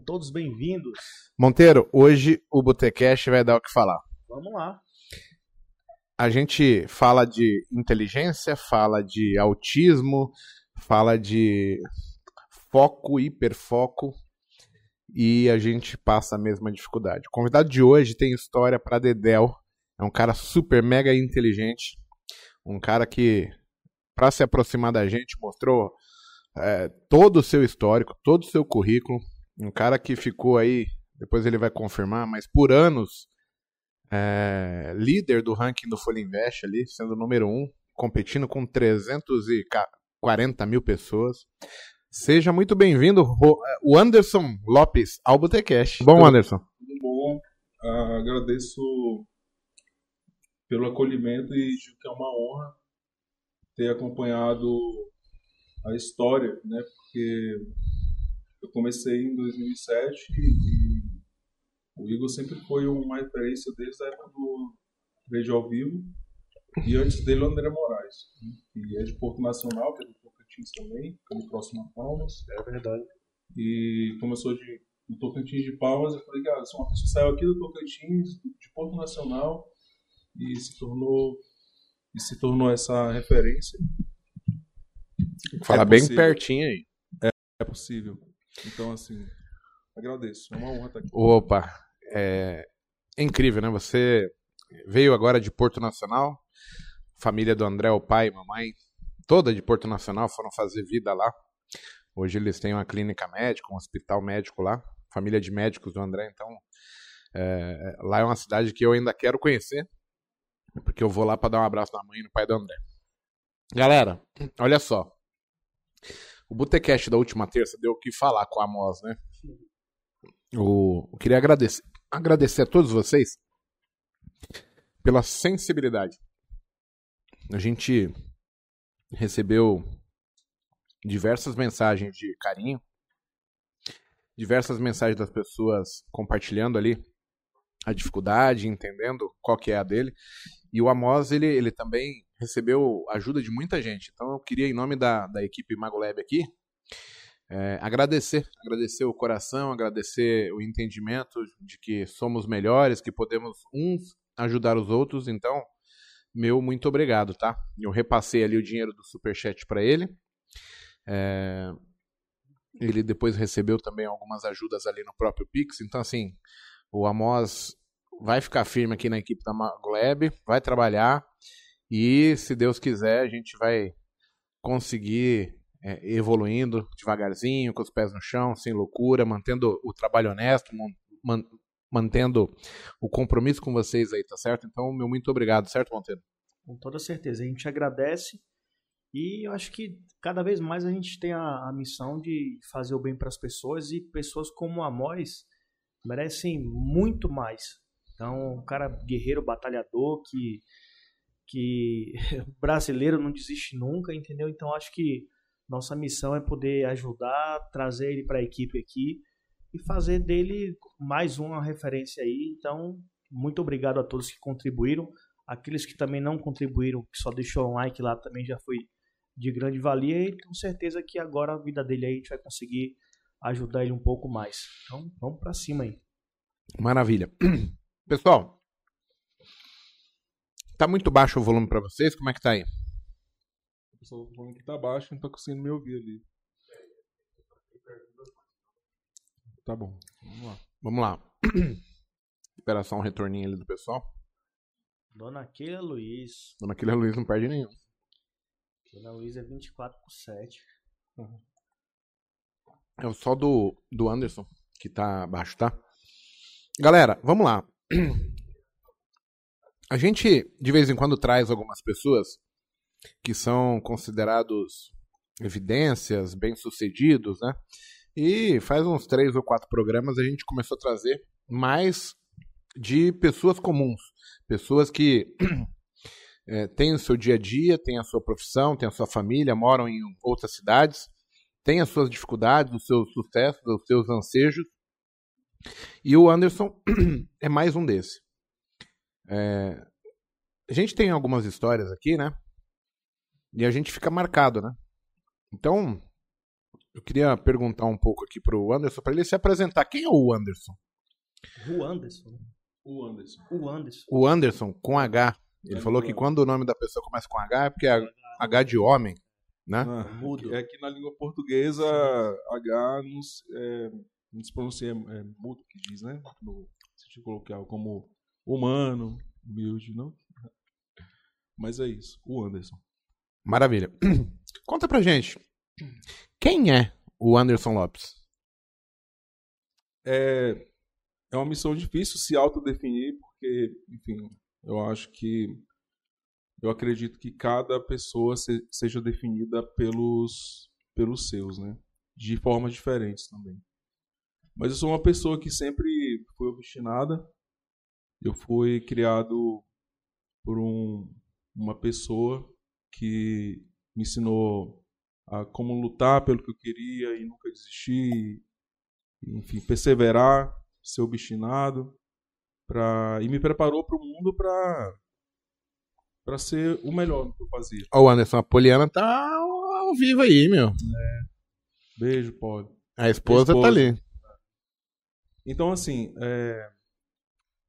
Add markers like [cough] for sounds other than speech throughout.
todos bem-vindos. Monteiro, hoje o Botecast vai dar o que falar. Vamos lá. A gente fala de inteligência, fala de autismo, fala de foco, hiperfoco e a gente passa a mesma dificuldade. O convidado de hoje tem história para Dedel. É um cara super mega inteligente, um cara que para se aproximar da gente mostrou é, todo o seu histórico, todo o seu currículo, um cara que ficou aí, depois ele vai confirmar, mas por anos é, líder do ranking do Folha Invest ali, sendo o número um, competindo com 340 mil pessoas. Seja muito bem-vindo, o Anderson Lopes, ao Botecast. Bom, Anderson? Tudo bom. Uh, agradeço pelo acolhimento e digo que é uma honra ter acompanhado a história, né? Porque eu comecei em 2007 e o Igor sempre foi uma referência desde a época do Trade ao Vivo e antes dele o André Moraes, né? que é de Porto Nacional, que é do Tocantins também, do próximo a Palmas. É verdade. E começou de do Tocantins de Palmas, eu falei, cara, se uma pessoa saiu aqui do Tocantins, de Porto Nacional, e se tornou e se tornou essa referência. Fala é bem pertinho aí. É, é possível. Então, assim, agradeço. É uma honra estar aqui. Opa, é, é incrível, né? Você veio agora de Porto Nacional, família do André, o pai e mamãe, toda de Porto Nacional, foram fazer vida lá. Hoje eles têm uma clínica médica, um hospital médico lá, família de médicos do André, então é, lá é uma cidade que eu ainda quero conhecer, porque eu vou lá para dar um abraço na mãe e no pai do André. Galera, olha só. O Botecast da última terça deu o que falar com a Amos, né? O, eu queria agradecer, agradecer a todos vocês pela sensibilidade. A gente recebeu diversas mensagens de carinho, diversas mensagens das pessoas compartilhando ali a dificuldade, entendendo qual que é a dele. E o Amos, ele, ele também recebeu ajuda de muita gente. Então eu queria, em nome da, da equipe MagoLab aqui, é, agradecer, agradecer o coração, agradecer o entendimento de que somos melhores, que podemos uns ajudar os outros. Então, meu muito obrigado, tá? Eu repassei ali o dinheiro do superchat para ele. É, ele depois recebeu também algumas ajudas ali no próprio Pix. Então, assim, o Amos vai ficar firme aqui na equipe da Gleb, vai trabalhar e, se Deus quiser, a gente vai conseguir é, evoluindo devagarzinho, com os pés no chão, sem loucura, mantendo o trabalho honesto, man, mantendo o compromisso com vocês aí, tá certo? Então, meu muito obrigado, certo, Monteiro? Com toda certeza. A gente agradece e eu acho que cada vez mais a gente tem a, a missão de fazer o bem para as pessoas e pessoas como a Mois merecem muito mais. Então, um cara guerreiro, batalhador, que, que [laughs] brasileiro não desiste nunca, entendeu? Então, acho que nossa missão é poder ajudar, trazer ele para a equipe aqui e fazer dele mais uma referência aí. Então, muito obrigado a todos que contribuíram. Aqueles que também não contribuíram, que só deixou um like lá, também já foi de grande valia. E tenho certeza que agora a vida dele aí a gente vai conseguir ajudar ele um pouco mais. Então, vamos para cima aí. Maravilha. [clears throat] Pessoal, tá muito baixo o volume para vocês? Como é que tá aí? O pessoal falando que tá baixo, não tá conseguindo me ouvir ali. Tá bom, vamos lá. Vamos lá. [clears throat] Esperar só um retorninho ali do pessoal. Dona Keila Luiz. Dona Keila Luiz não perde nenhum. Keila Luiz é 24 por 7. Uhum. É o só do, do Anderson que tá baixo, tá? Galera, vamos lá. [clears throat] A gente de vez em quando traz algumas pessoas que são considerados evidências, bem-sucedidos, né? E faz uns três ou quatro programas a gente começou a trazer mais de pessoas comuns, pessoas que é, [clears throat] têm o seu dia a dia, têm a sua profissão, têm a sua família, moram em outras cidades, têm as suas dificuldades, os seus sucessos, os seus ansejos e o Anderson [clears throat] é mais um desse. É, a gente tem algumas histórias aqui, né? E a gente fica marcado, né? Então, Eu queria perguntar um pouco aqui pro Anderson, para ele se apresentar. Quem é o Anderson? O Anderson. O Anderson. O Anderson. O Anderson com H. Ele É, falou que quando o nome da pessoa começa com H é porque é H de homem, né? Ah, Mudo. É que na língua portuguesa, H não se, é, não se pronuncia é, mudo, que diz, né? No sentido coloquial, como humano, humilde, não? Mas é isso, o Anderson. Maravilha. [clears throat] Conta pra gente. Quem é o Anderson Lopes? É, é uma missão difícil se autodefinir, porque, enfim, eu acho que. Eu acredito que cada pessoa se- seja definida pelos, pelos seus, né? De formas diferentes também. Mas eu sou uma pessoa que sempre foi obstinada. Eu fui criado por um, uma pessoa que me ensinou a como lutar pelo que eu queria e nunca desistir, enfim, perseverar, ser obstinado, pra, e me preparou para o mundo para para ser o melhor no que eu fazia. Ó, o Anderson, a Poliana tá ao vivo aí, meu. Beijo, Paulo. A esposa, Esposa. tá ali. Então, assim, é,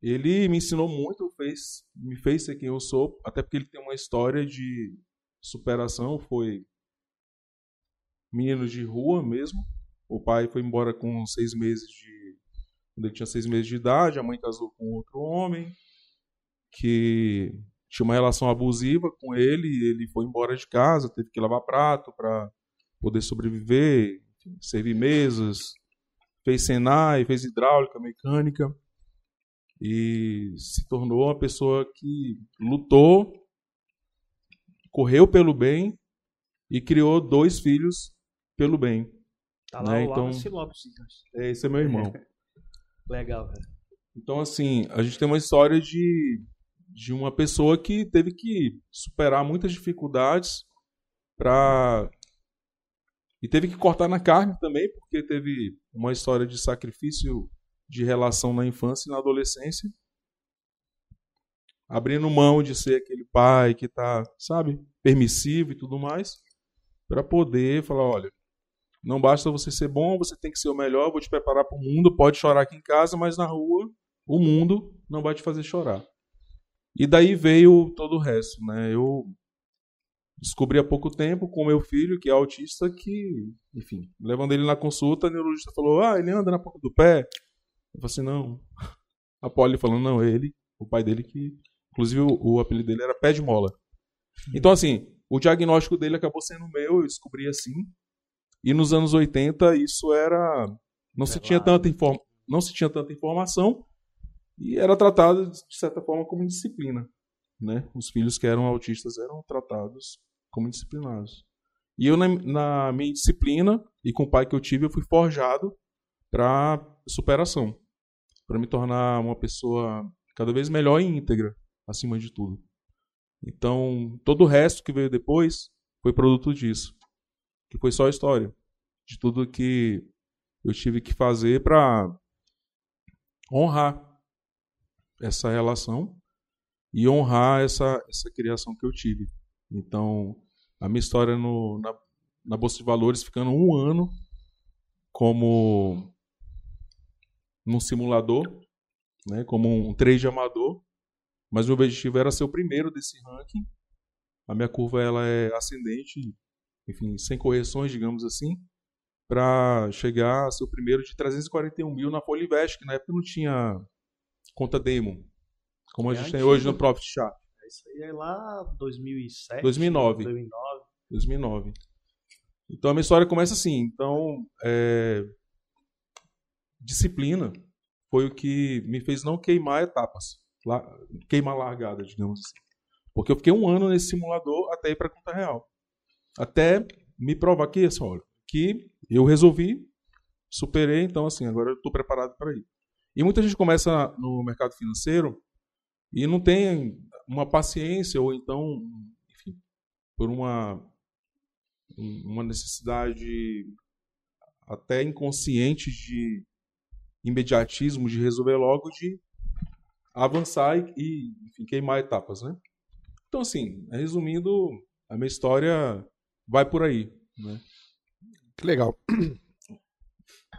ele me ensinou muito, fez, me fez ser quem eu sou, até porque ele tem uma história de superação, foi menino de rua mesmo. O pai foi embora com seis meses de. Quando ele tinha seis meses de idade, a mãe casou com outro homem que tinha uma relação abusiva com ele, ele foi embora de casa, teve que lavar prato para poder sobreviver, servir mesas, fez Senai, fez hidráulica, mecânica e se tornou uma pessoa que lutou, correu pelo bem e criou dois filhos pelo bem. Tá lá Né, o então- Lopes. É, Esse é meu irmão. [laughs] Legal, velho. Então, assim, a gente tem uma história de, de uma pessoa que teve que superar muitas dificuldades para e teve que cortar na carne também, porque teve uma história de sacrifício de relação na infância e na adolescência. Abrindo mão de ser aquele pai que tá, sabe, permissivo e tudo mais, para poder falar, olha, não basta você ser bom, você tem que ser o melhor, vou te preparar para o mundo, pode chorar aqui em casa, mas na rua o mundo não vai te fazer chorar. E daí veio todo o resto, né? Eu descobri há pouco tempo com meu filho, que é autista, que, enfim, levando ele na consulta, o neurologista falou: "Ah, ele anda na ponta do pé". Eu falei assim: "Não". A Polly falando: "Não, ele, o pai dele que, inclusive o, o apelido dele era pé de mola". Então assim, o diagnóstico dele acabou sendo meu, eu descobri assim. E nos anos 80 isso era não se tinha tanta inform... não se tinha tanta informação e era tratado de certa forma como disciplina, né? Os filhos que eram autistas eram tratados como disciplinados. E eu na, na minha disciplina e com o pai que eu tive, eu fui forjado para superação, para me tornar uma pessoa cada vez melhor e íntegra, acima de tudo. Então, todo o resto que veio depois foi produto disso, que foi só história de tudo que eu tive que fazer para honrar essa relação e honrar essa, essa criação que eu tive. Então, a minha história no, na, na Bolsa de Valores, ficando um ano como num simulador, né, como um trade amador, mas o objetivo era ser o primeiro desse ranking. A minha curva ela é ascendente, enfim, sem correções, digamos assim, para chegar a ser o primeiro de 341 mil na Folivest, que na época não tinha conta demo, como a É gente tem antigo. hoje no Profit Chart. Isso aí é lá 2007. 2009. 2009. 2009. Então a minha história começa assim. Então, é, disciplina foi o que me fez não queimar etapas, queimar largada, digamos assim. Porque eu fiquei um ano nesse simulador até ir para conta real, até me provar que assim, olha, que eu resolvi, superei, então assim agora eu estou preparado para ir. E muita gente começa no mercado financeiro e não tem uma paciência ou então, enfim, por uma uma necessidade até inconsciente de imediatismo, de resolver logo, de avançar e, enfim, queimar etapas, né? Então, assim, resumindo, a minha história vai por aí, né? Legal.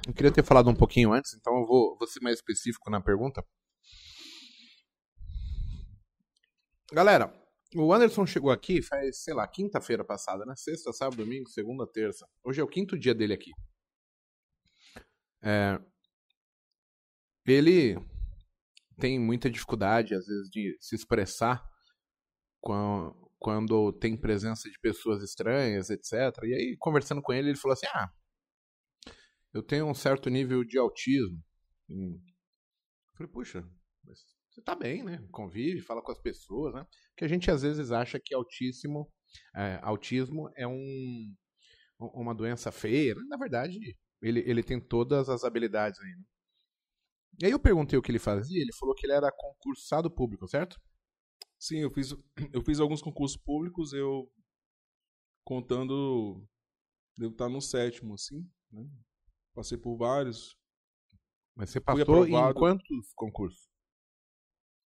Eu queria ter falado um pouquinho antes, então eu vou, vou ser mais específico na pergunta. Galera, o Anderson chegou aqui faz, sei lá, quinta-feira passada, né? Sexta, sábado, domingo, segunda, terça. Hoje é o quinto dia dele aqui. É, ele tem muita dificuldade, às vezes, de se expressar quando, tem presença de pessoas estranhas, etc. E aí, conversando com ele, ele falou assim: Ah, eu tenho um certo nível de autismo. Eu falei, puxa, você tá bem, né? Convive, fala com as pessoas, né? Porque a gente às vezes acha que autismo, é, autismo é um, uma doença feia. Né? Na verdade, ele, ele tem todas as habilidades aí. Né? E aí eu perguntei o que ele fazia, ele falou que ele era concursado público, certo? Sim, eu fiz, eu fiz alguns concursos públicos, eu contando, devo estar no sétimo, assim, né? Passei por vários. Mas você passou em quantos concursos?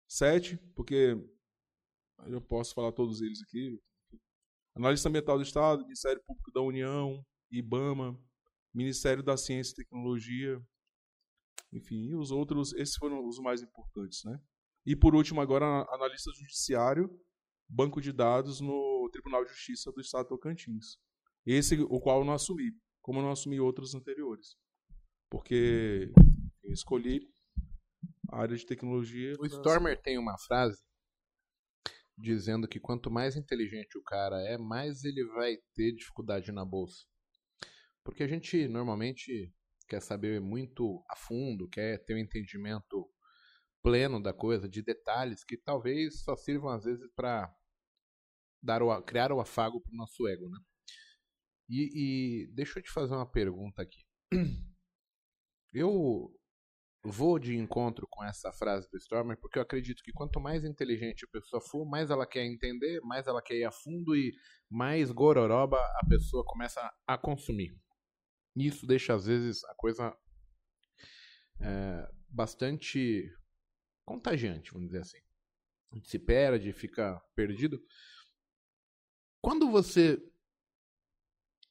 Sete, porque eu posso falar todos eles aqui. Analista Ambiental do Estado, Ministério Público da União, IBAMA, Ministério da Ciência e Tecnologia, enfim, os outros, esses foram os mais importantes, né? E por último, agora, analista judiciário, banco de dados no Tribunal de Justiça do Estado de Tocantins. Esse, o qual eu não assumi como eu não assumi outros anteriores. Porque eu escolhi a área de tecnologia. O Stormer tem uma frase dizendo que quanto mais inteligente o cara é, mais ele vai ter dificuldade na bolsa. Porque a gente normalmente quer saber muito a fundo, quer ter um entendimento pleno da coisa, de detalhes que talvez só sirvam às vezes para dar o, criar o afago para o nosso ego, né? E, e deixa eu te fazer uma pergunta aqui. [clears throat] Eu vou de encontro com essa frase do Stormer porque eu acredito que quanto mais inteligente a pessoa for, mais ela quer entender, mais ela quer ir a fundo e mais gororoba a pessoa começa a consumir. Isso deixa às vezes a coisa é, bastante contagiante, vamos dizer assim. A gente se perde, fica perdido. Quando você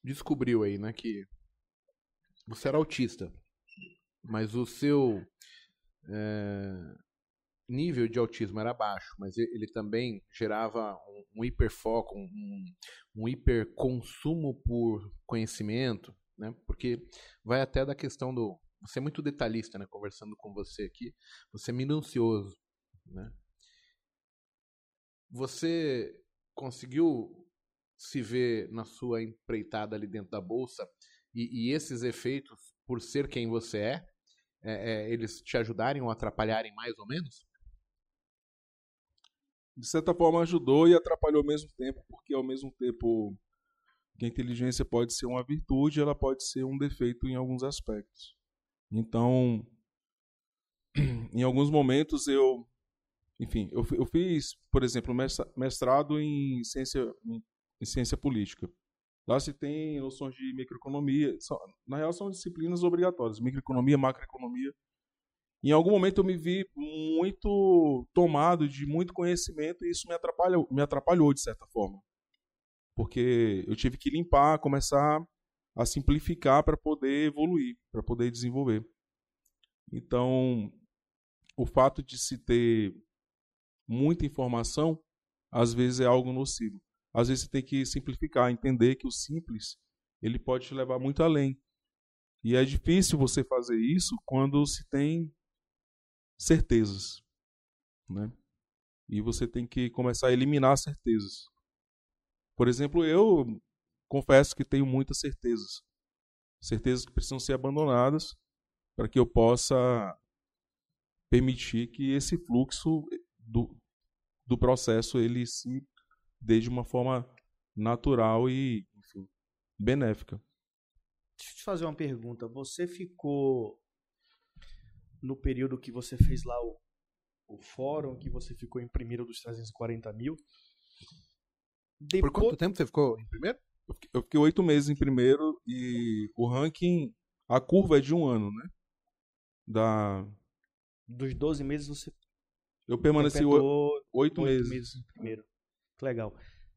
descobriu aí, né, que você era autista, mas o seu é, nível de autismo era baixo, mas ele também gerava um, um hiperfoco, um, um hiperconsumo por conhecimento, né? Porque vai até da questão do você é muito detalhista, né? Conversando com você aqui, você é minucioso, né? Você conseguiu se vê na sua empreitada ali dentro da bolsa e, e esses efeitos, por ser quem você é, é, é, eles te ajudarem ou atrapalharem mais ou menos? De certa forma ajudou e atrapalhou ao mesmo tempo, porque ao mesmo tempo que a inteligência pode ser uma virtude, ela pode ser um defeito em alguns aspectos. Então, [clears throat] em alguns momentos eu, enfim, eu, eu fiz, por exemplo, mestrado em ciência, em ciência política. Lá se tem noções de microeconomia. Na real, são disciplinas obrigatórias: microeconomia, macroeconomia. Em algum momento eu me vi muito tomado de muito conhecimento e isso me atrapalhou, me atrapalhou de certa forma. Porque eu tive que limpar, começar a simplificar para poder evoluir, para poder desenvolver. Então, o fato de se ter muita informação, às vezes é algo nocivo às vezes você tem que simplificar, entender que o simples ele pode te levar muito além. E é difícil você fazer isso quando se tem certezas, né? E você tem que começar a eliminar certezas. Por exemplo, eu confesso que tenho muitas certezas. Certezas que precisam ser abandonadas para que eu possa permitir que esse fluxo do, do processo ele se desde uma forma natural e enfim, benéfica. Deixa eu te fazer uma pergunta. Você ficou no período que você fez lá o, o fórum, que você ficou em primeiro dos 340 mil? Depois... Por quanto tempo você ficou em primeiro? Eu fiquei oito meses em primeiro e o ranking, a curva é de um ano, né? Da... Dos 12 meses você. Eu permaneci oito meses. meses em primeiro. Que legal.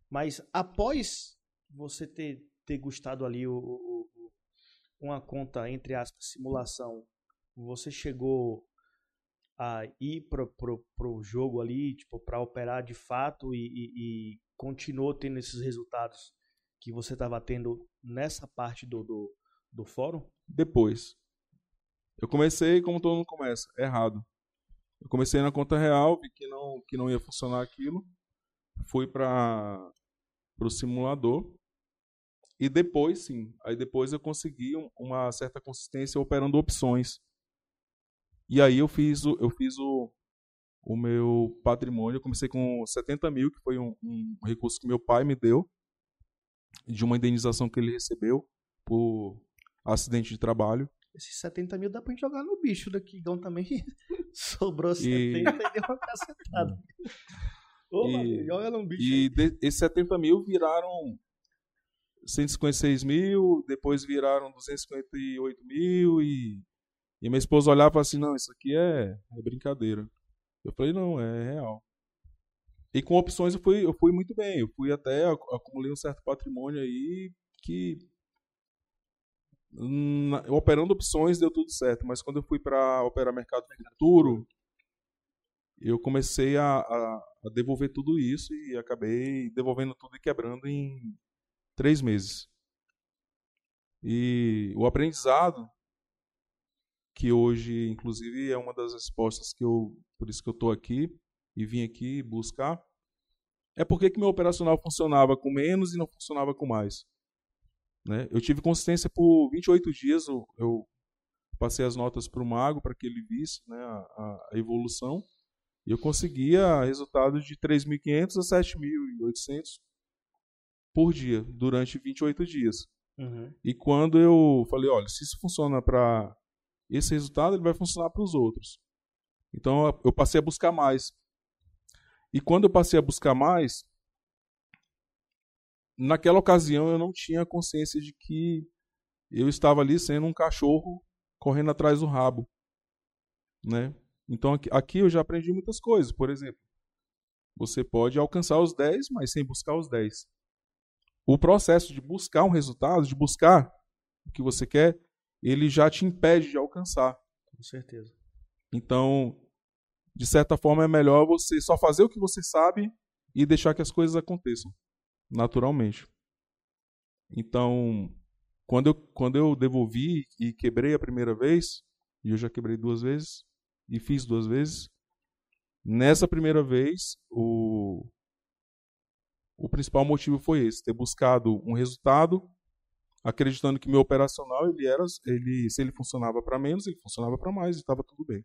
Mas após você ter, ter gostado ali o, o, uma conta, entre aspas, simulação, você chegou a ir pro, pro, pro jogo ali, tipo, para operar de fato e, e, e, continuou tendo esses resultados que você estava tendo nessa parte do, do, do fórum? Depois. Eu comecei como todo mundo começa, errado. Eu comecei na conta real, vi que não, que não ia funcionar aquilo. Fui para o simulador. E depois, sim. Aí depois eu consegui uma certa consistência operando opções. E aí eu fiz o, eu fiz o, o meu patrimônio. Eu comecei com 70 mil, que foi um, um recurso que meu pai me deu, de uma indenização que ele recebeu por acidente de trabalho. Esses 70 mil dá pra gente jogar no bicho daqui. Então também [laughs] sobrou 70 e, e deu uma cacetada. [laughs] Ô, e, mano, joga no bicho. E de, esses 70 mil viraram 156 mil, depois viraram 258 mil e, e minha esposa olhava e falava assim, não, isso aqui é, é brincadeira. Eu falei, não, é real. E com opções eu fui, eu fui muito bem. Eu fui até, acumulei um certo patrimônio aí que na, operando opções deu tudo certo, mas quando eu fui para operar mercado futuro, eu comecei a, a, a, devolver tudo isso e acabei devolvendo tudo e quebrando em três meses. E o aprendizado, que hoje, inclusive, é uma das respostas que eu, por isso que eu estou aqui e vim aqui buscar, é porque que meu operacional funcionava com menos e não funcionava com mais. Né? Eu tive consistência por 28 dias, eu, eu passei as notas para o Mago para que ele visse né, a, a evolução, e eu conseguia resultados de 3.500 a 7.800 por dia, durante 28 dias. Uhum. E quando eu falei, olha, se isso funciona para esse resultado, ele vai funcionar para os outros. Então eu passei a buscar mais. E quando eu passei a buscar mais, naquela ocasião eu não tinha consciência de que eu estava ali sendo um cachorro correndo atrás do rabo, né? Então aqui, aqui eu já aprendi muitas coisas. Por exemplo, você pode alcançar os 10, mas sem buscar os 10. O processo de buscar um resultado, de buscar o que você quer, ele já te impede de alcançar. Com certeza. Então, de certa forma, é melhor você só fazer o que você sabe e deixar que as coisas aconteçam naturalmente. Então, quando eu, quando eu devolvi e quebrei a primeira vez, e eu já quebrei duas vezes, e fiz duas vezes, nessa primeira vez, o, o principal motivo foi esse, ter buscado um resultado, acreditando que meu operacional, ele era, ele, se ele funcionava para menos, ele funcionava para mais, e estava tudo bem.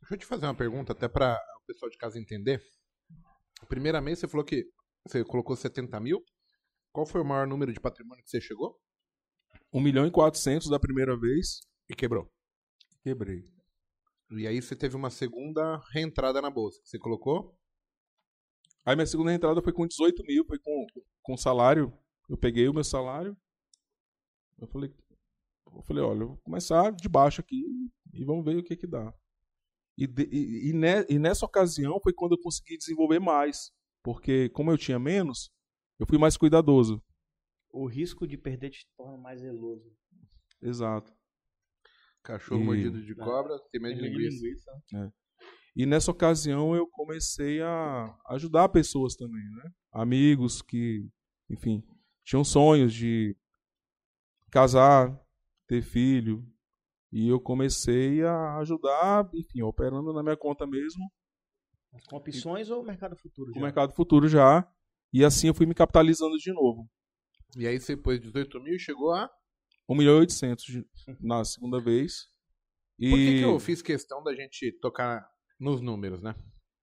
Deixa eu te fazer uma pergunta, até para o pessoal de casa entender. Primeiramente, você falou que você colocou 70 mil. Qual foi o maior número de patrimônio que você chegou? 1 milhão e 400 da primeira vez. E quebrou. Quebrei. E aí você teve uma segunda reentrada na bolsa. Você colocou? Aí minha segunda reentrada foi com 18 mil, foi com, com salário. Eu peguei o meu salário. Eu falei, eu falei, olha, eu vou começar de baixo aqui e vamos ver o que que dá. E, de, e, e, ne, e nessa ocasião foi quando eu consegui desenvolver mais. Porque, como eu tinha menos, eu fui mais cuidadoso. O risco de perder te torna mais zeloso. Exato. Cachorro e... mordido de cobra, tem medo de linguiça. linguiça. É. E nessa ocasião eu comecei a ajudar pessoas também, né? Amigos que, enfim, tinham sonhos de casar, ter filho. E eu comecei a ajudar, enfim, operando na minha conta mesmo, com opções e, ou mercado futuro? Com já? mercado futuro já. E assim eu fui me capitalizando de novo. E aí você pôs 18 mil e chegou a? 1 milhão e 800 na segunda vez. E... Por que, que eu fiz questão da gente tocar nos números, né?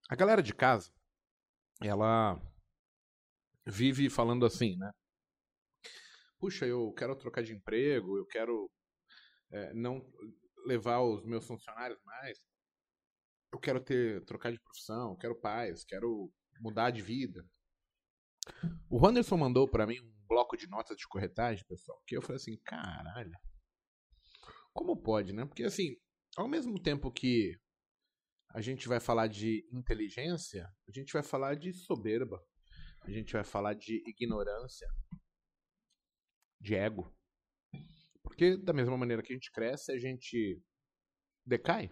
A galera de casa, ela vive falando assim, né? Puxa, eu quero trocar de emprego, eu quero é, não levar os meus funcionários mais eu quero ter trocar de profissão, quero paz, quero mudar de vida. O Wanderson mandou para mim um bloco de notas de corretagem, pessoal, que eu falei assim, caralho. Como pode, né? Porque assim, ao mesmo tempo que a gente vai falar de inteligência, a gente vai falar de soberba, a gente vai falar de ignorância, de ego. Porque da mesma maneira que a gente cresce, a gente decai.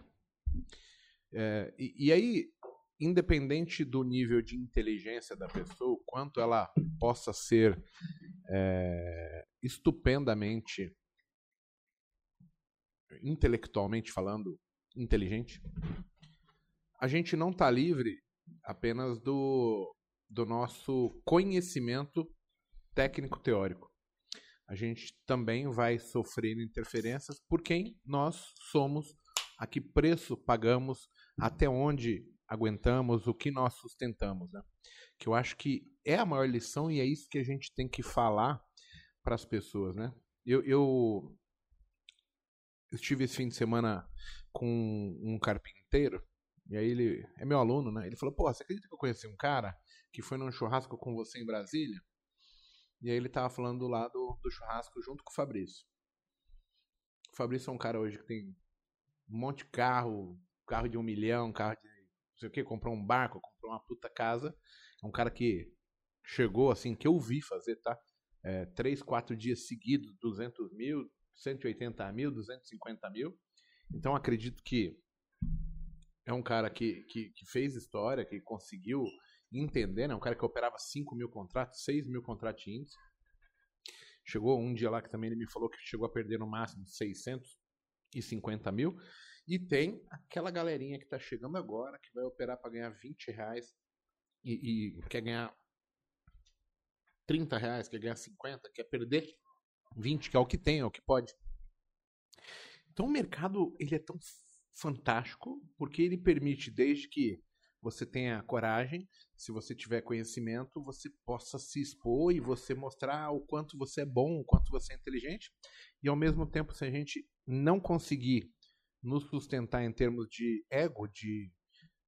É, e, e, aí, independente do nível de inteligência da pessoa, quanto ela possa ser é, estupendamente, intelectualmente falando, inteligente, a gente não está livre apenas do, do nosso conhecimento técnico-teórico. A gente também vai sofrer interferências por quem nós somos, a que preço pagamos, até onde aguentamos, o que nós sustentamos. Né? Que eu acho que é a maior lição e é isso que a gente tem que falar para as pessoas. Né? Eu, eu estive esse fim de semana com um carpinteiro e aí ele é meu aluno, né? Ele falou: "Pô, você acredita que eu conheci um cara que foi num churrasco com você em Brasília?" E aí ele tava falando do lado do churrasco junto com o Fabrício. O Fabrício é um cara hoje que tem um monte de carro, carro de um milhão, carro de não sei o que, comprou um barco, comprou uma puta casa. É um cara que chegou assim, que eu vi fazer, tá? É, três, quatro dias seguidos, 200 mil, 180 mil, 250 mil. Então acredito que é um cara que, que, que, fez história, que conseguiu entender, né? Um cara que operava 5 mil contratos, 6 mil contratos de índice. Chegou um dia lá que também ele me falou que chegou a perder no máximo 650 mil. E tem aquela galerinha que está chegando agora, que vai operar para ganhar 20 reais e, e, quer ganhar 30 reais, quer ganhar 50, quer perder 20, que é o que tem, é o que pode. Então o mercado ele é tão fantástico, porque ele permite, desde que você tenha coragem, se você tiver conhecimento, você possa se expor e você mostrar o quanto você é bom, o quanto você é inteligente. E ao mesmo tempo, se a gente não conseguir nos sustentar em termos de ego, de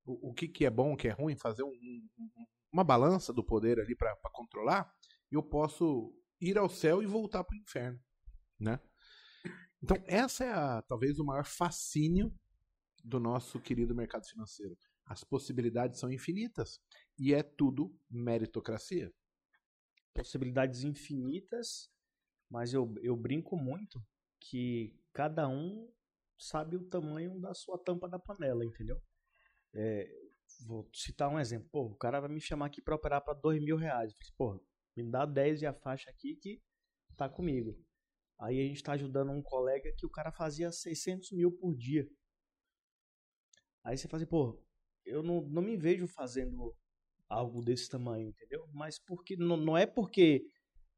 o, o que, que é bom, o que é ruim, fazer um, um, uma balança do poder ali para controlar, eu posso ir ao céu e voltar para o inferno, né? Então essa é a, talvez o maior fascínio do nosso querido mercado financeiro. As possibilidades são infinitas e é tudo meritocracia. Possibilidades infinitas, mas eu, eu brinco muito que cada um sabe o tamanho da sua tampa da panela, entendeu? É, vou citar um exemplo. Pô, o cara vai me chamar aqui para operar para dois mil reais. Pô, me dá 10 e a faixa aqui que tá comigo. Aí a gente está ajudando um colega que o cara fazia 600 mil por dia. Aí você fala assim, pô, eu não, não me vejo fazendo algo desse tamanho, entendeu? Mas porque não, não é porque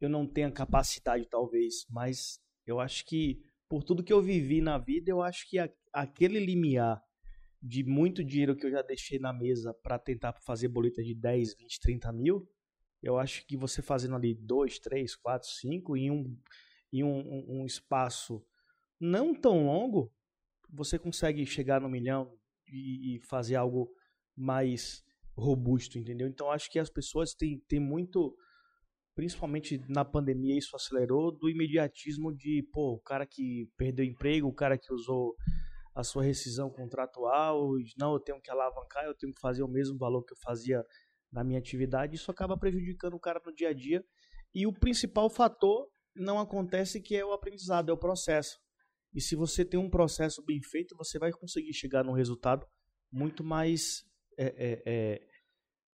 eu não tenha capacidade, talvez, mas eu acho que por tudo que eu vivi na vida, eu acho que a, aquele limiar de muito dinheiro que eu já deixei na mesa para tentar fazer boleta de 10, 20, 30 mil, eu acho que você fazendo ali 2, 3, 4, 5 em um, em um, um, espaço não tão longo, você consegue chegar no milhão, e, e fazer algo mais robusto, entendeu? Então acho que as pessoas têm, têm muito, principalmente na pandemia, isso acelerou, do imediatismo de, pô, o cara que perdeu emprego, o cara que usou a sua rescisão contratual, não, eu tenho que alavancar, eu tenho que fazer o mesmo valor que eu fazia na minha atividade, isso acaba prejudicando o cara no dia a dia. E o principal fator não acontece que é o aprendizado, é o processo. E se você tem um processo bem feito, você vai conseguir chegar num resultado muito mais é, é, é,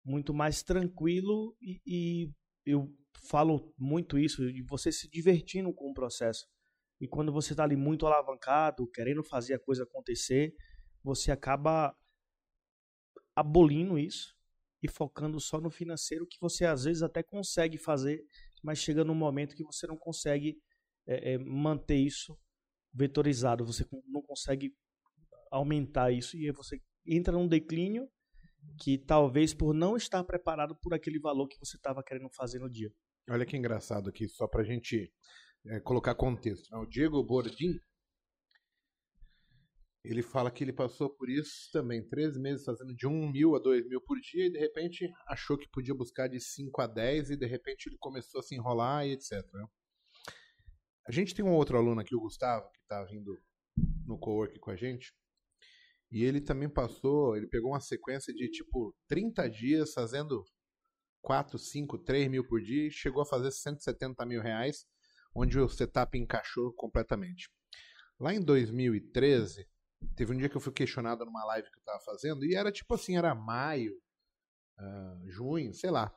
muito mais tranquilo e, e, eu falo muito isso de você se divertindo com o processo. E quando você está ali muito alavancado, querendo fazer a coisa acontecer, você acaba abolindo isso e focando só no financeiro que você às vezes até consegue fazer, mas chega num momento que você não consegue é, é, manter isso vetorizado, você não consegue aumentar isso e você entra num declínio que talvez por não estar preparado por aquele valor que você estava querendo fazer no dia. Olha que engraçado aqui, só para a gente é, colocar contexto. Né? O Diego Bordim, ele fala que ele passou por isso também, três meses fazendo de 1 mil a 2 mil por dia e de repente achou que podia buscar de 5 a 10 e de repente ele começou a se enrolar e etc. Né? A gente tem um outro aluno aqui, o Gustavo, que está vindo no co-work com a gente. E ele também passou, ele pegou uma sequência de tipo 30 dias fazendo 4, 5, 3 mil por dia e chegou a fazer 170 mil reais onde o setup encaixou completamente. Lá em 2013, teve um dia que eu fui questionado numa live que eu estava fazendo, e era tipo assim, era maio, uh, junho, sei lá.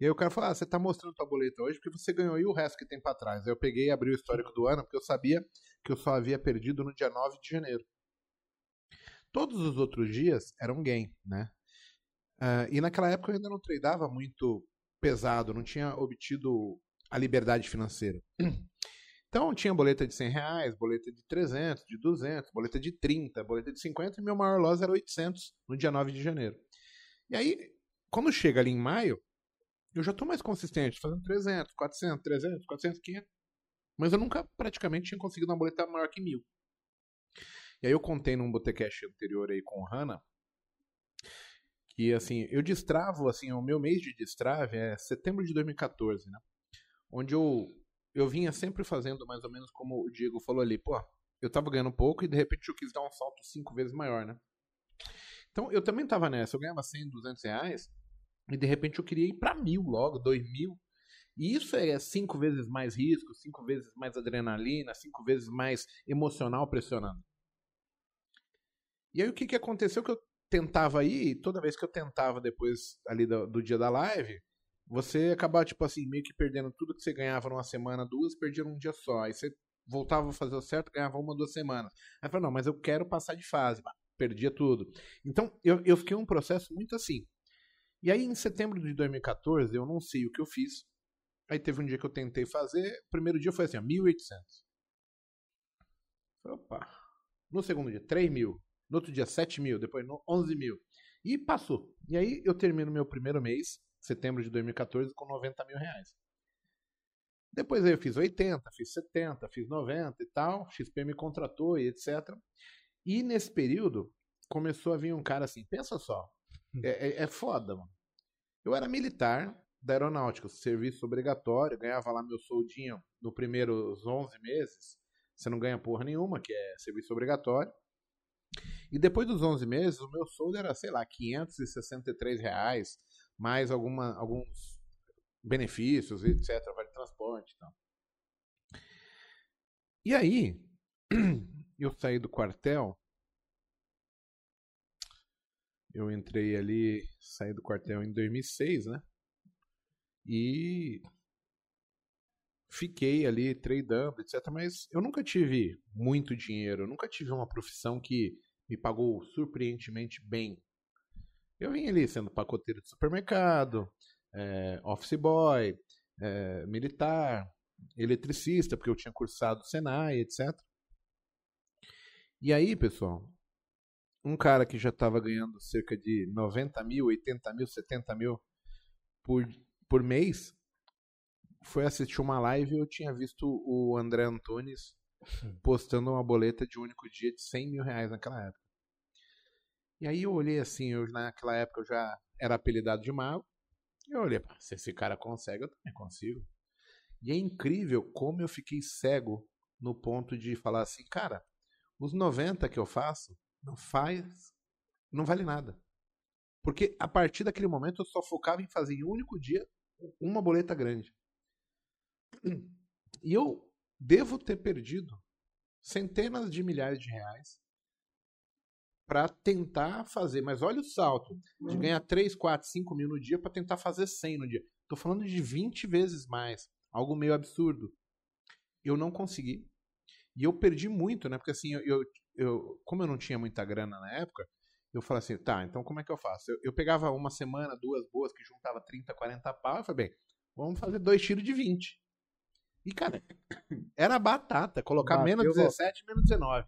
E aí o cara falou, ah, você está mostrando tua boleta hoje porque você ganhou e o resto que tem para trás. Aí eu peguei e abri o histórico do ano, porque eu sabia que eu só havia perdido no dia 9 de janeiro. Todos os outros dias eram gain, né? Uh, e naquela época eu ainda não tradeava muito pesado, não tinha obtido a liberdade financeira. [clears throat] Então tinha boleta de 100 reais, boleta de 300, de 200, boleta de 30, boleta de 50 e meu maior loss era 800 no dia 9 de janeiro. E aí, quando chega ali em maio, eu já estou mais consistente, fazendo 300, 400, 300, 400, 500. Mas eu nunca praticamente tinha conseguido uma boleta maior que mil. E aí eu contei num Botecast anterior aí com o Hanna que assim, eu destravo, assim, o meu mês de destrave é setembro de 2014, né? Onde eu eu vinha sempre fazendo mais ou menos como o Diego falou ali, pô, eu tava ganhando pouco e de repente eu quis dar um salto cinco vezes maior, né? Então eu também tava nessa, eu ganhava 100, 200 reais e de repente eu queria ir para mil logo, dois mil. E isso é cinco vezes mais risco, cinco vezes mais adrenalina, cinco vezes mais emocional pressionando. E aí o que, que aconteceu que eu tentava ir, toda vez que eu tentava depois ali do, do dia da live, você acabava, tipo assim, meio que perdendo tudo que você ganhava numa semana, duas, perdia num dia só. Aí você voltava a fazer o certo, ganhava uma, duas semanas. Aí eu falei, não, mas eu quero passar de fase. Perdia tudo. Então, eu, eu fiquei um processo muito assim. E aí, em setembro de 2014, eu não sei o que eu fiz. Aí teve um dia que eu tentei fazer. O primeiro dia foi assim, ó, 1.800. Opa. No segundo dia, 3 mil. No outro dia, 7 mil. Depois, 11 mil. E passou. E aí, eu termino meu primeiro mês, setembro de 2014, com 90 mil reais. Depois aí eu fiz 80, fiz 70, fiz 90 e tal. XP me contratou e etc. E nesse período, começou a vir um cara assim, pensa só, hum. é, é, é foda, mano. Eu era militar da aeronáutica, serviço obrigatório, ganhava lá meu soldinho no primeiros 11 meses. Você não ganha porra nenhuma, que é serviço obrigatório. E depois dos 11 meses, o meu soldo era, sei lá, 563 reais, mais alguma, alguns benefícios, etc. Vale transporte e tal. E aí, [clears throat] eu saí do quartel. Eu entrei ali, saí do quartel em 2006, né? E fiquei ali tradando, etc. Mas eu nunca tive muito dinheiro, eu nunca tive uma profissão que me pagou surpreendentemente bem. Eu vim ali sendo pacoteiro de supermercado, é, office boy, é, militar, eletricista, porque eu tinha cursado Senai, etc. E aí, pessoal, um cara que já estava ganhando cerca de 90 mil, 80 mil, 70 mil por, por mês, foi assistir uma live e eu tinha visto o André Antunes postando uma boleta de único dia de 100 mil reais naquela época. E aí eu olhei assim, eu, naquela época eu já era apelidado de mago. Eu olhei, se esse cara consegue, eu também consigo. E é incrível como eu fiquei cego no ponto de falar assim, cara, os 90 que eu faço não faz, não vale nada. Porque a partir daquele momento eu só focava em fazer em um único dia uma boleta grande. E eu devo ter perdido centenas de milhares de reais para tentar fazer. Mas olha o salto de uhum. ganhar 3, 4, 5 mil no dia para tentar fazer 100 no dia. Tô falando de 20 vezes mais. Algo meio absurdo. Eu não consegui. E eu perdi muito, né? Porque assim, eu, eu, eu como eu não tinha muita grana na época, eu falei assim, tá, então como é que eu faço? Eu, eu pegava uma semana, duas boas, que juntava 30, 40 pau, eu falei, bem, vamos fazer dois tiros de 20. E, cara, era batata. Colocar Bateu menos 17, menos 19.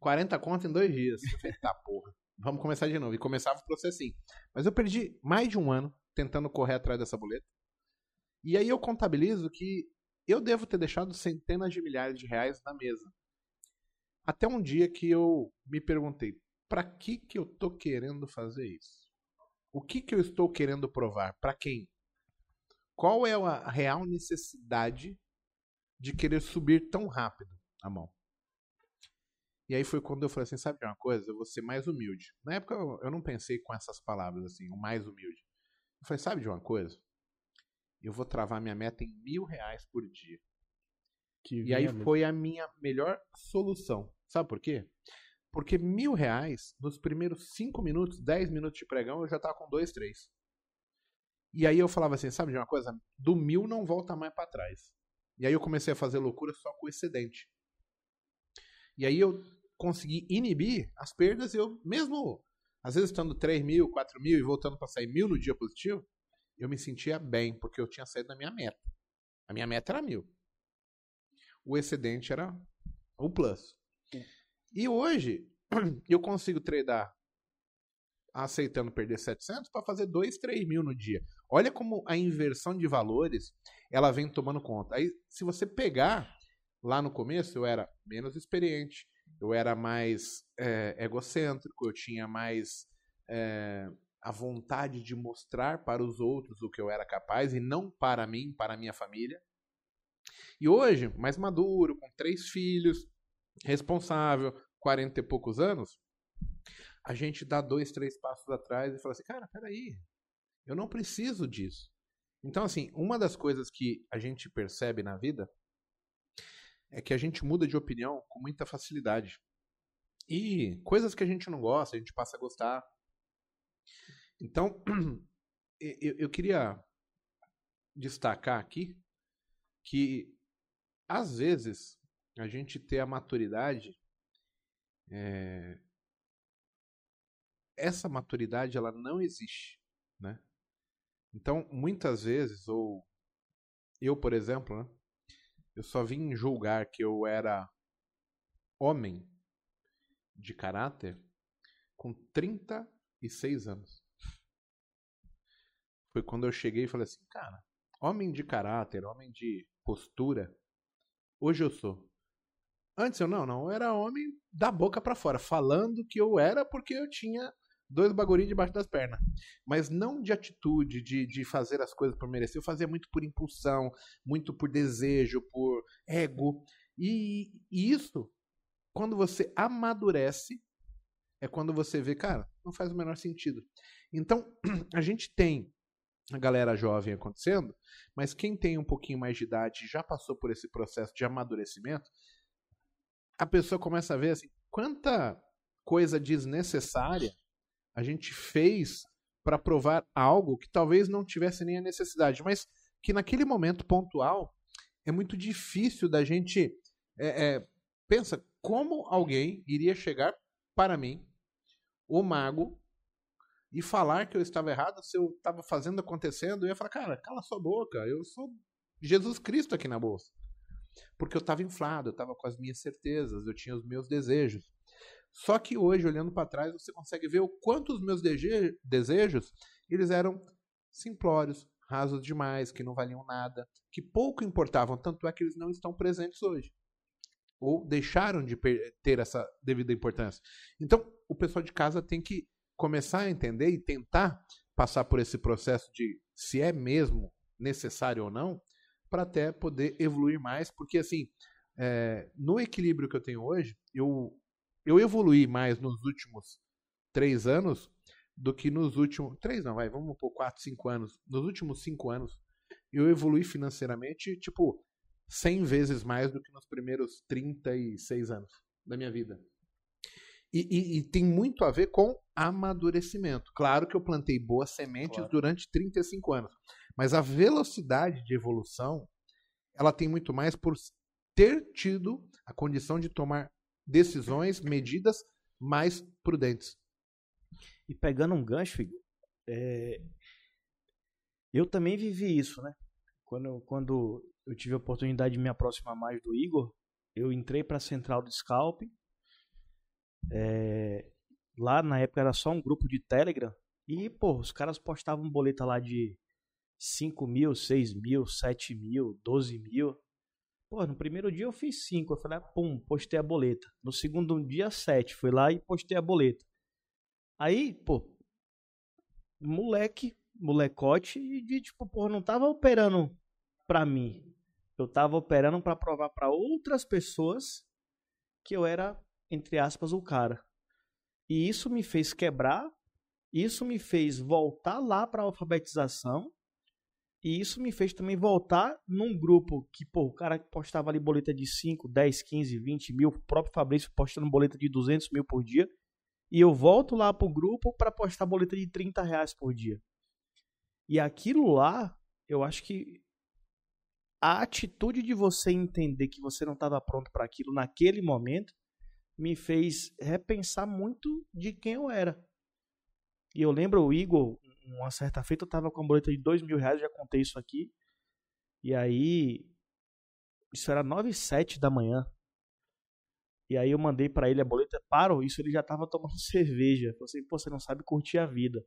40 conto em dois dias. Eu falei, tá, porra. Vamos começar de novo. E começava o processinho. Mas eu perdi mais de um ano tentando correr atrás dessa boleta. E aí eu contabilizo que eu devo ter deixado centenas de milhares de reais na mesa. Até um dia que eu me perguntei, para que que eu tô querendo fazer isso? O que que eu estou querendo provar? Para quem? Qual é a real necessidade de querer subir tão rápido a mão? E aí foi quando eu falei assim, sabe de uma coisa? Eu vou ser mais humilde. Na época eu, eu não pensei com essas palavras assim, o mais humilde. Eu falei, sabe de uma coisa? Eu vou travar minha meta em mil reais por dia. Que E aí foi a minha melhor solução. Sabe por quê? Porque mil reais, nos primeiros cinco minutos, dez minutos de pregão, eu já tava com dois, três. E aí eu falava assim, sabe de uma coisa? Do mil não volta mais para trás. E aí eu comecei a fazer loucura só com o excedente. E aí eu consegui inibir as perdas, eu mesmo, às vezes estando 3 mil, 4 mil e voltando para sair mil no dia positivo, eu me sentia bem, porque eu tinha saído da minha meta. A minha meta era mil. O excedente era o plus. E hoje, [clears throat] eu consigo tradar aceitando perder 700 para fazer 2, 3 mil no dia. Olha como a inversão de valores ela vem tomando conta. Aí, se você pegar lá no começo, eu era menos experiente, eu era mais é, egocêntrico, eu tinha mais é, a vontade de mostrar para os outros o que eu era capaz e não para mim, para a minha família. E hoje, mais maduro, com três filhos, responsável, 40 e poucos anos, a gente dá dois, três passos atrás e fala assim, cara, peraí, eu não preciso disso. Então, assim, uma das coisas que a gente percebe na vida é que a gente muda de opinião com muita facilidade. E coisas que a gente não gosta, a gente passa a gostar. Então, eu, [clears throat] eu queria destacar aqui que, às vezes, a gente ter a maturidade. É... Essa maturidade, ela não existe, né? Então, muitas vezes, ou eu, por exemplo, né, eu só vim julgar que eu era homem de caráter com 36 anos. Foi quando eu cheguei e falei assim, cara, homem de caráter, homem de postura, hoje eu sou. Antes eu não, não, eu era homem da boca para fora, falando que eu era porque eu tinha dois bagurinhos debaixo das pernas. Mas não de atitude, de, de fazer as coisas por merecer. Eu fazia muito por impulsão, muito por desejo, por ego. E, e isso, quando você amadurece, é quando você vê, cara, não faz o menor sentido. Então, [clears throat] a gente tem a galera jovem acontecendo, mas quem tem um pouquinho mais de idade já passou por esse processo de amadurecimento, a pessoa começa a ver assim, quanta coisa desnecessária a gente fez para provar algo que talvez não tivesse nem a necessidade, mas que naquele momento pontual é muito difícil da gente é, é, pensa como alguém iria chegar para mim, o mago, e falar que eu estava errado, se eu estava fazendo acontecendo, eu ia falar, cara, cala sua boca, eu sou Jesus Cristo aqui na bolsa. Porque eu estava inflado, eu estava com as minhas certezas, eu tinha os meus desejos. Só que hoje, olhando para trás, você consegue ver o quanto os meus desejos eles eram simplórios, rasos demais, que não valiam nada, que pouco importavam, tanto é que eles não estão presentes hoje. Ou deixaram de ter essa devida importância. Então, o pessoal de casa tem que começar a entender e tentar passar por esse processo de se é mesmo necessário ou não, para até poder evoluir mais, porque assim, é, no equilíbrio que eu tenho hoje, eu eu evoluí mais nos últimos três anos do que nos últimos. Três não, vai, vamos por quatro, cinco anos. Nos últimos cinco anos, eu evolui financeiramente, tipo, 100 vezes mais do que nos primeiros 36 anos da minha vida. E, e, e, tem muito a ver com amadurecimento. Claro que eu plantei boas sementes claro. durante 35 anos, mas a velocidade de evolução ela tem muito mais por ter tido a condição de tomar decisões, medidas mais prudentes. E pegando um gancho, é... eu também vivi isso, né? Quando, quando eu tive a oportunidade de me aproximar mais do Igor, eu entrei para a central do Scalp. É... Lá na época era só um grupo de Telegram. E, pô, os caras postavam boleta lá de 5 mil, 6 mil, 7 mil, 12 mil. Pô, no primeiro dia eu fiz cinco. Eu falei, ah, pum, postei a boleta. No segundo dia, sete. Fui lá e postei a boleta. Aí, pô, moleque, molecote, e de, tipo, pô, não tava operando pra mim. Eu tava operando para provar para outras pessoas que eu era, entre aspas, o cara. E isso me fez quebrar, isso me fez voltar lá para alfabetização E isso me fez também voltar num grupo que, pô, o cara postava ali boleta de 5, 10, 15, 20 mil, o próprio Fabrício postando boleta de 200 mil por dia. E eu volto lá pro grupo para postar boleta de 30 reais por dia. E aquilo lá, eu acho que a atitude de você entender que você não estava pronto para aquilo naquele momento me fez repensar muito de quem eu era. E eu lembro o Igor, uma certa feita, eu tava com uma boleta de dois mil reais, já contei isso aqui. E aí, isso era nove e sete da manhã. E aí eu mandei para ele a boleta, parou, isso ele já tava tomando [laughs] cerveja. Falei assim, pô, você não sabe curtir a vida.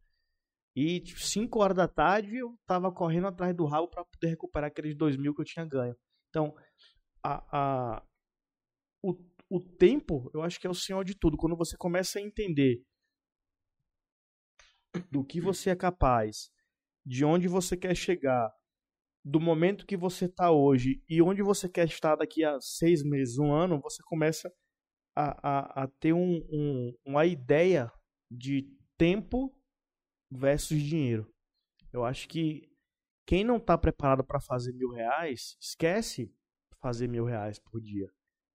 E tipo, 5 horas da tarde eu tava correndo atrás do rabo para poder recuperar aqueles dois mil que eu tinha ganho. Então, a, a, o, o tempo, eu acho que é o senhor de tudo. Quando você começa a entender do que você é capaz, de onde você quer chegar, do momento que você está hoje e onde você quer estar daqui a seis meses, um ano, você começa a, a, a ter um, um, uma ideia de tempo versus dinheiro. Eu acho que quem não está preparado para fazer mil reais, esquece fazer mil reais por dia.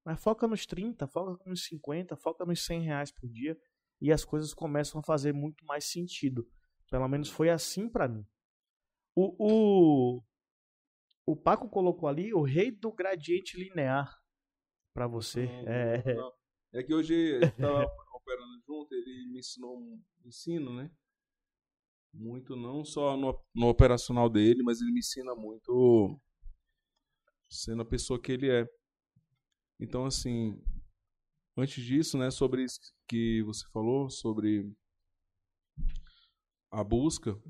Mas foca nos 30, foca nos 50, foca nos 100 reais por dia e as coisas começam a fazer muito mais sentido. Pelo menos foi assim para mim. O, o, o Paco colocou ali o rei do gradiente linear para você. Não, é... não. é que hoje a gente tava operando junto, ele me ensinou um ensino, né? Muito, não só no, no operacional dele, mas ele me ensina muito sendo a pessoa que ele é. Então, assim, antes disso, né, sobre isso que você falou, sobre a busca,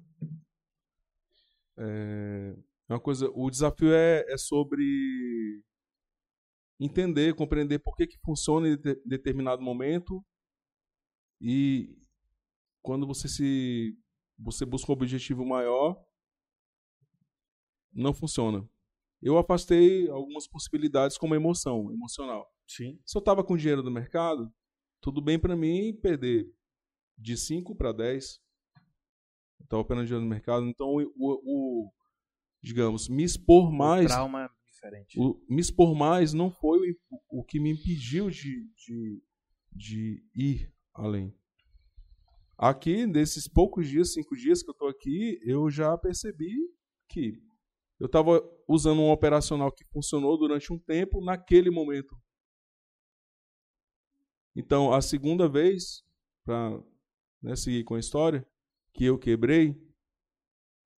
é uma coisa, o desafio é, é sobre entender, compreender por que, que funciona em de, determinado momento e quando você se você busca um objetivo maior, não funciona. Eu afastei algumas possibilidades como emoção, emocional. Sim. Se eu estava com dinheiro no mercado, tudo bem para mim perder de 5 para 10. Estava operando dinheiro no mercado, então o, o, o digamos, me expor mais. O trauma é diferente. O, me expor mais não foi o, o que me impediu de, de, de ir além. Aqui, nesses poucos dias, cinco dias que eu estou aqui, eu já percebi que eu estava usando um operacional que funcionou durante um tempo naquele momento. Então, a segunda vez, para né, seguir com a história, que eu quebrei,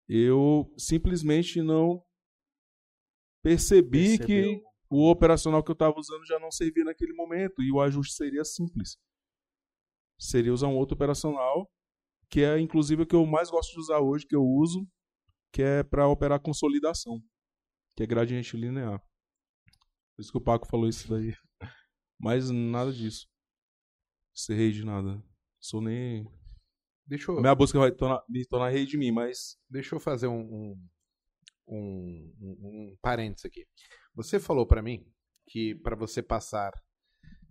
eu simplesmente não percebi Percebeu. que o operacional que eu estava usando já não servia naquele momento e o ajuste seria simples seria usar um outro operacional, que é inclusive o que eu mais gosto de usar hoje, que eu uso, que é para operar consolidação, que é gradiente linear. Por isso que o Paco falou isso daí. [laughs] Mas nada disso. Ser rei de nada. Sou nem. Deixa eu... Minha busca vai tornar, me tornar rei de mim, mas. Deixa eu fazer um, um, um, um parênteses aqui. Você falou para mim que para você passar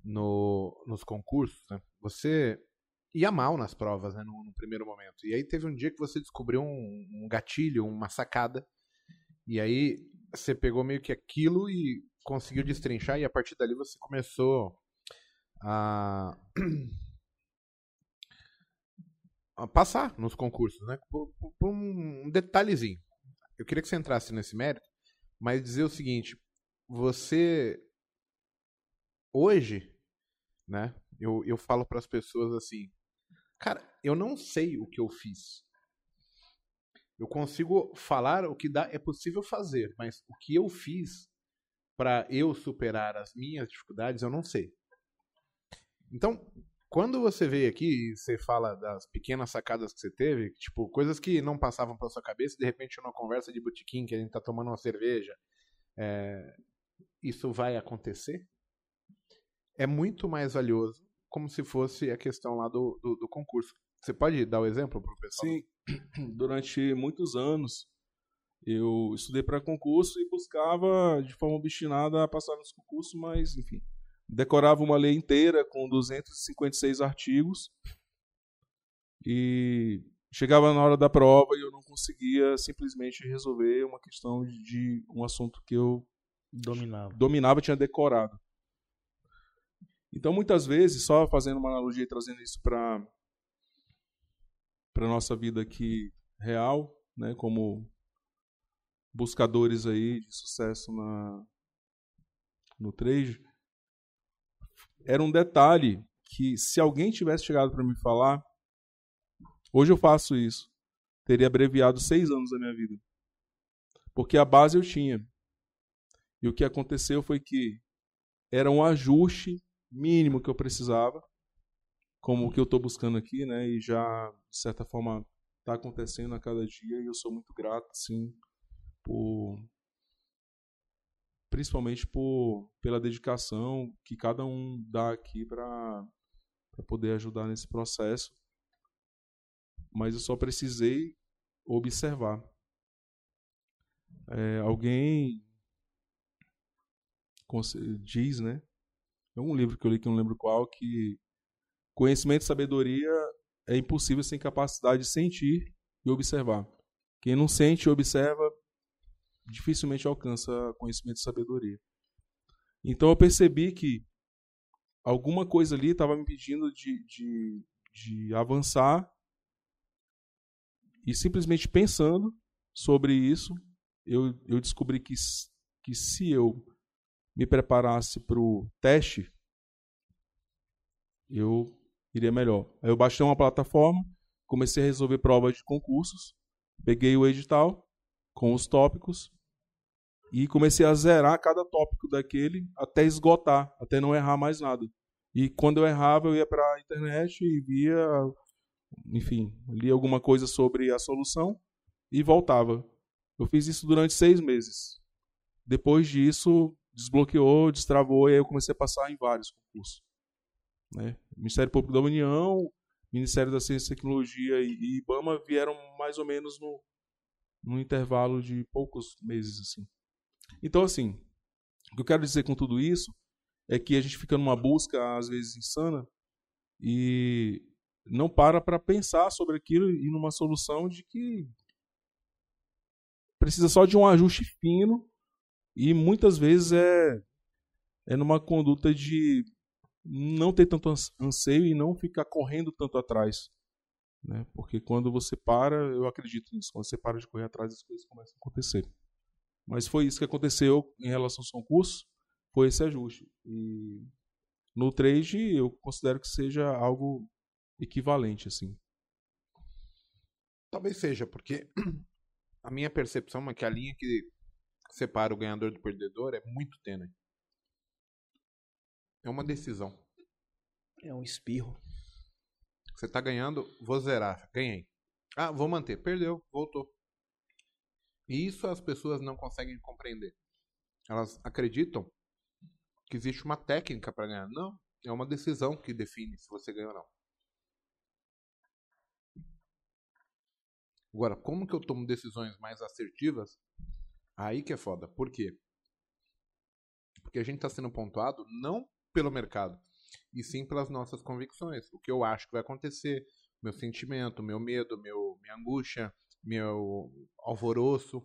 no, nos concursos, né, você ia mal nas provas, né, no, no, primeiro momento. E aí teve um dia que você descobriu um, um, gatilho, uma sacada, e aí você pegou meio que aquilo e conseguiu destrinchar, e a partir dali você começou a, [clears throat] a passar nos concursos, né, por, por um detalhezinho. Eu queria que você entrasse nesse mérito, mas dizer o seguinte, você hoje, né, eu, eu falo para as pessoas assim, cara, eu não sei o que eu fiz. Eu consigo falar o que dá, é possível fazer, mas o que eu fiz para eu superar as minhas dificuldades, eu não sei. Então, quando você veio aqui e você fala das pequenas sacadas que você teve, tipo, coisas que não passavam pela sua cabeça, de repente numa conversa de botequim que a gente tá tomando uma cerveja, é, isso vai acontecer? É muito mais valioso como se fosse a questão lá do, do, do concurso. Você pode dar o um exemplo para o pessoal? Sim, [clears throat] durante muitos anos eu estudei para concurso e buscava de forma obstinada passar nos concursos, mas enfim, decorava uma lei inteira com 256 artigos e chegava na hora da prova e eu não conseguia simplesmente resolver uma questão de um assunto que eu Dominava. dominava, tinha decorado. Então, muitas vezes, só fazendo uma analogia e trazendo isso para para nossa vida aqui real, né, como buscadores aí de sucesso na no trade, era um detalhe que se alguém tivesse chegado para me falar, hoje eu faço isso, teria abreviado seis anos da minha vida, porque a base eu tinha. E o que aconteceu foi que era um ajuste mínimo que eu precisava, como o que eu estou buscando aqui, né? E já, de certa forma, está acontecendo a cada dia e eu sou muito grato, sim, por principalmente por pela dedicação que cada um dá aqui para poder ajudar nesse processo. Mas eu só precisei observar. É, alguém diz, né? É um livro que eu li que eu não lembro qual, que conhecimento e sabedoria é impossível sem capacidade de sentir e observar. Quem não sente e observa dificilmente alcança conhecimento e sabedoria. Então eu percebi que alguma coisa ali estava me impedindo de, de, de avançar e simplesmente pensando sobre isso, eu, eu descobri que, que se eu me preparasse para o teste, eu iria melhor. Aí eu baixei uma plataforma, comecei a resolver provas de concursos, peguei o edital com os tópicos e comecei a zerar cada tópico daquele até esgotar, até não errar mais nada. E quando eu errava, eu ia para a internet e via, enfim, lia alguma coisa sobre a solução e voltava. Eu fiz isso durante seis meses. Depois disso, desbloqueou, destravou e aí eu comecei a passar em vários concursos. Né? Ministério Público da União, Ministério da Ciência e Tecnologia e IBAMA vieram mais ou menos no, no intervalo de poucos meses. assim. Então, assim, o que eu quero dizer com tudo isso é que a gente fica numa busca, às vezes, insana e não para para pensar sobre aquilo e numa solução de que precisa só de um ajuste fino e muitas vezes é, é numa conduta de não ter tanto anseio e não ficar correndo tanto atrás. Né? Porque quando você para, eu acredito nisso, quando você para de correr atrás, as coisas começam a acontecer. Mas foi isso que aconteceu em relação aos concursos, foi esse ajuste. E no trade eu considero que seja algo equivalente, assim. Talvez seja, porque [clears throat] a minha percepção é que a linha que separa o ganhador do perdedor é muito tênue. É uma decisão. É um espirro. Você tá ganhando, vou zerar. Ganhei. Ah, vou manter. Perdeu, voltou. E isso as pessoas não conseguem compreender. Elas acreditam que existe uma técnica para ganhar. Não, é uma decisão que define se você ganha ou não. Agora, como que eu tomo decisões mais assertivas? Aí que é foda. Por quê? Porque a gente está sendo pontuado não pelo mercado, e sim pelas nossas convicções. O que eu acho que vai acontecer, meu sentimento, meu medo, meu, minha angústia, meu alvoroço.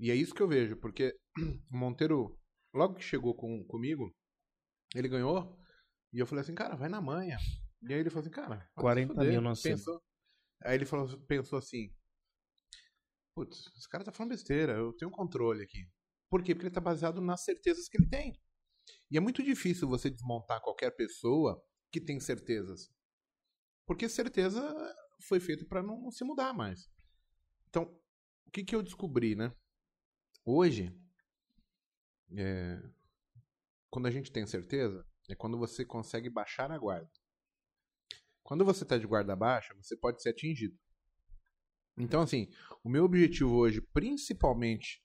E é isso que eu vejo, porque [clears throat] o Monteiro, logo que chegou com, comigo, ele ganhou, e eu falei assim, cara, vai na manha. E aí ele falou assim, cara, 40 mil não pensou. Aí ele falou, pensou assim, putz, esse cara tá falando besteira, eu tenho um controle aqui. Por quê? Porque ele tá baseado nas certezas que ele tem. E é muito difícil você desmontar qualquer pessoa que tem certezas. Porque certeza foi feito para não se mudar mais. Então, o que, que eu descobri, né? Hoje, é, quando a gente tem certeza, é quando você consegue baixar a guarda. Quando você está de guarda baixa, você pode ser atingido. Então, assim, o meu objetivo hoje, principalmente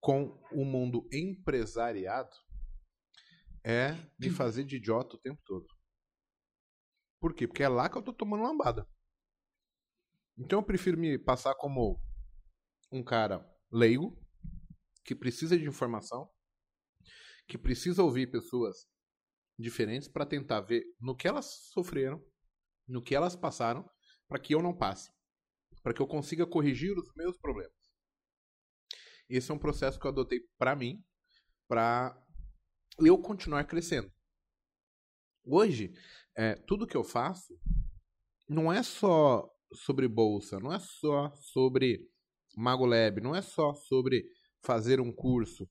com o mundo empresariado, é me fazer de idiota o tempo todo. Por quê? Porque é lá que eu tô tomando lambada. Então eu prefiro me passar como um cara leigo, que precisa de informação, que precisa ouvir pessoas diferentes para tentar ver no que elas sofreram, no que elas passaram, para que eu não passe, para que eu consiga corrigir os meus problemas. Esse é um processo que eu adotei para mim, para eu continuar crescendo. Hoje, é, tudo que eu faço não é só sobre bolsa, não é só sobre MagoLab, não é só sobre fazer um curso,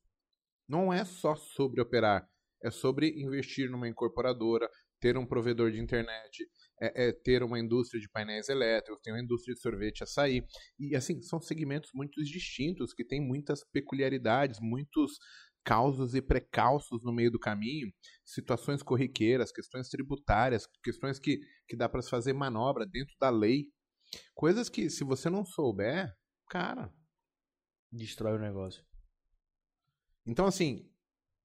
não é só sobre operar, é sobre investir numa incorporadora, ter um provedor de internet, é, é ter uma indústria de painéis elétricos, ter uma indústria de sorvete açaí. E assim, são segmentos muito distintos, que têm muitas peculiaridades, muitos causos e precalços no meio do caminho, situações corriqueiras, questões tributárias, questões que, que dá para se fazer manobra dentro da lei. Coisas que, se você não souber, cara. Destrói o negócio. Então, assim,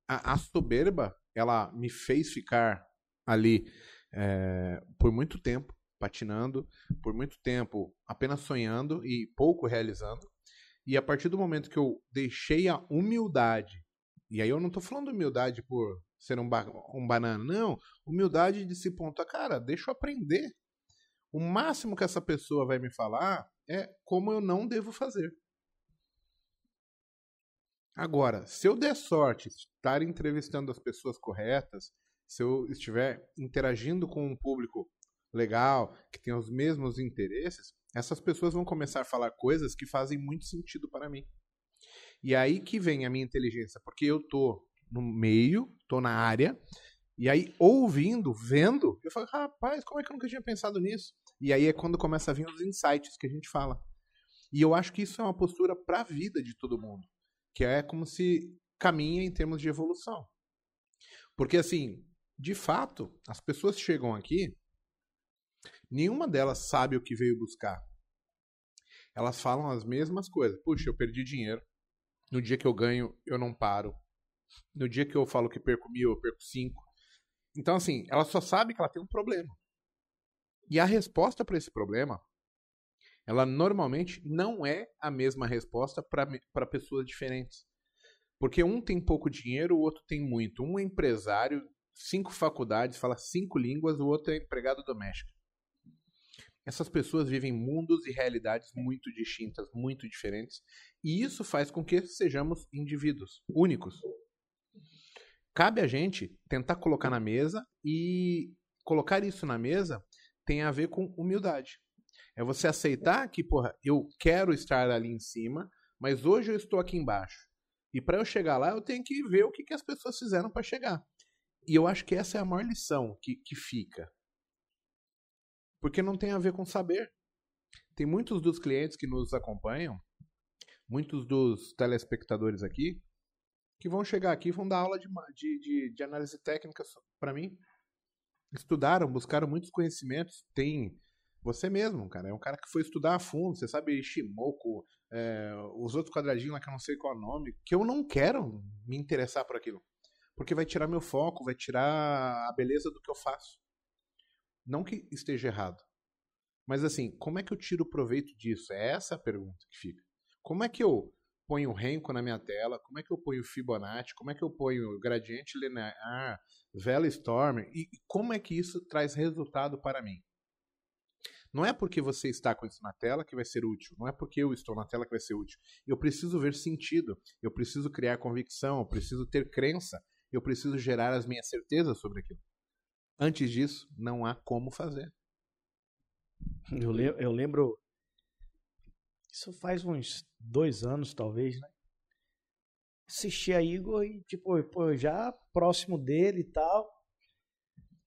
a, a soberba, ela me fez ficar ali é, por muito tempo, patinando, por muito tempo apenas sonhando e pouco realizando. E a partir do momento que eu deixei a humildade, e aí eu não estou falando humildade por ser um, ba um banana, não, humildade de se pontuar, cara, deixa eu aprender. O máximo que essa pessoa vai me falar é como eu não devo fazer. Agora, se eu der sorte, estar entrevistando as pessoas corretas, se eu estiver interagindo com um público legal, que tem os mesmos interesses, essas pessoas vão começar a falar coisas que fazem muito sentido para mim. E aí que vem a minha inteligência, porque eu tô no meio, tô na área, e aí ouvindo, vendo, eu falo, rapaz, como é que eu nunca tinha pensado nisso? E aí é quando começa a vir os insights que a gente fala. E eu acho que isso é uma postura para a vida de todo mundo, que é como se caminha em termos de evolução. Porque assim, de fato, as pessoas chegam aqui, nenhuma delas sabe o que veio buscar. Elas falam as mesmas coisas. Puxa, eu perdi dinheiro. No dia que eu ganho, eu não paro. No dia que eu falo que perco mil, eu perco cinco. Então, assim, ela só sabe que ela tem um problema. E a resposta para esse problema, ela normalmente não é a mesma resposta para pessoas diferentes. Porque um tem pouco dinheiro, o outro tem muito. Um é empresário cinco faculdades, fala cinco línguas, o outro é empregado doméstico. Essas pessoas vivem mundos e realidades muito distintas, muito diferentes, e isso faz com que sejamos indivíduos únicos. Cabe a gente tentar colocar na mesa e colocar isso na mesa tem a ver com humildade. É você aceitar que, porra, eu quero estar ali em cima, mas hoje eu estou aqui embaixo. E para eu chegar lá, eu tenho que ver o que, que as pessoas fizeram para chegar. E eu acho que essa é a maior lição que, que fica. Porque não tem a ver com saber. Tem muitos dos clientes que nos acompanham, muitos dos telespectadores aqui, que vão chegar aqui e vão dar aula de, de, de, análise técnica para mim. Estudaram, buscaram muitos conhecimentos. Tem você mesmo, cara. É um cara que foi estudar a fundo. Você sabe Ishimoku, é, os outros quadradinhos lá que eu não sei qual é o nome, que eu não quero me interessar por aquilo porque vai tirar meu foco, vai tirar a beleza do que eu faço. Não que esteja errado. Mas assim, como é que eu tiro proveito disso? É essa a pergunta que fica. Como é que eu ponho Renko na minha tela? Como é que eu ponho Fibonacci? Como é que eu ponho gradiente linear, Vela Storm? E como é que isso traz resultado para mim? Não é porque você está com isso na tela que vai ser útil. Não é porque eu estou na tela que vai ser útil. Eu preciso ver sentido. Eu preciso criar convicção. Eu preciso ter crença eu preciso gerar as minhas certezas sobre aquilo. Antes disso, não há como fazer. Eu, le eu lembro. Isso faz uns dois anos, talvez, né? Assisti a Igor e, tipo, pô, já próximo dele e tal.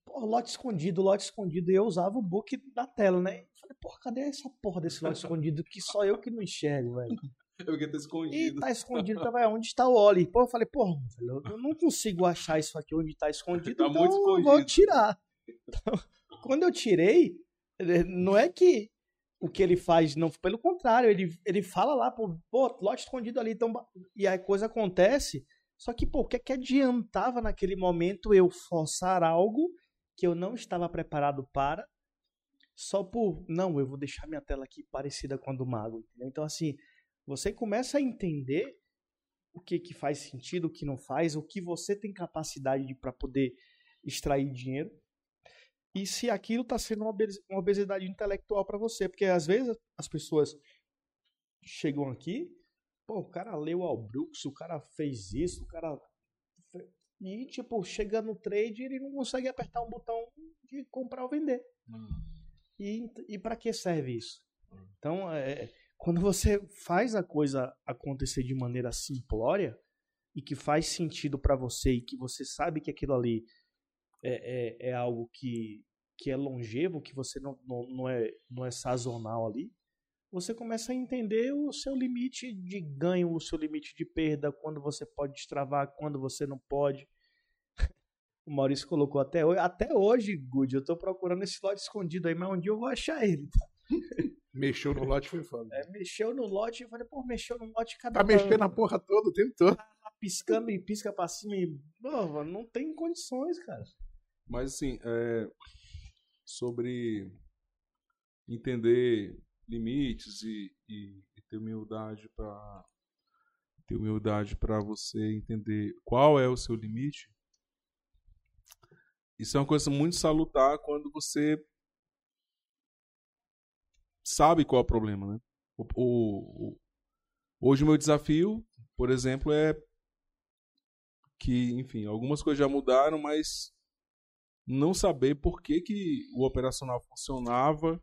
Pô, lote escondido, lote escondido. E eu usava o book da tela, né? falei, porra, cadê essa porra desse lote [laughs] escondido que só eu que não enxergo, velho? É porque tá escondido. E tá escondido, tá, vai, onde está o Oli? Pô, eu falei, porra, eu não consigo achar isso aqui onde tá escondido, tá então escondido. eu vou tirar. Então, quando eu tirei, não é que o que ele faz, não, pelo contrário, ele, ele fala lá, pô, pô, lote escondido ali, então, e a coisa acontece, só que, pô, o que é que adiantava naquele momento eu forçar algo que eu não estava preparado para, só por, não, eu vou deixar minha tela aqui parecida com a do mago, entendeu? Então, assim, você começa a entender o que, que faz sentido, o que não faz, o que você tem capacidade para poder extrair dinheiro. e se aquilo está sendo uma obesidade intelectual para você. Porque às vezes as pessoas chegam aqui, pô, o cara leu Al Brooks, o cara fez isso, o cara. E, tipo, chega no trade ele não consegue apertar um botão de comprar ou vender. Hum. E, e para que serve isso? Então, é, quando você faz a coisa acontecer de maneira simplória e que faz sentido para você e que você sabe que aquilo ali é, é, é, algo que, que é longevo, que você não, não, não, é, não é sazonal ali, você começa a entender o seu limite de ganho, o seu limite de perda, quando você pode destravar, quando você não pode. [laughs] O Maurício colocou até hoje, até hoje, Good, eu tô procurando esse lote escondido aí, mas um dia eu vou achar ele. [laughs] Mexeu no lote foi foda. É, mexeu no lote, eu falei, pô, mexeu no lote cada Tá mexendo na porra toda, o tempo todo. Tá piscando e pisca pra cima e. Pô, não tem condições, cara. Mas assim, é... sobre entender limites e, e, e ter humildade para ter humildade para você entender qual é o seu limite. Isso é uma coisa muito salutar quando você sabe qual é o problema, né? O, o, o, hoje o meu desafio, por exemplo, é que, enfim, algumas coisas já mudaram, mas não saber por que, que o operacional funcionava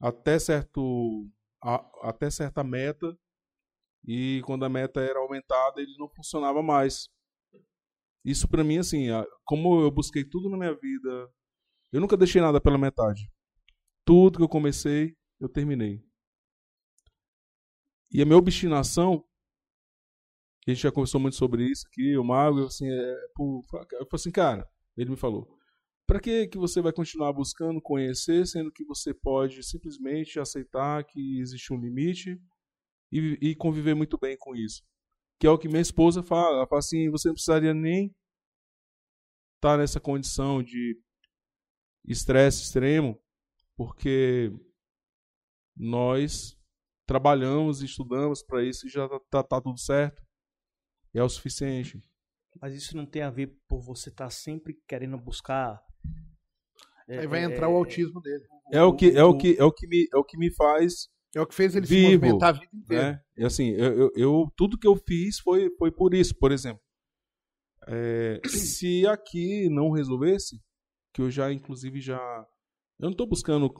até certo a, até certa meta e quando a meta era aumentada ele não funcionava mais. Isso para mim assim, como eu busquei tudo na minha vida, eu nunca deixei nada pela metade. Tudo que eu comecei eu terminei. E a minha obstinação, a gente já conversou muito sobre isso aqui, o Mago, assim, é, eu falei assim, cara, ele me falou, para que que você vai continuar buscando conhecer, sendo que você pode simplesmente aceitar que existe um limite e, e conviver muito bem com isso? Que é o que minha esposa fala, ela fala assim, você não precisaria nem estar tá nessa condição de estresse extremo, porque nós trabalhamos e estudamos para isso e já tá, tá, tá, tudo certo. É o suficiente. Mas isso não tem a ver por você estar tá sempre querendo buscar. É, Aí vai entrar é, o autismo dele. É o que é o que é o que me é o que me faz é o que fez ele vivo, se movimentar a vida inteira. Né? E assim, eu, eu, eu, tudo que eu fiz foi foi por isso, por exemplo. É, [clears throat] se aqui não resolvesse, que eu já inclusive já eu não estou buscando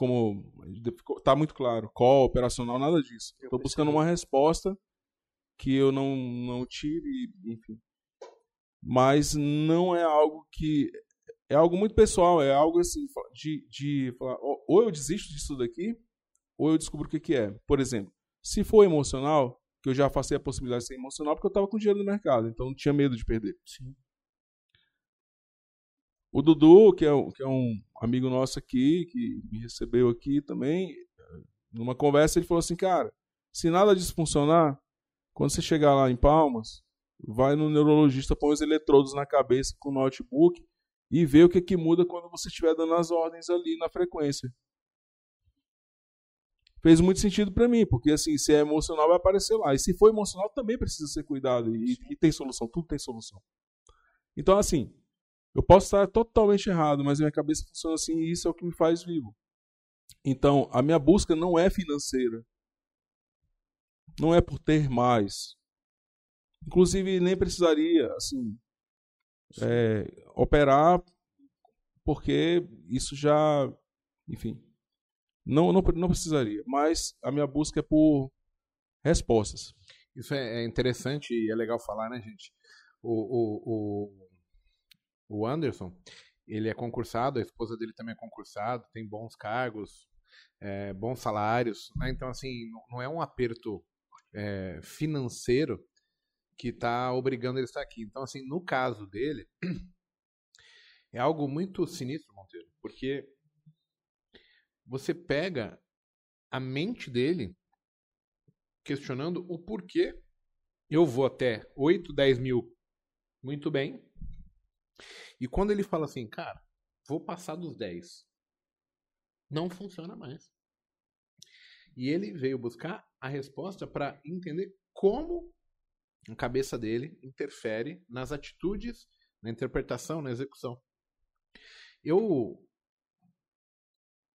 como está muito claro, qual operacional, nada disso. Estou buscando uma resposta que eu não, não tive, enfim. Mas não é algo que. É algo muito pessoal, é algo assim, de, de falar, ou eu desisto disso daqui, ou eu descubro o que, que é. Por exemplo, se for emocional, que eu já afastei a possibilidade de ser emocional porque eu estava com dinheiro no mercado, então não tinha medo de perder. Sim. O Dudu, que é, que é um amigo nosso aqui, que me recebeu aqui também, numa conversa, ele falou assim: cara, se nada disso funcionar, quando você chegar lá em Palmas, vai no neurologista, põe os eletrodos na cabeça com o notebook e vê o que, que muda quando você estiver dando as ordens ali na frequência. Fez muito sentido para mim, porque assim, se é emocional vai aparecer lá. E se for emocional também precisa ser cuidado. E, e tem solução, tudo tem solução. Então, assim, eu posso estar totalmente errado, mas minha cabeça funciona assim e isso é o que me faz vivo. Então, a minha busca não é financeira. Não é por ter mais. Inclusive, nem precisaria, assim, é, operar, porque isso já, enfim, não, não, não precisaria. Mas a minha busca é por respostas. Isso é, é interessante e é legal falar, né, gente? O, o, o, o Anderson, ele é concursado, a esposa dele também é concursado, tem bons cargos, é, bons salários, né? então assim não é um aperto é, financeiro que está obrigando ele a estar aqui. Então assim no caso dele [clears throat] é algo muito sinistro, Monteiro, porque você pega a mente dele questionando o porquê eu vou até 8, 10 mil muito bem, e quando ele fala assim, cara, vou passar dos 10, não funciona mais. E ele veio buscar a resposta para entender como a cabeça dele interfere nas atitudes, na interpretação, na execução. Eu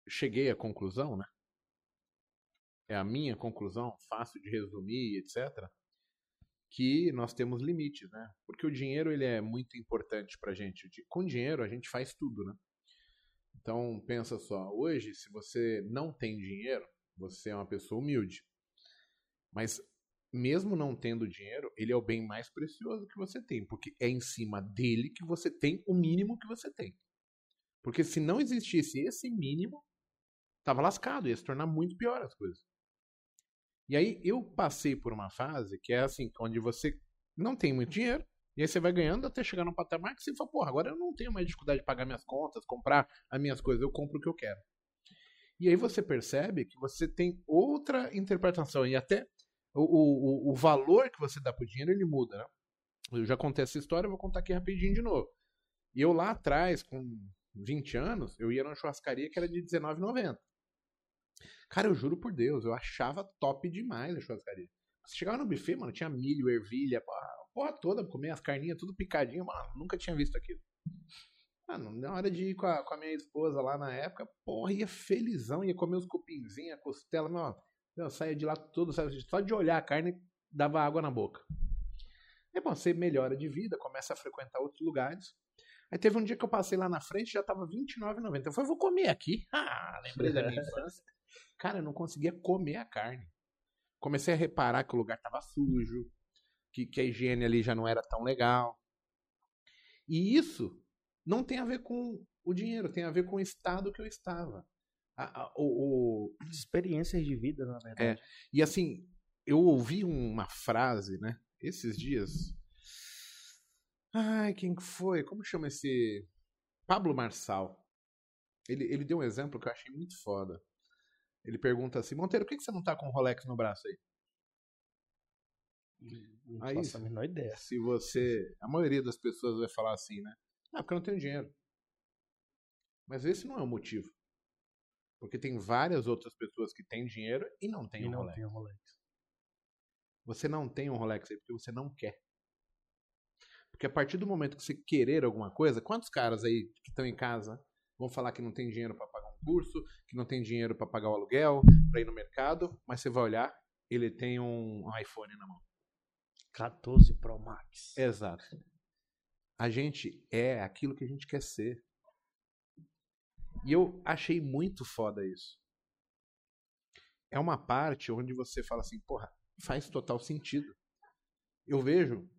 cheguei à conclusão, né? É a minha conclusão, fácil de resumir, etc. Que nós temos limites, né? Porque o dinheiro ele é muito importante pra gente. Com dinheiro a gente faz tudo, né? Então pensa só, hoje se você não tem dinheiro, você é uma pessoa humilde. Mas mesmo não tendo dinheiro, ele é o bem mais precioso que você tem, porque é em cima dele que você tem o mínimo que você tem. Porque se não existisse esse mínimo, tava lascado, ia se tornar muito pior as coisas. E aí eu passei por uma fase que é assim, onde você não tem muito dinheiro, e aí você vai ganhando até chegar num patamar que você fala, porra, agora eu não tenho mais dificuldade de pagar minhas contas, comprar as minhas coisas, eu compro o que eu quero. E aí você percebe que você tem outra interpretação, e até o, o, o valor que você dá pro dinheiro, ele muda, né? Eu já contei essa história, vou contar aqui rapidinho de novo. E eu lá atrás, com 20 anos, eu ia numa churrascaria que era de R$19,90. Cara, eu juro por Deus, eu achava top demais a churrascaria. Você chegava no buffet, mano, tinha milho, ervilha, a porra toda, comer as carninhas tudo picadinho, mano, nunca tinha visto aquilo. Mano, na hora de ir com a, com a minha esposa lá na época, porra, ia felizão, ia comer os cupinzinhos, a costela, mano, eu saía de lá todo, só de olhar a carne dava água na boca. E bom, você melhora de vida, começa a frequentar outros lugares. Aí teve um dia que eu passei lá na frente já tava R$29,90. Eu falei, vou comer aqui. [laughs] Ah, lembrei da minha [laughs] infância. Cara, eu não conseguia comer a carne. Comecei a reparar que o lugar tava sujo, que, que a higiene ali já não era tão legal. E isso não tem a ver com o dinheiro, tem a ver com o estado que eu estava. A, a, o, o... Experiências de vida, na verdade. É. E assim, eu ouvi uma frase, né? Esses dias. Ai, quem foi? Como chama esse. Pablo Marçal. Ele, ele deu um exemplo que eu achei muito foda. Ele pergunta assim: Monteiro, por que, que você não tá com um Rolex no braço aí? Não aí, faço a menor ideia. Se você. A maioria das pessoas vai falar assim, né? Ah, porque eu não tenho dinheiro. Mas esse não é o motivo. Porque tem várias outras pessoas que têm dinheiro e não têm e um não Rolex. Tem um Rolex. Você não tem um Rolex aí porque você não quer. Porque a partir do momento que você querer alguma coisa, quantos caras aí que estão em casa vão falar que não tem dinheiro para pagar curso, que não tem dinheiro para pagar o aluguel, para ir no mercado, mas você vai olhar, ele tem um iPhone na mão. 14 Pro Max. Exato. A gente é aquilo que a gente quer ser. E eu achei muito foda isso. É uma parte onde você fala assim, porra, faz total sentido. Eu vejo,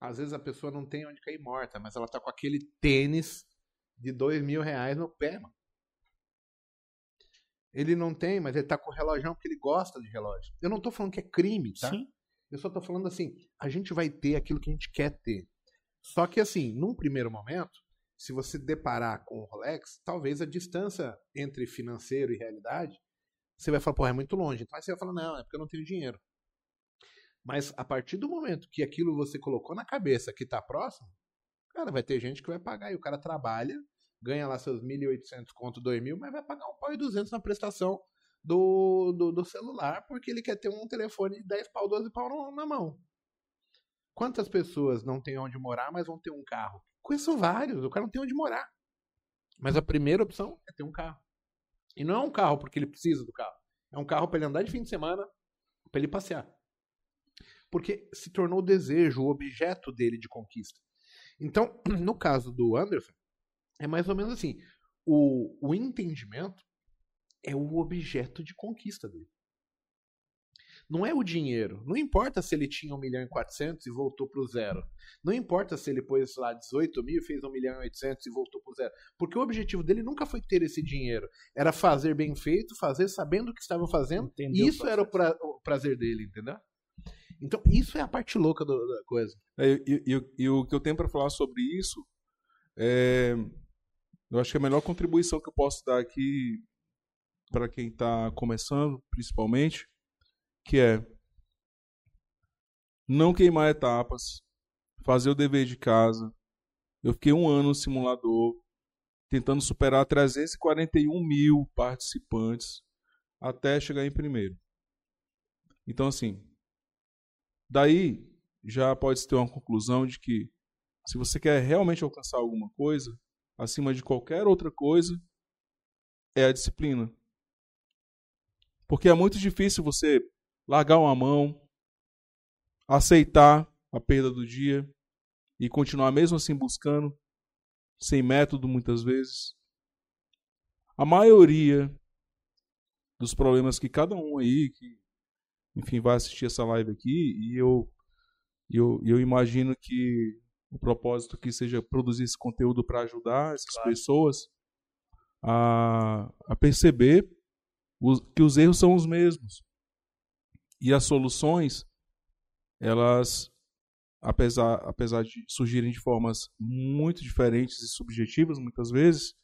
às vezes a pessoa não tem onde cair morta, mas ela tá com aquele tênis de dois mil reais no pé, mano. Ele não tem, mas ele tá com o relógio porque ele gosta de relógio. Eu não tô falando que é crime, tá? Sim. Eu só tô falando assim, a gente vai ter aquilo que a gente quer ter. Só que assim, num primeiro momento, se você deparar com o Rolex, talvez a distância entre financeiro e realidade, você vai falar, pô, é muito longe. Então aí você vai falar, não, é porque eu não tenho dinheiro. Mas a partir do momento que aquilo você colocou na cabeça que está próximo, cara, vai ter gente que vai pagar. E o cara trabalha, ganha lá seus 1.800 conto, 2.000, mas vai pagar um pau e 200 na prestação do, do, do, celular porque ele quer ter um telefone de 10 pau, 12 pau na mão. Quantas pessoas não têm onde morar, mas vão ter um carro? Conheço vários, o cara não tem onde morar. Mas a primeira opção é ter um carro. E não é um carro porque ele precisa do carro. É um carro para ele andar de fim de semana, para ele passear. Porque se tornou o desejo, o objeto dele de conquista. Então, [clears throat] no caso do Anderson, é mais ou menos assim: o, o entendimento é o objeto de conquista dele. Não é o dinheiro. Não importa se ele tinha 1 milhão e 400 e voltou para o zero. Não importa se ele pôs lá 18 mil, fez 1 milhão e 800 e voltou para o zero. Porque o objetivo dele nunca foi ter esse dinheiro. Era fazer bem feito, fazer sabendo o que estavam fazendo. Entendeu, isso era o, pra, o, prazer dele, entendeu? Então, isso é a parte louca do, da coisa. É, e, e, e, o que eu tenho para falar sobre isso é. Eu acho que a melhor contribuição que eu posso dar aqui para quem está começando, principalmente, que é não queimar etapas, fazer o dever de casa. Eu fiquei um ano no simulador, tentando superar 341 mil participantes até chegar em primeiro. Então, assim, daí já pode-se ter uma conclusão de que se você quer realmente alcançar alguma coisa, acima de qualquer outra coisa, é a disciplina. Porque é muito difícil você largar uma mão, aceitar a perda do dia e continuar mesmo assim buscando, sem método muitas vezes. A maioria dos problemas que cada um aí, que enfim, vai assistir essa live aqui, e eu, eu, eu imagino que o propósito aqui seja produzir esse conteúdo para ajudar essas claro. pessoas a, a perceber os, que os erros são os mesmos. E as soluções, elas, apesar, apesar de surgirem de formas muito diferentes e subjetivas, muitas vezes,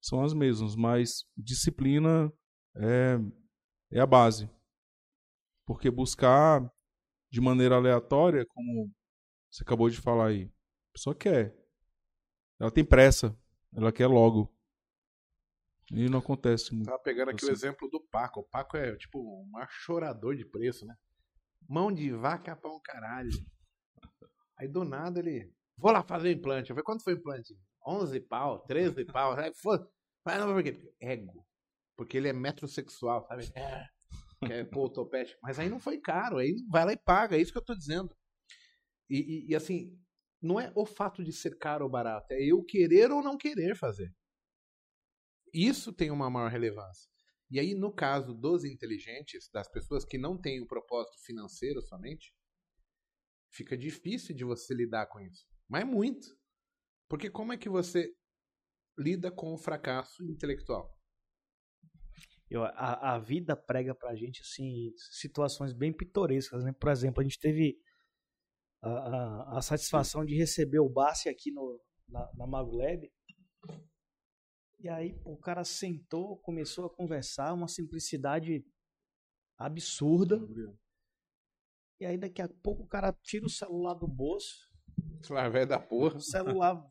são as mesmas, mas disciplina é, é a base. Porque buscar de maneira aleatória, como você acabou de falar aí, pessoa quer. Ela tem pressa, ela quer logo. E não acontece muito. Tava pegando aqui assim. o exemplo do Paco. O Paco é tipo um chorador de preço, né? Mão de vaca é pra um caralho. Aí do nada ele. Vou lá fazer o implante. Eu falei, quanto foi o implante? 11 pau, 13 pau. Aí, foda. Mas não, por quê? Ego. Porque ele é metrosexual, sabe? É. Quer pôr o topete. Mas aí não foi caro. Aí vai lá e paga. É isso que eu tô dizendo. E, e, e assim, não é o fato de ser caro ou barato. É eu querer ou não querer fazer. Isso tem uma maior relevância. E aí, no caso dos inteligentes, das pessoas que não têm o propósito financeiro somente, fica difícil de você lidar com isso. Mas é muito. Porque como é que você lida com o fracasso intelectual? Eu, a, a vida prega pra gente assim, situações bem pitorescas. Né? Por exemplo, a gente teve a, a, a satisfação de receber o Bassi aqui no, na, na Mago Lab. E aí pô, o cara sentou, começou a conversar, uma simplicidade absurda. E aí daqui a pouco o cara tira o celular do bolso. Celular velho da porra. O celular,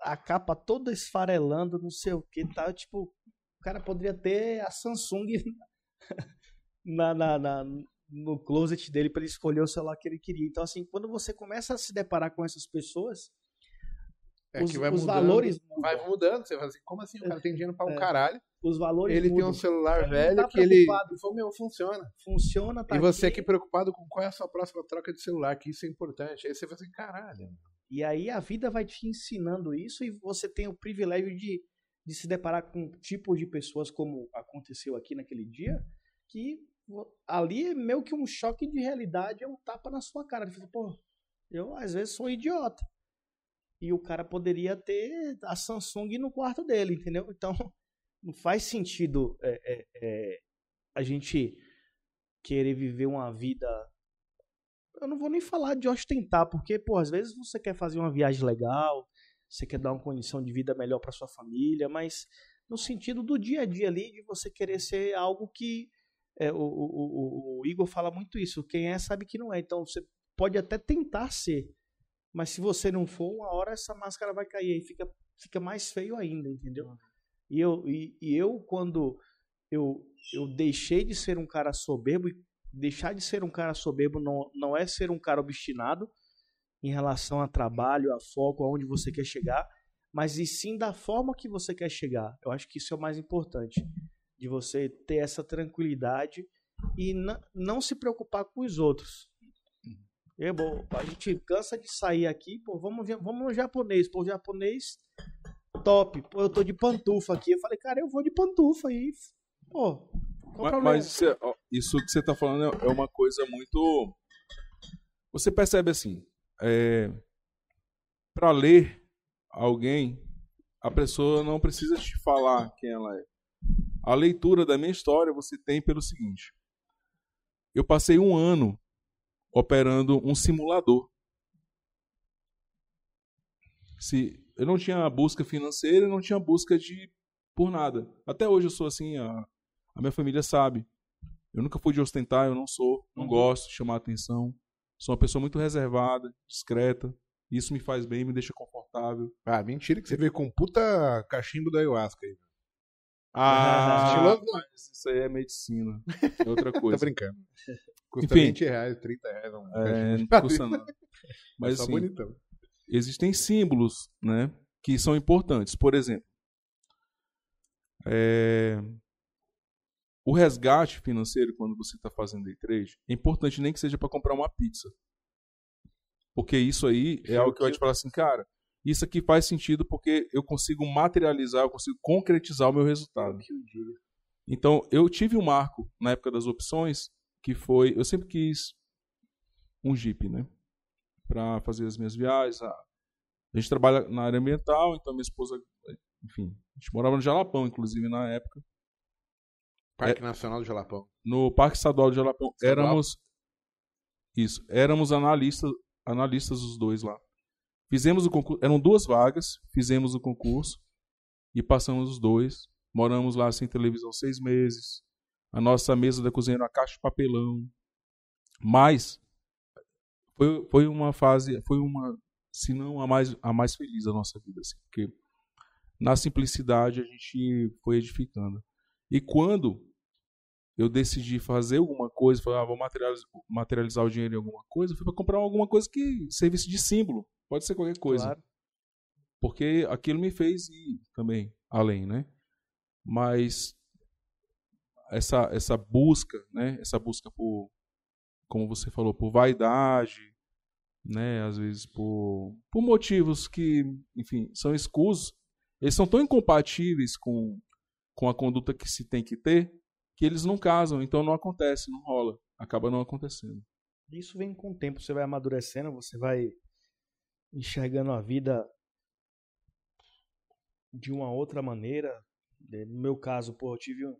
a capa toda esfarelando, não sei o que, tá? Tipo, o cara poderia ter a Samsung [laughs] na, na, na no closet dele para ele escolher o celular que ele queria. Então, assim, quando você começa a se deparar com essas pessoas, é os, que vai os mudando, valores mudam. vai mudando. Você fala assim, como assim? O cara tem dinheiro para um é. caralho. Os valores Ele mudam. tem um celular velho tá que ele. Falou, meu, funciona. Funciona, tá E você aqui. aqui preocupado com qual é a sua próxima troca de celular, que isso é importante. Aí você fala assim, caralho. E aí a vida vai te ensinando isso e você tem o privilégio de, de se deparar com tipos de pessoas como aconteceu aqui naquele dia, que ali é meio que um choque de realidade, é um tapa na sua cara. Você fala, pô, eu às vezes sou idiota e o cara poderia ter a Samsung no quarto dele, entendeu? Então, [laughs] não faz sentido é, é, é, a gente querer viver uma vida. Eu não vou nem falar de ostentar, porque, pô, às vezes você quer fazer uma viagem legal, você quer dar uma condição de vida melhor para sua família, mas no sentido do dia a dia ali, de você querer ser algo que. É, o, o, o, o Igor fala muito isso. Quem é sabe que não é. Então você pode até tentar ser, mas se você não for, uma hora essa máscara vai cair. Aí fica, fica mais feio ainda, entendeu? Uhum. E, eu, e, e, eu, quando eu, eu deixei de ser um cara soberbo, e deixar de ser um cara soberbo não, não é ser um cara obstinado em relação a trabalho, a foco, aonde você quer chegar, mas e sim da forma que você quer chegar. Eu acho que isso é o mais importante. De você ter essa tranquilidade e não se preocupar com os outros. É bom, a gente cansa de sair aqui, pô, vamos, vamos no japonês. Pô, japonês top. Pô, eu tô de pantufa aqui. Eu falei, cara, eu vou de pantufa aí. Pô, mas, mas isso, é, isso, que você tá falando é uma coisa muito. Você percebe assim, é... para ler alguém, a pessoa não precisa te falar quem ela é. A leitura da minha história você tem pelo seguinte: eu passei um ano operando um simulador. Se eu não tinha busca financeira, não tinha busca de por nada. Até hoje eu sou assim, a, a minha família sabe. Eu nunca fui de ostentar, eu não sou, não uhum. gosto de chamar atenção. Sou uma pessoa muito reservada, discreta. Isso me faz bem, me deixa confortável. Ah, mentira que você veio com um puta cachimbo da ayahuasca aí. Ah, isso aí é medicina. É outra [laughs] coisa. tá brincando. Custa Enfim, 20 reais, 30 reais. Um é, não custa nada. [laughs] Mas, tá assim, bonitão. existem símbolos, né? que são importantes. Por exemplo, é, o resgate financeiro, quando você está fazendo day trade, é importante nem que seja para comprar uma pizza. Porque isso aí é algo que vai te falar assim, cara, isso aqui faz sentido porque eu consigo materializar, eu consigo concretizar o meu resultado. Então, eu tive um marco na época das opções, que foi, eu sempre quis um Jeep, né? Para fazer as minhas viagens. A gente trabalha na área ambiental, então minha esposa, enfim, a gente morava no Jalapão, inclusive, na época. Parque é, Nacional do Jalapão. No Parque Estadual do Jalapão. Estadual? Éramos. Isso. Éramos analistas, analistas os dois lá. Fizemos o concurso. Eram duas vagas, fizemos o concurso e passamos os dois. Moramos lá sem televisão seis meses. A nossa mesa da cozinha era uma caixa de papelão. Mas foi, foi uma fase, foi uma, se não a mais, a mais feliz da nossa vida, assim, porque na simplicidade a gente foi edificando. E quando eu decidi fazer alguma coisa, falei, ah, vou materializar, materializar o dinheiro em alguma coisa, fui para comprar alguma coisa que servisse de símbolo. Pode ser qualquer coisa. Claro. Porque aquilo me fez ir também além, né? Mas essa essa busca, né? Essa busca por como você falou, por vaidade, né? Às vezes por por motivos que, enfim, são escusos. Eles são tão incompatíveis com com a conduta que se tem que ter que eles não casam, então não acontece, não rola, acaba não acontecendo. Isso vem com o tempo, você vai amadurecendo, você vai enxergando a vida de uma outra maneira. No meu caso, pô, eu tive um,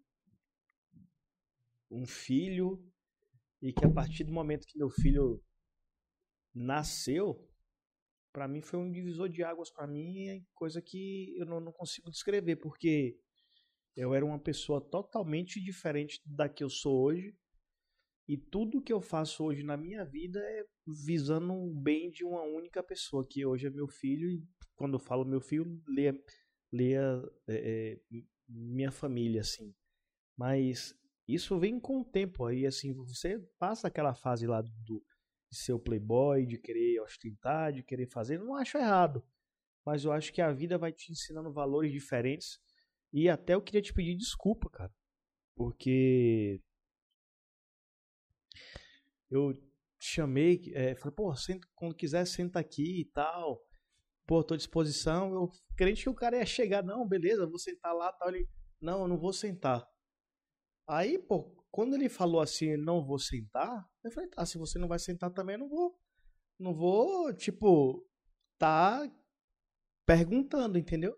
um filho e que a partir do momento que meu filho nasceu, para mim foi um divisor de águas para mim, é coisa que eu não, não consigo descrever, porque eu era uma pessoa totalmente diferente da que eu sou hoje. E tudo que eu faço hoje na minha vida é visando o bem de uma única pessoa, que hoje é meu filho. E quando eu falo meu filho, leia, leia é, é, minha família, assim. Mas isso vem com o tempo. Aí, assim, você passa aquela fase lá do, de ser o playboy, de querer ostentar, de querer fazer. não acho errado. Mas eu acho que a vida vai te ensinando valores diferentes. E até eu queria te pedir desculpa, cara. Porque eu chamei, é, falei, pô, senta, quando quiser, senta aqui e tal. Pô, tô à disposição. Eu crente que o cara ia chegar, não, beleza, vou sentar lá tal. Ele, não, eu não vou sentar. Aí, pô, quando ele falou assim, não vou sentar, eu falei, tá, se você não vai sentar também, eu não vou. Não vou, tipo, tá perguntando, entendeu?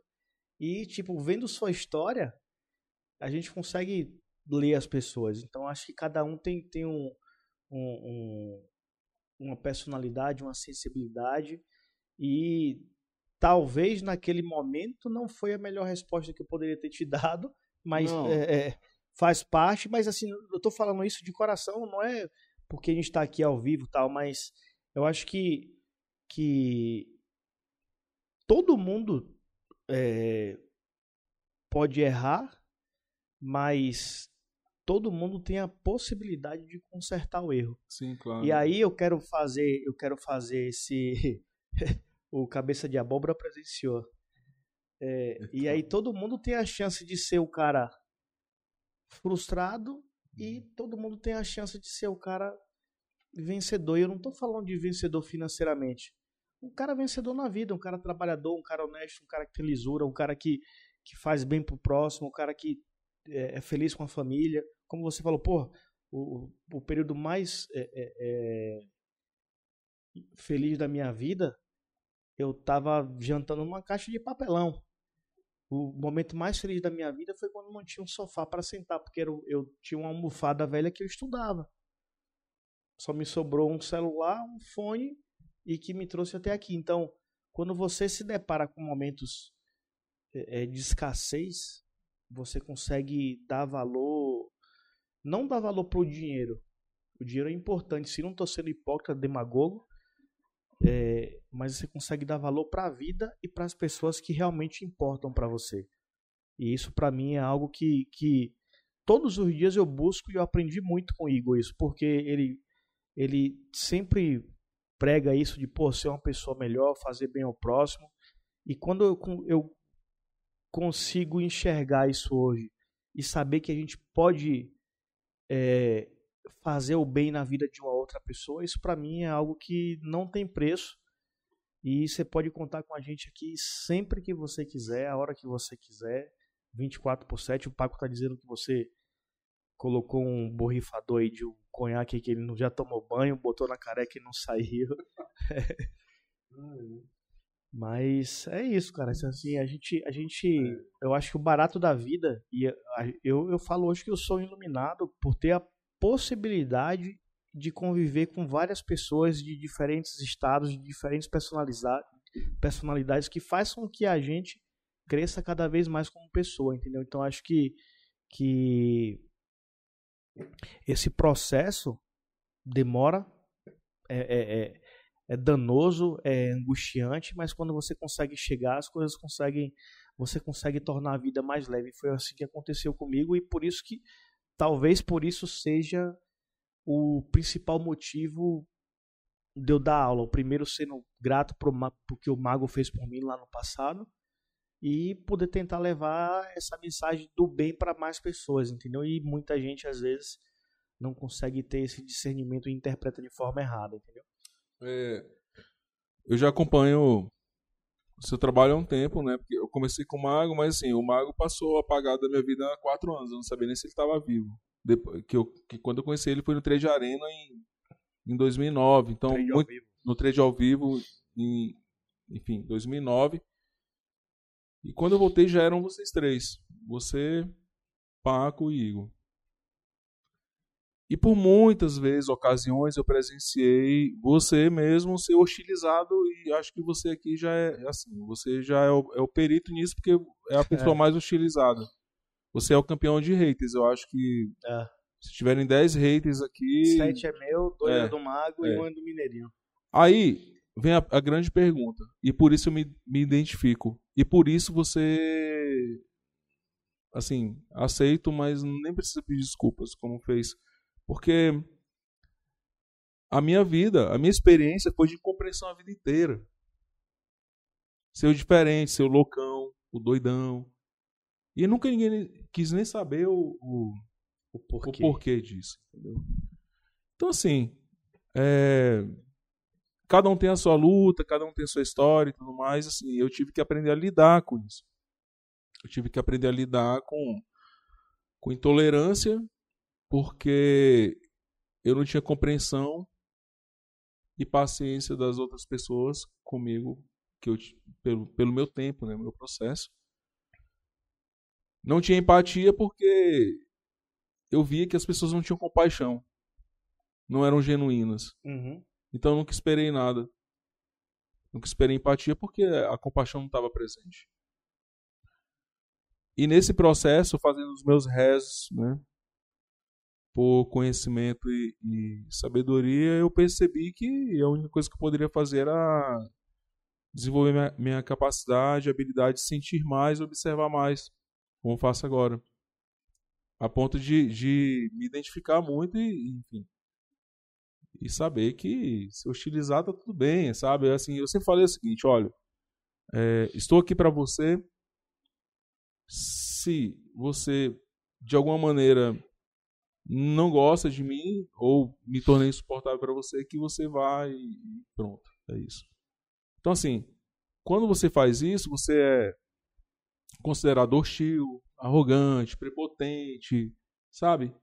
E, tipo, vendo sua história, a gente consegue ler as pessoas. Então, acho que cada um tem, tem um, um, um, uma personalidade, uma sensibilidade e talvez naquele momento não foi a melhor resposta que eu poderia ter te [laughs] dado, mas é, é, faz parte. Mas assim, eu tô falando isso de coração, não é porque a gente está aqui ao vivo tal, mas eu acho que que todo mundo é, pode errar, mas todo mundo tem a possibilidade de consertar o erro. Sim, claro. E aí eu quero fazer, eu quero fazer esse [laughs] o cabeça de abóbora presenciou. É, e aí todo mundo tem a chance de ser o cara frustrado e todo mundo tem a chance de ser o cara vencedor. E eu não estou falando de vencedor financeiramente. Um cara vencedor na vida, um cara trabalhador, um cara honesto, um cara que tem lisura, um cara que, que faz bem pro próximo, um cara que é, é feliz com a família. Como você falou, pô, o, o período mais é, é, é, feliz da minha vida, eu tava jantando numa caixa de papelão. O momento mais feliz da minha vida foi quando não tinha um sofá para sentar, porque eu, eu tinha uma almofada velha que eu estudava. Só me sobrou um celular, um fone e que me trouxe até aqui. Então, quando você se depara com momentos é, de escassez, você consegue dar valor, não dar valor para o dinheiro. O dinheiro é importante, se não estou sendo hipócrita, demagogo, é, mas você consegue dar valor para a vida e para as pessoas que realmente importam para você. E isso para mim é algo que, que todos os dias eu busco e eu aprendi muito com o Igor isso, porque ele, ele sempre prega isso de pô, ser uma pessoa melhor, fazer bem ao próximo. E quando eu, eu consigo enxergar isso hoje e saber que a gente pode é, fazer o bem na vida de uma outra pessoa, isso para mim é algo que não tem preço. E você pode contar com a gente aqui sempre que você quiser, a hora que você quiser, 24 por 7. O Paco tá dizendo que você colocou um borrifador aí de um conhaque que ele já tomou banho, botou na careca e não saiu. Mas é isso, cara. Assim, a gente, a gente, eu acho que o barato da vida e eu, eu falo hoje que eu sou iluminado por ter a possibilidade de conviver com várias pessoas de diferentes estados, de diferentes personalidades que faz com que a gente cresça cada vez mais como pessoa, entendeu? Então acho que que esse processo demora, é, é, é, é danoso, é angustiante, mas quando você consegue chegar, as coisas conseguem, você consegue tornar a vida mais leve. Foi assim que aconteceu comigo e por isso que talvez por isso seja o principal motivo de eu dar aula. O primeiro sendo grato por que o Mago fez por mim lá no passado e poder tentar levar essa mensagem do bem para mais pessoas, entendeu? E muita gente às vezes não consegue ter esse discernimento e interpreta de forma errada, entendeu? É, eu já acompanho o seu trabalho há um tempo, né? Porque eu comecei com o Mago, mas assim, o Mago passou apagado da minha vida há quatro anos. Eu não sabia nem se ele estava vivo. Depois, que, eu, que quando eu conheci ele foi no Trade Arena em, em 2009. Então, trade muito, no Trade ao vivo, em, enfim, 2009. E quando eu voltei já eram vocês três. Você, Paco e Igor. E por muitas vezes, ocasiões, eu presenciei você mesmo ser hostilizado e acho que você aqui já é assim, você já é o, é o perito nisso porque é a pessoa é. mais hostilizada. Você é o campeão de haters, eu acho que é. se tiverem 10 haters aqui... Sete é meu, dois é, é do Mago e um é do Mineirinho. Aí vem a, a, grande pergunta, e por isso eu me, me identifico. E por isso você, assim, aceito, mas nem precisa pedir desculpas, como fez porque a minha vida, a minha experiência foi de incompreensão a vida inteira. Ser o diferente, ser o loucão, o doidão. E nunca ninguém quis nem saber o, o, o, porquê. o porquê disso. Entendeu? Então, assim, é, cada um tem a sua luta, cada um tem a sua história e tudo mais. Assim, eu tive que aprender a lidar com isso. Eu tive que aprender a lidar com, com intolerância porque eu não tinha compreensão e paciência das outras pessoas comigo, que eu, pelo, pelo meu tempo, né, meu processo. Não tinha empatia porque eu via que as pessoas não tinham compaixão, não eram genuínas. Uhum. Então eu nunca esperei nada. Nunca esperei empatia porque a compaixão não estava presente. E nesse processo, fazendo os meus rezos, né, por conhecimento e, e, sabedoria, eu percebi que a única coisa que eu poderia fazer era desenvolver minha, minha capacidade, habilidade de sentir mais observar mais, como faço agora. A ponto de, de me identificar muito e, enfim, e saber que se hostilizar tá tudo bem, sabe? Assim, eu sempre falei o seguinte, olha, é, estou aqui para você. Se você de alguma maneira não gosta de mim ou me tornei insuportável para você, que você vai e pronto, é isso. Então assim, quando você faz isso, você é considerado hostil, arrogante, prepotente, sabe?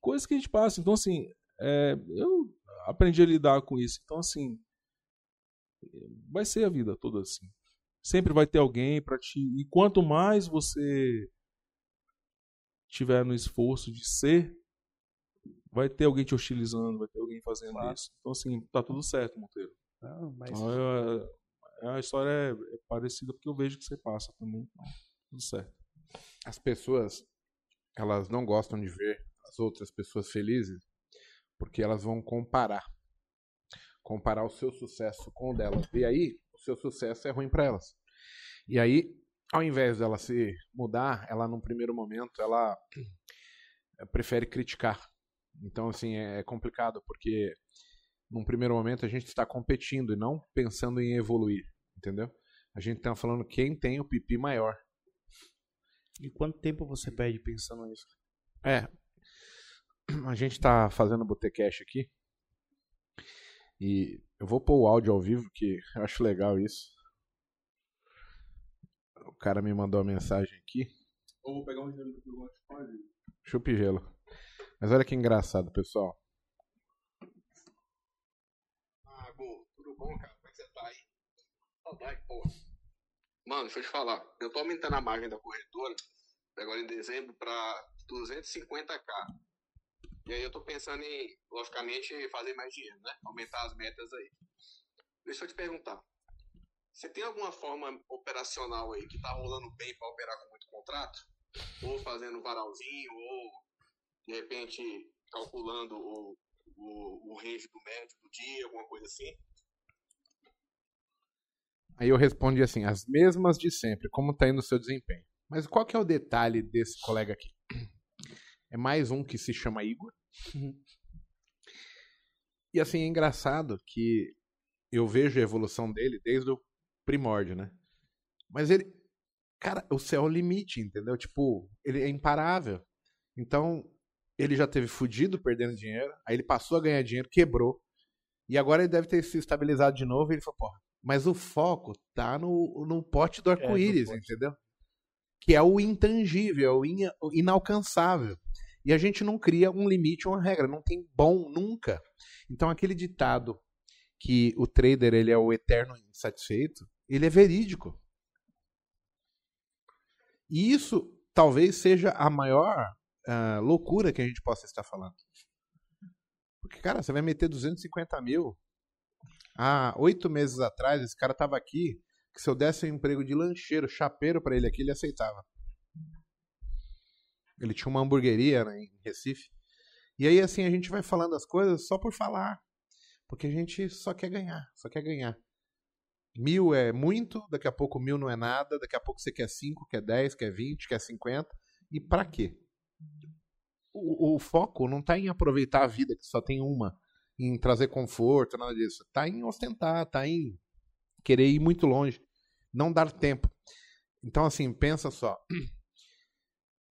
Coisas que a gente passa. Então assim, é, eu aprendi a lidar com isso. Então assim, vai ser a vida toda assim. Sempre vai ter alguém para te. E quanto mais você tiver no esforço de ser vai ter alguém te hostilizando, vai ter alguém fazendo claro. isso. Então, assim, tá tudo certo, Monteiro. Não, mas... Então, é, é, a história é, é, parecida porque eu vejo que você passa também. Então, tudo certo. As pessoas, elas não gostam de ver as outras pessoas felizes porque elas vão comparar. Comparar o seu sucesso com o delas. E aí, o seu sucesso é ruim para elas. E aí, ao invés dela se mudar, ela, num primeiro momento, ela [clears throat] prefere criticar então, assim, é, é complicado, porque num primeiro momento a gente está competindo e não pensando em evoluir, entendeu? A gente tá falando quem tem o pipi maior. E quanto tempo você perde pensando nisso? É. [clears throat] A gente tá fazendo botecash aqui. E eu vou pôr o áudio ao vivo, que eu acho legal isso. O cara me mandou uma mensagem aqui. Eu vou pegar um gelo que eu gosto de fazer. Chupa e gelo. Mas olha que engraçado, pessoal. Ah, Gu, tudo bom, cara? Como é que você tá aí? Saudade, pô. Mano, deixa eu te falar. Eu tô aumentando a margem da corretora, agora em dezembro, pra 250k. E aí eu tô pensando em, logicamente, fazer mais dinheiro, né? Aumentar as metas aí. Deixa eu te perguntar. Você tem alguma forma operacional aí que tá rolando bem pra operar com muito contrato? Ou fazendo varalzinho, ou de repente calculando o, o, o range do médio do dia, alguma coisa assim? Aí eu respondi assim, as mesmas de sempre, como tá indo o seu desempenho. Mas qual que é o detalhe desse colega aqui? É mais um que se chama Igor. E assim, é engraçado que eu vejo a evolução dele desde o primórdio, né? Mas ele. Cara, o céu é o limite, entendeu? Tipo, ele é imparável. Então, ele já teve fudido perdendo dinheiro, aí ele passou a ganhar dinheiro, quebrou. E agora ele deve ter se estabilizado de novo e ele falou, porra, mas o foco tá no, no pote do arco-íris, pote. entendeu? Que é o intangível, é o o inalcançável. E a gente não cria um limite uma regra, não tem bom nunca. Então aquele ditado que o trader ele é o eterno insatisfeito, ele é verídico. E isso talvez seja a maior ah, loucura que a gente possa estar falando. Porque, cara, você vai meter 250 mil. Há oito meses atrás, esse cara tava aqui, que se eu desse um emprego de lancheiro, chapeiro pra ele aqui, ele aceitava. Ele tinha uma hamburgueria né, em Recife. E aí, assim, a gente vai falando as coisas só por falar. Porque a gente só quer ganhar, só quer ganhar. Mil é muito, daqui a pouco mil não é nada, daqui a pouco você quer 5, quer 10, quer 20, quer 50. E pra quê? O, o foco não tá em aproveitar a vida, que só tem uma, em trazer conforto, nada disso. Tá em ostentar, tá em querer ir muito longe, não dar tempo. Então, assim, pensa só. [clears throat]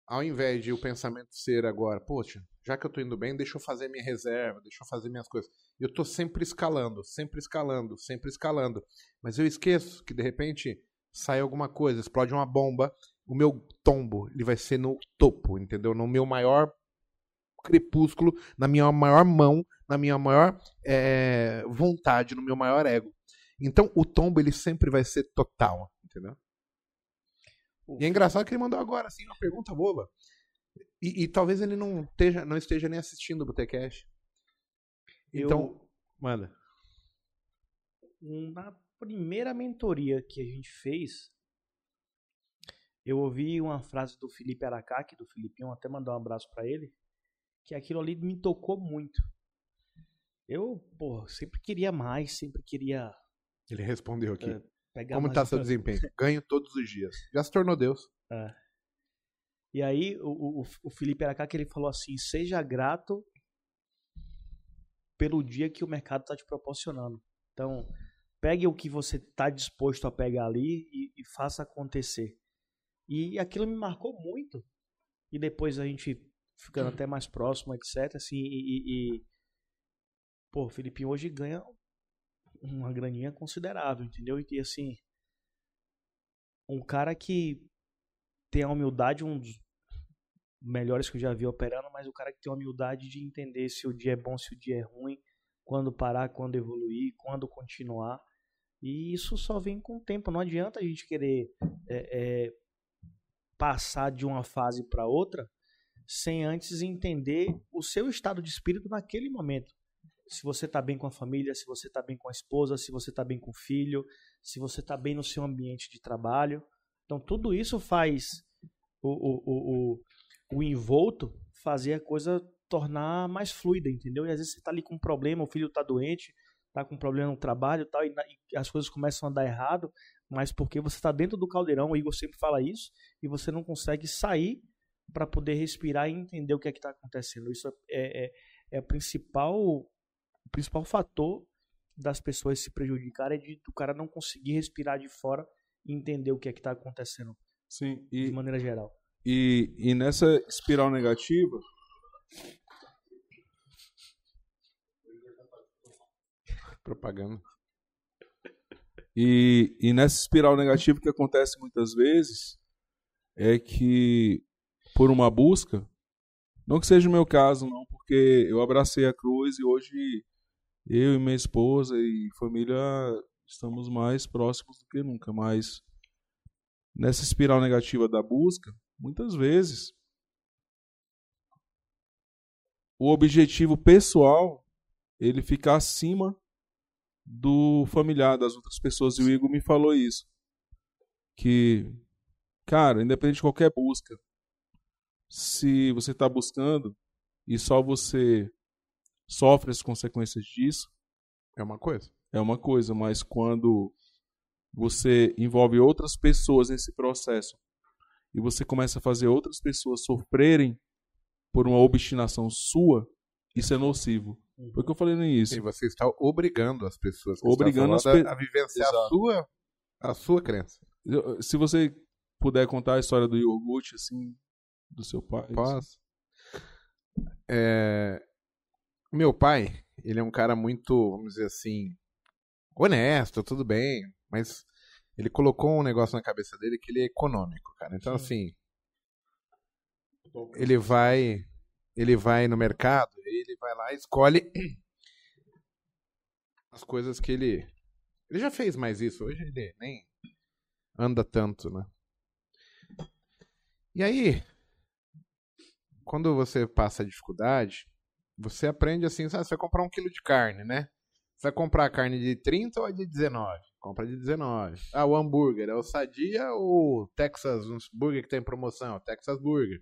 Ao invés de o pensamento ser agora, poxa, já que eu tô indo bem, deixa eu fazer minha reserva, deixa eu fazer minhas coisas. Eu tô sempre escalando, sempre escalando, sempre escalando. Mas eu esqueço que de repente sai alguma coisa, explode uma bomba, o meu tombo, ele vai ser no topo, entendeu? No meu maior crepúsculo, na minha maior mão, na minha maior eh, vontade, no meu maior ego. Então o tombo ele sempre vai ser total, entendeu? E é engraçado que ele mandou agora assim uma pergunta boba. E, e talvez ele não esteja, não esteja nem assistindo o Botecash. Então, manda. Na primeira mentoria que a gente fez, eu ouvi uma frase do Felipe Aracaque, do Filipinho, até mandar um abraço pra ele, que aquilo ali me tocou muito. Eu, pô, sempre queria mais, sempre queria Ele respondeu aqui. É, Como está seu desempenho? Ganho todos os dias. Já se tornou Deus. E aí o, o, o Felipe Aracaque ele falou assim: seja grato pelo dia que o mercado está te proporcionando. Então, pegue o que você está disposto a pegar ali e, e faça acontecer. E aquilo me marcou muito. E depois a gente ficando até mais próximo, etc. Assim, e, e, e- pô, o Filipinho hoje ganha uma graninha considerável, entendeu? E assim, um cara que tem a humildade, um dos melhores que eu já vi operando, mas o cara que tem a humildade de entender se o dia é bom, se o dia é ruim, quando parar, quando evoluir, quando continuar. E isso só vem com o tempo. Não adianta a gente querer é, é, passar de uma fase para outra sem antes entender o seu estado de espírito naquele momento. Se você está bem com a família, se você está bem com a esposa, se você está bem com o filho, se você está bem no seu ambiente de trabalho. Então, tudo isso faz o, o, o, o, envolto fazer a coisa tornar mais fluida, entendeu? E às vezes você tá ali com um problema, o filho tá doente, tá com um problema no trabalho tal, e, e as coisas começam a dar errado, mas porque você tá dentro do caldeirão, o Igor sempre fala isso, e você não consegue sair para poder respirar e entender o que é que tá acontecendo. Isso é, é, é o principal, o principal fator das pessoas se prejudicarem, é de o cara não conseguir respirar de fora entender o que é que está acontecendo Sim, de e, maneira geral. e, e nessa espiral negativa, Propaganda. E, e nessa espiral negativa que acontece muitas vezes é que por uma busca, não que seja o meu caso, não, porque eu abracei a cruz e hoje eu e minha esposa e família estamos mais próximos do que nunca, mas nessa espiral negativa da busca, muitas vezes o objetivo pessoal ele fica acima do familiar das outras pessoas. E o Igor me falou isso que cara independente de qualquer busca se você está buscando e só você sofre as consequências disso É uma coisa. é uma coisa mas quando você envolve outras pessoas nesse processo e você começa a fazer outras pessoas sofrerem por uma obstinação sua isso é nocivo foi o que eu falei no início E você está obrigando as pessoas Obrigando as pe- a, vivenciar a sua, a sua crença. Se você puder contar a história do iogurte, assim, do seu pai. Posso? É, Meu pai, ele é um cara muito, vamos dizer assim, honesto, tudo bem, mas ele colocou um negócio na cabeça dele que ele é econômico, cara. Então, assim, ele vai, ele vai no mercado, ele vai lá e escolhe [clears throat] as coisas que ele, ele já fez mais isso. Hoje ele nem anda tanto, né? E aí, quando você passa dificuldade, você aprende assim, sabe, você vai comprar um quilo de carne, né? Você vai comprar a carne de 30 ou a de 19? Compra de 19. Ah, o hambúrguer, é o Sadia ou o Texas, um burger que tem promoção? Texas Burger.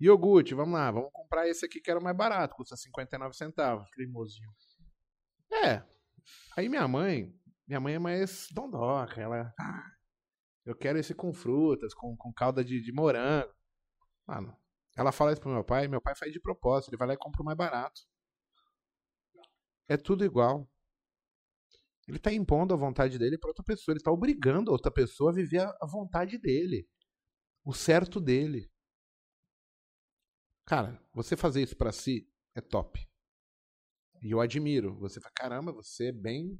Iogurte, vamos lá, vamos comprar esse aqui que era o mais barato, custa 59 centavos. Cremosinho. É. Aí minha mãe, minha mãe é mais dondoca, ela, ah, eu quero esse com frutas, com, com calda de, de morango. Mano, ela fala isso pro meu pai, meu pai faz de propósito, ele vai lá e compra o mais barato. É tudo igual. Ele tá impondo a vontade dele pra outra pessoa, ele tá obrigando a outra pessoa a viver a, vontade dele, o certo dele. Cara, você fazer isso pra si é top. E eu admiro. Você fala, caramba, você é bem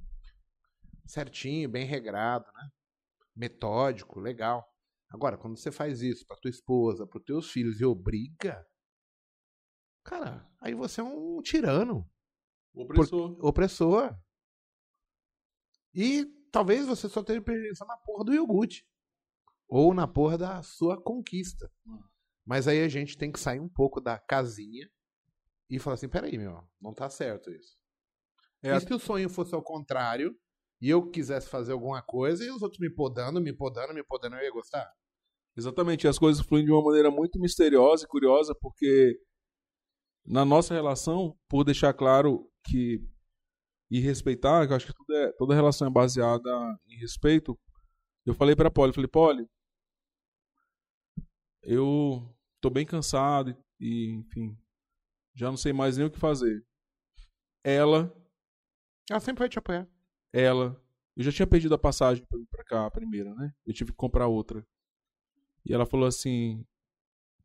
certinho, bem regrado, né? Metódico, legal. Agora, quando você faz isso pra tua esposa, pros teus filhos e obriga, cara, aí você é um tirano, Opressor. opressor. E talvez você só esteja pensando na porra do iogurte. Ou na porra da sua conquista. Mas aí a gente tem que sair um pouco da casinha e falar assim, peraí, meu, não tá certo isso. É e se o sonho fosse ao contrário, e eu quisesse fazer alguma coisa, e os outros me podando, me podando, me podando, eu ia gostar? Exatamente, as coisas fluem de uma maneira muito misteriosa e curiosa, porque na nossa relação, por deixar claro que e respeitar, eu acho que tudo é, toda relação é baseada em respeito, eu falei pra Polly, falei, Polly, eu tô bem cansado e, e, enfim, já não sei mais nem o que fazer. Ela, Ela sempre vai te apoiar. ela, eu já tinha perdido a passagem pra cá, a primeira, né? Eu tive que comprar outra. E ela falou assim: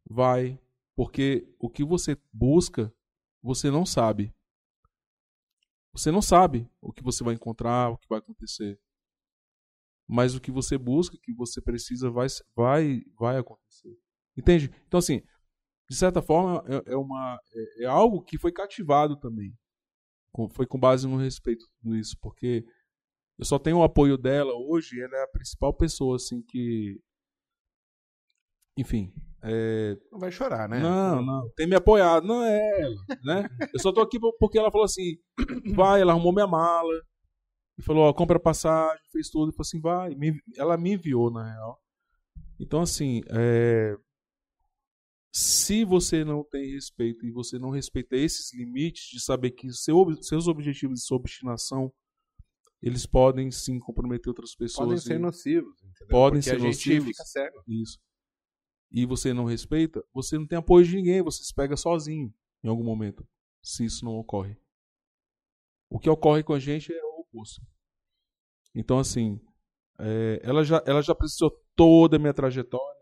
vai, porque o que você busca, você não sabe. Você não sabe o que você vai encontrar, o que vai acontecer. Mas o que você busca, o que você precisa, vai, vai, vai acontecer. Entende? Então, assim, de certa forma, é, é uma, é, é algo que foi cativado também. Com- foi com base no respeito nisso, porque eu só tenho o apoio dela hoje, ela é a principal pessoa, assim, que. Enfim. é, Não vai chorar, né? não, não, tem me apoiado, não é ela, né? Eu só tô aqui por- porque ela falou assim, [clears throat] vai, ela arrumou minha mala, e falou, ó, compra passagem, fez tudo, e falou assim, vai, me- ela me enviou, na real. Então, assim, é, se você não tem respeito e você não respeita esses limites de saber que seu, seus objetivos e sua obstinação, eles podem sim comprometer outras pessoas. Podem ser e- nocivos. Entendeu? Podem Porque ser a gente nocivos. fica cego. isso. E você não respeita, você não tem apoio de ninguém, você se pega sozinho em algum momento, se isso não ocorre. O que ocorre com a gente é o oposto. Então, assim, É, ela, já, ela já precisou toda a minha trajetória.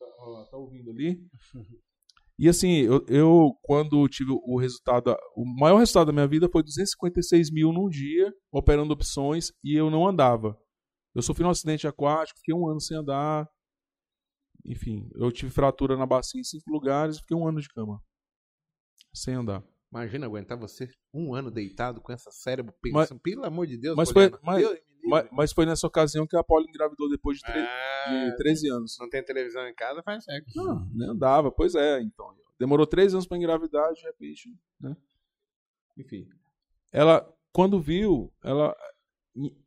Ela tá ouvindo ali. E assim, eu, eu, quando tive o resultado, o maior resultado da minha vida foi 256 mil num dia, operando opções, e eu não andava. Eu sofri um acidente aquático, fiquei um ano sem andar. Enfim, eu tive fratura na bacia em cinco lugares, fiquei um ano de cama. Sem andar. Imagina aguentar você um ano deitado com essa cérebro pensando, Mas- pelo amor de Deus. mas foi- mas- Deus. Mas, mas foi nessa ocasião que a Apolo engravidou depois de, tre- Ah, de 13 anos. não tem televisão em casa, faz sexo. Não, nem andava. Pois é, então. Demorou três anos para engravidar, de repente, né? Enfim. Ela, quando viu, ela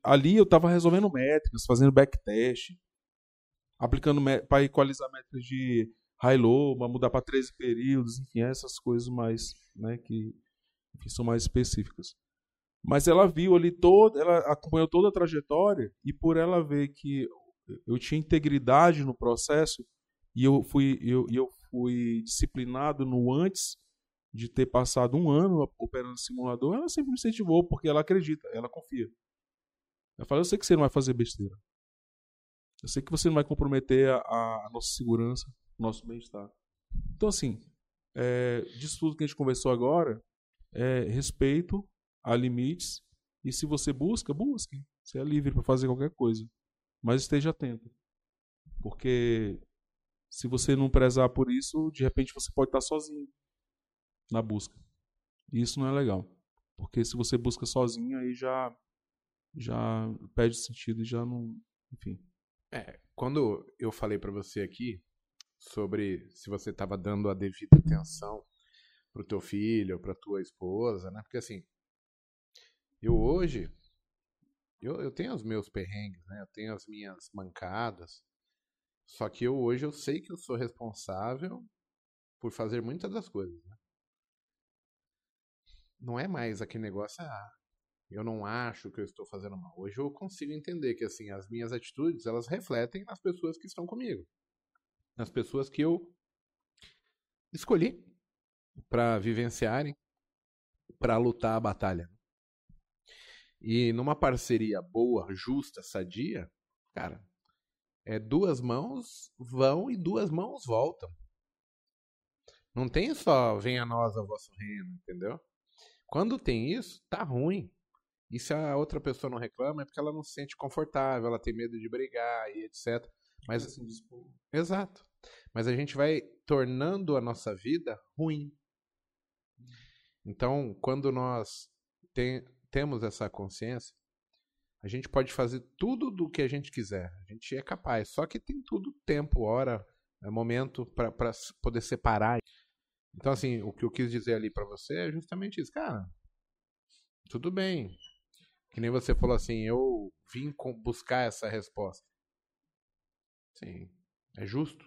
ali eu estava resolvendo métricas, fazendo backtest, aplicando para equalizar métricas de high-low, mudar para 13 períodos, enfim, essas coisas mais, né, que enfim, são mais específicas. Mas ela viu ali toda, ela acompanhou toda a trajetória e por ela ver que eu tinha integridade no processo e eu fui eu, eu fui disciplinado no antes de ter passado um ano operando simulador, ela sempre me incentivou porque ela acredita, ela confia. Eu falei, eu sei que você não vai fazer besteira. Eu sei que você não vai comprometer a, a nossa segurança, o nosso bem-estar. Então, assim, é, disso tudo que a gente conversou agora, é respeito a limites e se você busca, busque. Você é livre para fazer qualquer coisa. Mas esteja atento. Porque se você não prezar por isso, de repente você pode estar sozinho na busca. E isso não é legal. Porque se você busca sozinho, aí já já perde sentido e já não, enfim. É, quando eu falei pra você aqui sobre se você estava dando a devida atenção pro teu filho, pra tua esposa, né? Porque assim, eu hoje eu, eu tenho os meus perrengues, né? Eu tenho as minhas mancadas. Só que eu hoje eu sei que eu sou responsável por fazer muitas das coisas, né? Não é mais aquele negócio, ah, eu não acho que eu estou fazendo mal. Hoje eu consigo entender que assim as minhas atitudes elas refletem nas pessoas que estão comigo, nas pessoas que eu escolhi para vivenciarem, para lutar a batalha. E numa parceria boa, justa, sadia, cara, é duas mãos vão e duas mãos voltam. Não tem só venha nós ao vosso reino, entendeu? Quando tem isso, tá ruim. E se a outra pessoa não reclama, é porque ela não se sente confortável, ela tem medo de brigar e etc. Mas, Assim, exato. Mas a gente vai tornando a nossa vida ruim. Então, quando nós tem- temos essa consciência, a gente pode fazer tudo do que a gente quiser. A gente é capaz. Só que tem tudo tempo, hora, é momento para poder separar. Então, assim, o que eu quis dizer ali para você é justamente isso. Cara, tudo bem. Que nem você falou assim, eu vim buscar essa resposta. Sim, é justo.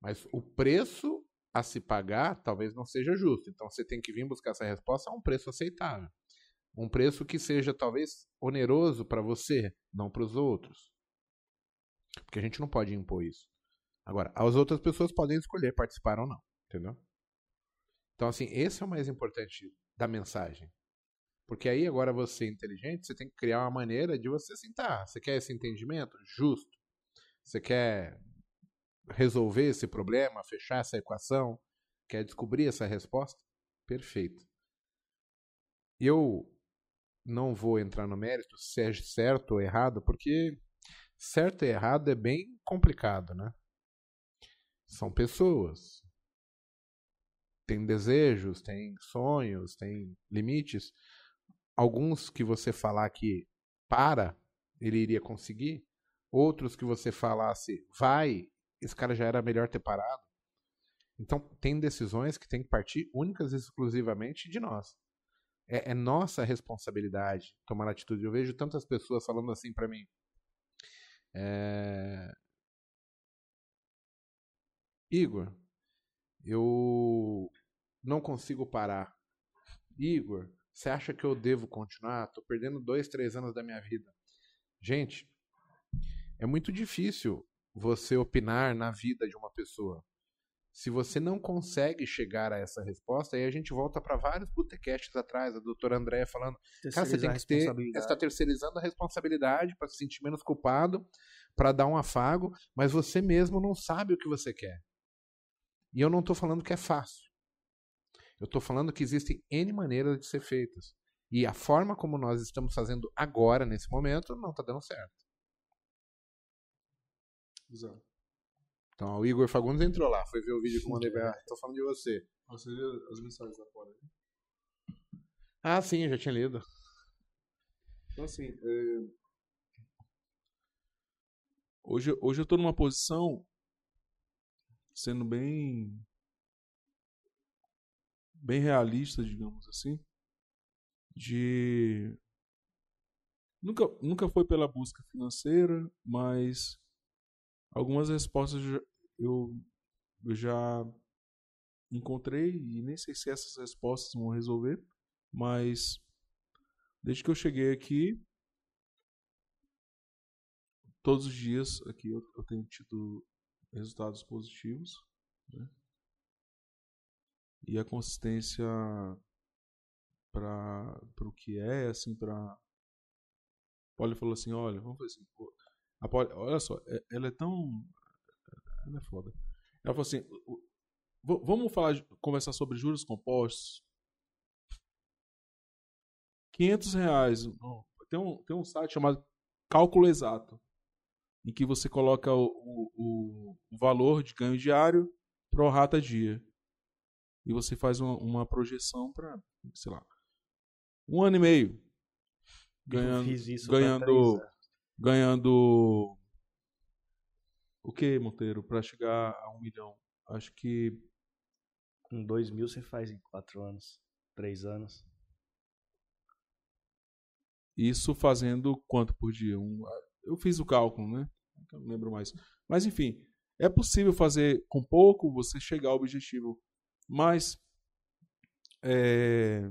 Mas o preço a se pagar talvez não seja justo. Então você tem que vir buscar essa resposta a um preço aceitável. Um preço que seja talvez oneroso para você, não para os outros. Porque a gente não pode impor isso. Agora, as outras pessoas podem escolher participar ou não, entendeu? Então, assim, esse é o mais importante da mensagem. Porque aí agora você inteligente, você tem que criar uma maneira de você sentar. Você quer esse entendimento justo? Você quer resolver esse problema, fechar essa equação? Quer descobrir essa resposta? Perfeito. Eu não vou entrar no mérito se é certo ou errado, porque certo e errado é bem complicado, né? São pessoas. Tem desejos, tem sonhos, tem limites. Alguns que você falar que para, ele iria conseguir. Outros que você falasse vai, esse cara já era melhor ter parado. Então, tem decisões que tem que partir únicas e exclusivamente de nós. É, é nossa responsabilidade tomar atitude. Eu vejo tantas pessoas falando assim para mim. É... Igor, eu não consigo parar. Igor, você acha que eu devo continuar? Tô perdendo dois, três anos da minha vida. Gente, é muito difícil você opinar na vida de uma pessoa. Se você não consegue chegar a essa resposta, aí a gente volta para vários botecasts atrás, a doutora Andréia falando, cara, você tem que ter, você está terceirizando a responsabilidade para se sentir menos culpado, para dar um afago, mas você mesmo não sabe o que você quer. E eu não estou falando que é fácil. Eu estou falando que existem N maneiras de ser feitas. E a forma como nós estamos fazendo agora, nesse momento, não está dando certo. Exato. Então o Igor Fagundes entrou lá, foi ver o vídeo que eu mandei pra. Tô falando de você. Você viu as mensagens da fora? Ah, sim, eu já tinha lido. Então, assim, é... hoje, hoje eu tô numa posição, sendo bem. Bem realista, digamos assim, de. Nunca, nunca foi pela busca financeira, mas algumas respostas eu, eu já encontrei e nem sei se essas respostas vão resolver, mas desde que eu cheguei aqui, todos os dias aqui eu, eu tenho tido resultados positivos, né? E a consistência para o que é, assim, para Polly falou assim, olha, vamos fazer assim, a Polly, olha só, é, ela é tão ela é foda. Ela falou assim: vamos falar, conversar sobre juros compostos. 500 reais. Tem um, tem um site chamado Cálculo Exato, em que você coloca o, o, o valor de ganho diário pro rata dia. E você faz uma, uma projeção para, sei lá, um ano e meio. Ganhando, ganhando, ganhando o que, Monteiro, para chegar a um milhão? Acho que. Com dois mil você faz em quatro anos, três anos. Isso fazendo quanto por dia? Um, eu fiz o cálculo, né? Eu não lembro mais. Mas enfim, é possível fazer com pouco você chegar ao objetivo. Mas é,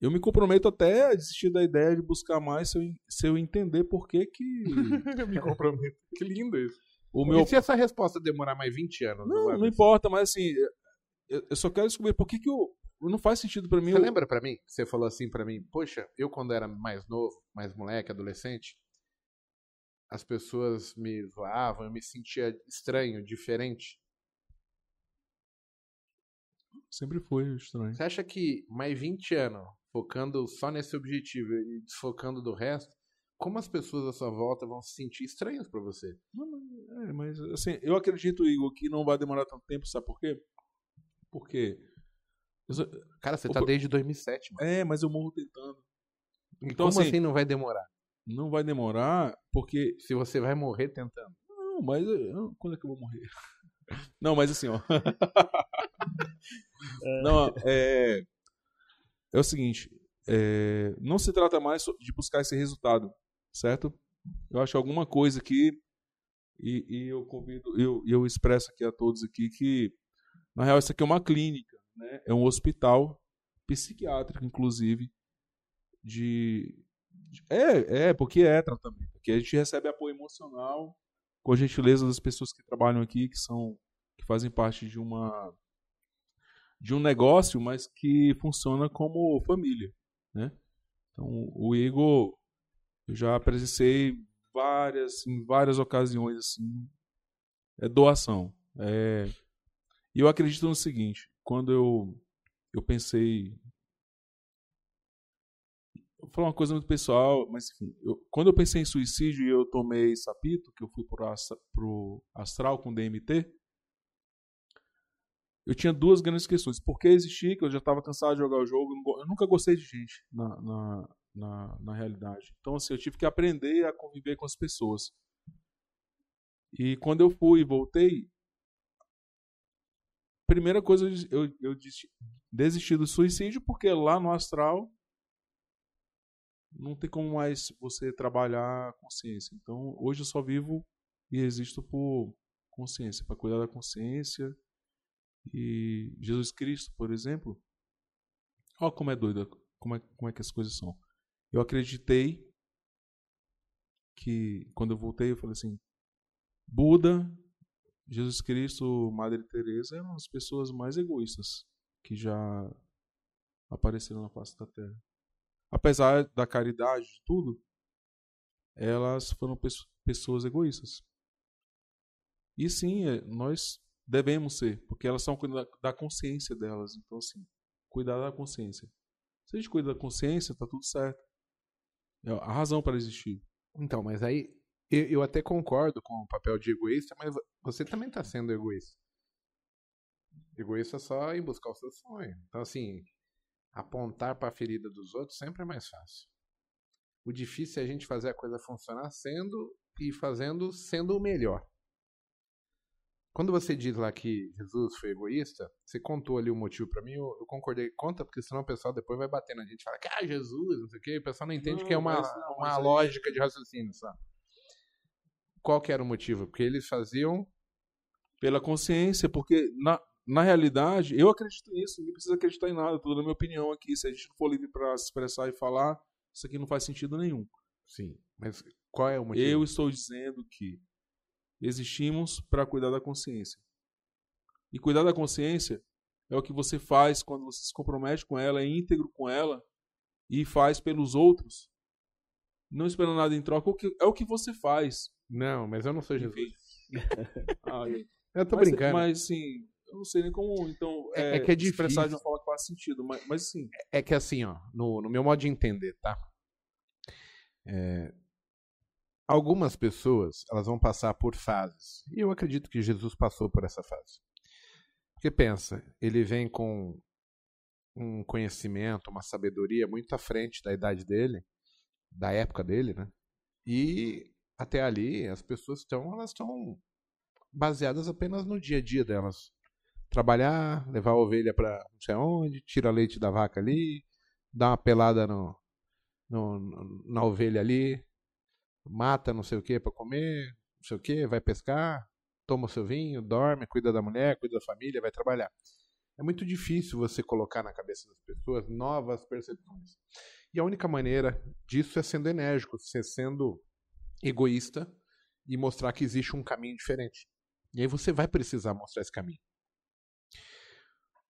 eu me comprometo até a desistir da ideia de buscar mais se eu, se eu entender por que que... [laughs] eu me comprometo. Que lindo isso. O meu... E se essa resposta demorar mais 20 anos? Não, não, não importa, mas assim, eu, eu, só quero descobrir por que que eu... Não faz sentido para mim. Você eu... lembra para mim? Você falou assim para mim, poxa, eu quando era mais novo, mais moleque, adolescente, as pessoas me zoavam, eu me sentia estranho, diferente. Sempre foi estranho. Você acha que mais 20 anos focando só nesse objetivo e desfocando do resto, como as pessoas à sua volta vão se sentir estranhas para você? Não, é, mas assim, eu acredito, Igor, que não vai demorar tanto tempo, sabe por quê? Porque. Sou... Cara, você tá desde 2007, mano. É, mas eu morro tentando. Então, como assim, assim não vai demorar? Não vai demorar, porque. Se você vai morrer tentando. Não, mas. Eu... Quando é que eu vou morrer? [laughs] Não, mas assim, ó. [laughs] não, é é o seguinte: é, não se trata mais de buscar esse resultado, certo? Eu acho alguma coisa aqui, e, e eu convido, eu, eu expresso aqui a todos aqui que, na real, isso aqui é uma clínica, né? é um hospital psiquiátrico, inclusive, de, de é, é, porque é tratamento. Aqui a gente recebe apoio emocional, com a gentileza das pessoas que trabalham aqui, que são que fazem parte de uma de um negócio, mas que funciona como família, né? Então, o Igor, eu já presenciei várias, em várias ocasiões, assim, é doação. É... E eu acredito no seguinte, quando eu, eu pensei... Vou falar uma coisa muito pessoal, mas enfim, eu, quando eu pensei em suicídio e eu tomei sapito, que eu fui pro, pro astral com DMT, eu tinha duas grandes questões. Por que existir? Que eu já estava cansado de jogar o jogo. Eu nunca gostei de gente na, na, na, na, realidade. Então, assim, eu tive que aprender a conviver com as pessoas. E quando eu fui e voltei, primeira coisa, eu, eu desisti do suicídio, porque lá no astral não tem como mais você trabalhar a consciência. Então, hoje eu só vivo e existo por consciência, para cuidar da consciência e Jesus Cristo, por exemplo, olha como é doido, como é, como é que as coisas são. Eu acreditei que, quando eu voltei, eu falei assim: Buda, Jesus Cristo, Madre Teresa eram as pessoas mais egoístas que já apareceram na face da Terra. Apesar da caridade de tudo, elas foram pessoas egoístas. E sim, é, nós devemos ser, porque elas são da consciência delas. Então, assim, cuidar da consciência. Se a gente cuida da consciência, tá tudo certo. É a razão para existir. Então, mas aí eu, eu até concordo com o papel de egoísta, mas você também está sendo egoísta. Egoísta só em buscar o seu sonho. Então, assim, apontar para a ferida dos outros sempre é mais fácil. O difícil é a gente fazer a coisa funcionar sendo e fazendo sendo o melhor. Quando você diz lá que Jesus foi egoísta, você contou ali o motivo para mim, eu, eu, concordei. Conta, porque senão o pessoal depois vai bater na gente e fala que, ah, Jesus, não sei o quê. O pessoal não entende não, que é uma, não, uma lógica aí... de raciocínio só. Qual que era o motivo? Porque eles faziam. Pela consciência, porque na, na realidade, eu acredito nisso, ninguém precisa acreditar em nada, tudo na minha opinião aqui. Se a gente não for livre para se expressar e falar, isso aqui não faz sentido nenhum. Sim, mas qual é o motivo? Eu estou dizendo que existimos para cuidar da consciência. E cuidar da consciência é o que você faz quando você se compromete com ela, é íntegro com ela e faz pelos outros, não esperando nada em troca, é o que você faz. Não, mas eu não sou Jesus. [laughs] ah, eu tô mas, brincando. Mas, assim, eu não sei nem como, então, é, é, é que é difícil. expressar de uma forma que faz sentido, mas, mas assim... É que assim, ó, no, no meu modo de entender, tá? É, algumas pessoas elas vão passar por fases. E eu acredito que Jesus passou por essa fase. Porque pensa, ele vem com um conhecimento, uma sabedoria muito à frente da idade dele, da época dele, né? E até ali as pessoas estão, elas estão baseadas apenas no dia a dia delas. Trabalhar, levar a ovelha para não sei onde, tira leite da vaca ali, dar uma pelada no, no, na ovelha ali, mata não sei o que para comer, não sei o que, vai pescar, toma o seu vinho, dorme, cuida da mulher, cuida da família, vai trabalhar. É muito difícil você colocar na cabeça das pessoas novas percepções. E a única maneira disso é sendo enérgico, sendo egoísta e mostrar que existe um caminho diferente. E aí você vai precisar mostrar esse caminho.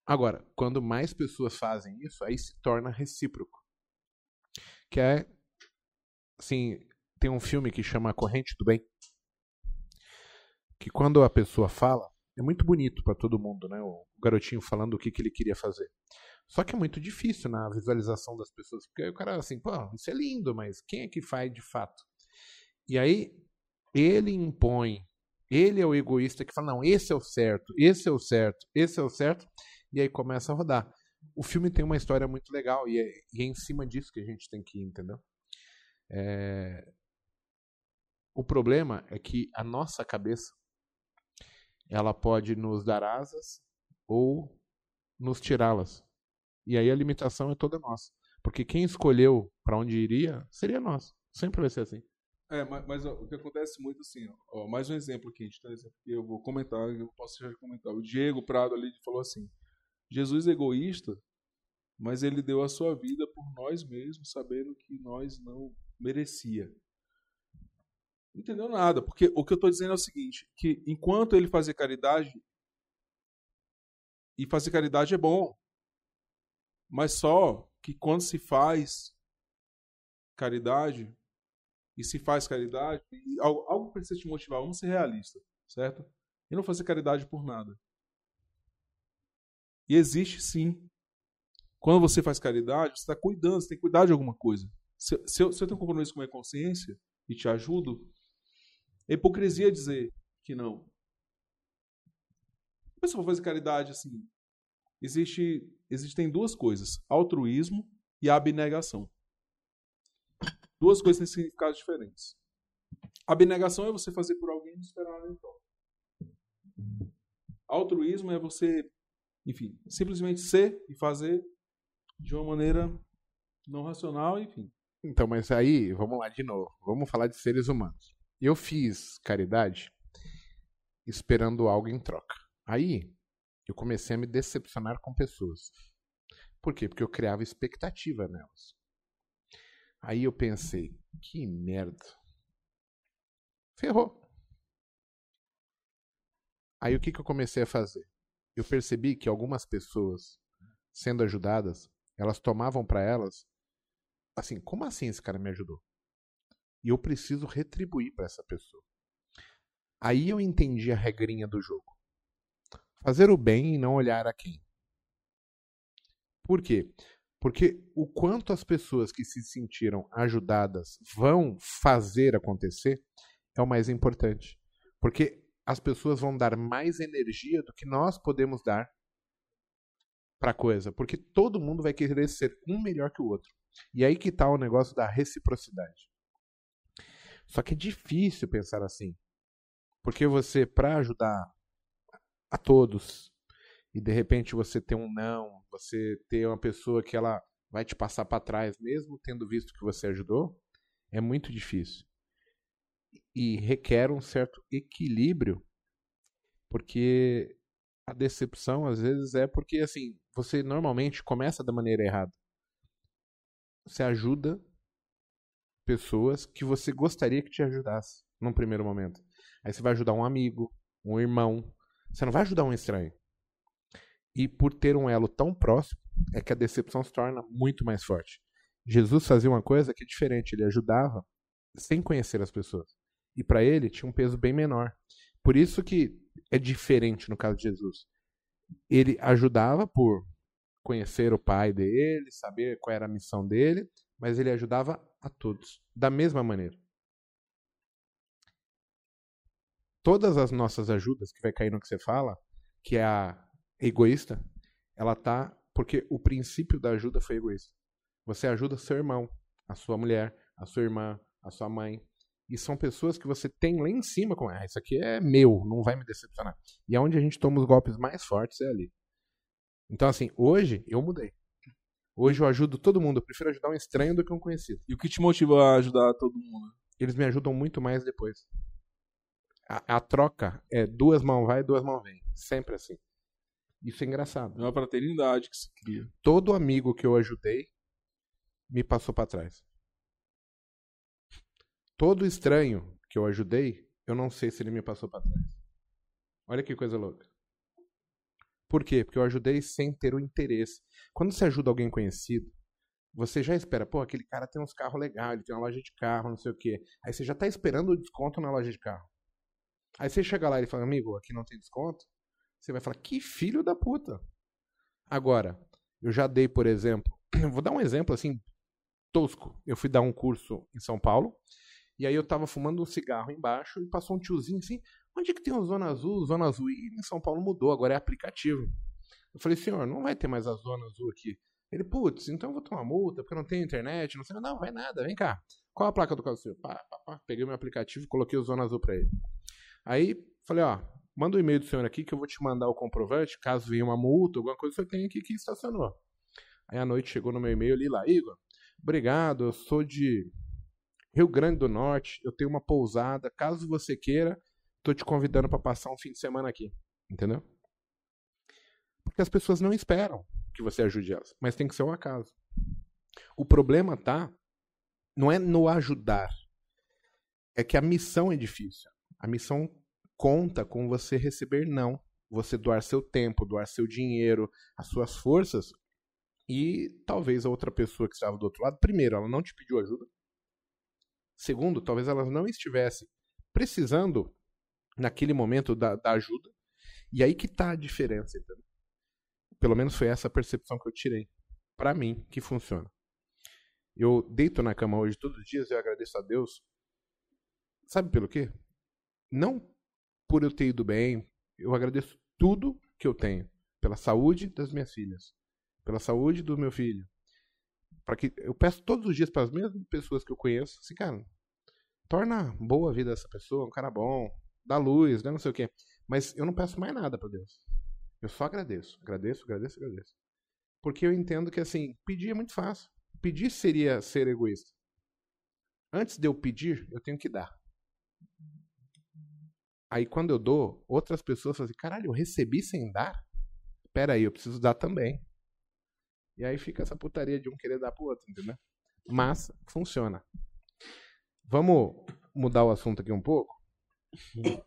Agora, quando mais pessoas fazem isso, aí se torna recíproco. Que é, assim, tem um filme que chama A Corrente do Bem. Que quando a pessoa fala, é muito bonito para todo mundo, né? O garotinho falando o que, que ele queria fazer. Só que é muito difícil na visualização das pessoas, porque aí o cara assim, pô, isso é lindo, mas quem é que faz de fato? E aí ele impõe, ele é o egoísta que fala, não, esse é o certo, esse é o certo, esse é o certo, e aí começa a rodar. O filme tem uma história muito legal e é, e é em cima disso que a gente tem que ir, entendeu? É, o problema é que a nossa cabeça ela pode nos dar asas ou nos tirá-las. E aí a limitação é toda nossa. Porque quem escolheu para onde iria seria nós. Sempre vai ser assim. É, mas, mas ó, o que acontece muito assim, ó, mais um exemplo aqui, a gente que eu vou comentar, eu posso já comentar. O Diego Prado ali falou assim: Jesus é egoísta, mas ele deu a sua vida por nós mesmos, sabendo que nós não merecia entendeu nada, porque o que eu estou dizendo é o seguinte, que enquanto ele fazia caridade, e fazer caridade é bom, mas só que quando se faz caridade, e se faz caridade, algo, algo precisa te motivar, vamos ser realista, certo? E não fazer caridade por nada. E existe sim. Quando você faz caridade, você está cuidando, você tem que cuidar de alguma coisa. Se, se, eu, se eu tenho compromisso com a minha consciência e te ajudo, é hipocrisia dizer que não. A pessoa fazer caridade assim. Existe, existem duas coisas: altruísmo e abnegação. Duas coisas têm significados diferentes. Abnegação é você fazer por alguém e esperar em troca. Altruísmo é você, enfim, simplesmente ser e fazer de uma maneira não racional, enfim. Então, mas aí, vamos lá de novo. Vamos falar de seres humanos. Eu fiz caridade esperando algo em troca. Aí eu comecei a me decepcionar com pessoas. Por quê? Porque eu criava expectativa nelas. Aí eu pensei, que merda. Ferrou. Aí o que, que eu comecei a fazer? Eu percebi que algumas pessoas, sendo ajudadas, elas tomavam para elas assim, como assim esse cara me ajudou? E eu preciso retribuir para essa pessoa. Aí eu entendi a regrinha do jogo. Fazer o bem e não olhar a quem. Por quê? Porque o quanto as pessoas que se sentiram ajudadas vão fazer acontecer é o mais importante. Porque as pessoas vão dar mais energia do que nós podemos dar para coisa. Porque todo mundo vai querer ser um melhor que o outro. E aí que está o negócio da reciprocidade. Só que é difícil pensar assim. Porque você, para ajudar a todos, e de repente você ter um não, você ter uma pessoa que ela vai te passar para trás, mesmo tendo visto que você ajudou, é muito difícil. E requer um certo equilíbrio, porque a decepção às vezes é porque assim, você normalmente começa da maneira errada. Você ajuda pessoas que você gostaria que te ajudasse num primeiro momento. Aí você vai ajudar um amigo, um irmão. Você não vai ajudar um estranho. E por ter um elo tão próximo, é que a decepção se torna muito mais forte. Jesus fazia uma coisa que é diferente. Ele ajudava sem conhecer as pessoas. E para ele tinha um peso bem menor. Por isso que é diferente no caso de Jesus. Ele ajudava por conhecer o pai dele, saber qual era a missão dele, mas ele ajudava a todos, da mesma maneira. Todas as nossas ajudas, que vai cair no que você fala, que é a egoísta, ela tá porque o princípio da ajuda foi egoísta. Você ajuda seu irmão, a sua mulher, a sua irmã, a sua mãe. E são pessoas que você tem lá em cima com, ah, isso aqui é meu, não vai me decepcionar. E aonde a gente toma os golpes mais fortes é ali. Então, assim, hoje eu mudei. Hoje eu ajudo todo mundo. Eu prefiro ajudar um estranho do que um conhecido. E o que te motiva a ajudar todo mundo? Eles me ajudam muito mais depois. A, a troca é duas mãos vai, duas mãos vem. Sempre assim. Isso é engraçado. É uma fraternidade que se cria. Todo amigo que eu ajudei me passou para trás. Todo estranho que eu ajudei, eu não sei se ele me passou para trás. Olha que coisa louca. Por quê? Porque eu ajudei sem ter o interesse. Quando você ajuda alguém conhecido, você já espera, pô, aquele cara tem uns carros legais, ele tem uma loja de carro, não sei o quê. Aí você já tá esperando o desconto na loja de carro. Aí você chega lá e fala, amigo, aqui não tem desconto. Você vai falar, que filho da puta. Agora, eu já dei, por exemplo, [clears throat] vou dar um exemplo assim, tosco. Eu fui dar um curso em São Paulo, e aí eu tava fumando um cigarro embaixo e passou um tiozinho assim, Onde é que tem o Zona Azul? Zona Azul. E em São Paulo mudou, agora é aplicativo. Eu falei, senhor, não vai ter mais a Zona Azul aqui. Ele, putz, então eu vou tomar multa porque não tem internet, não sei. Não, vai nada, vem cá. Qual a placa do carro seu? Pá, pá, pá. Peguei meu aplicativo coloquei o Zona Azul pra ele. Aí, falei, ó, manda o um e-mail do senhor aqui que eu vou te mandar o comprovante, caso venha uma multa, alguma coisa, senhor tem aqui que estacionou. Aí à noite chegou no meu e-mail ali lá, Igor, obrigado, eu sou de Rio Grande do Norte, eu tenho uma pousada, caso você queira, tô te convidando para passar um fim de semana aqui. Entendeu? Porque as pessoas não esperam que você ajude elas, mas tem que ser um acaso. O problema tá não é no ajudar, é que a missão é difícil. A missão conta com você receber não, você doar seu tempo, doar seu dinheiro, as suas forças e talvez a outra pessoa que estava do outro lado, primeiro, ela não te pediu ajuda. Segundo, talvez ela não estivesse precisando naquele momento da, da ajuda. E aí que tá a diferença, entendeu? Pelo menos foi essa a percepção que eu tirei. para mim, que funciona. Eu deito na cama hoje todos os dias e agradeço a Deus. Sabe pelo quê? Não por eu ter ido bem, eu agradeço tudo que eu tenho. Pela saúde das minhas filhas, pela saúde do meu filho. Para que Eu peço todos os dias para as mesmas pessoas que eu conheço, assim, cara, torna boa a vida dessa pessoa, um cara bom, da luz, né, não sei o quê. Mas eu não peço mais nada para Deus. Eu só agradeço, agradeço, agradeço, agradeço. Porque eu entendo que assim, pedir é muito fácil. Pedir seria ser egoísta. Antes de eu pedir, eu tenho que dar. Aí quando eu dou, outras pessoas falam assim, caralho, eu recebi sem dar? Pera aí, eu preciso dar também. E aí fica essa putaria de um querer dar pro outro, entendeu? Mas funciona. Vamos mudar o assunto aqui um pouco? [coughs]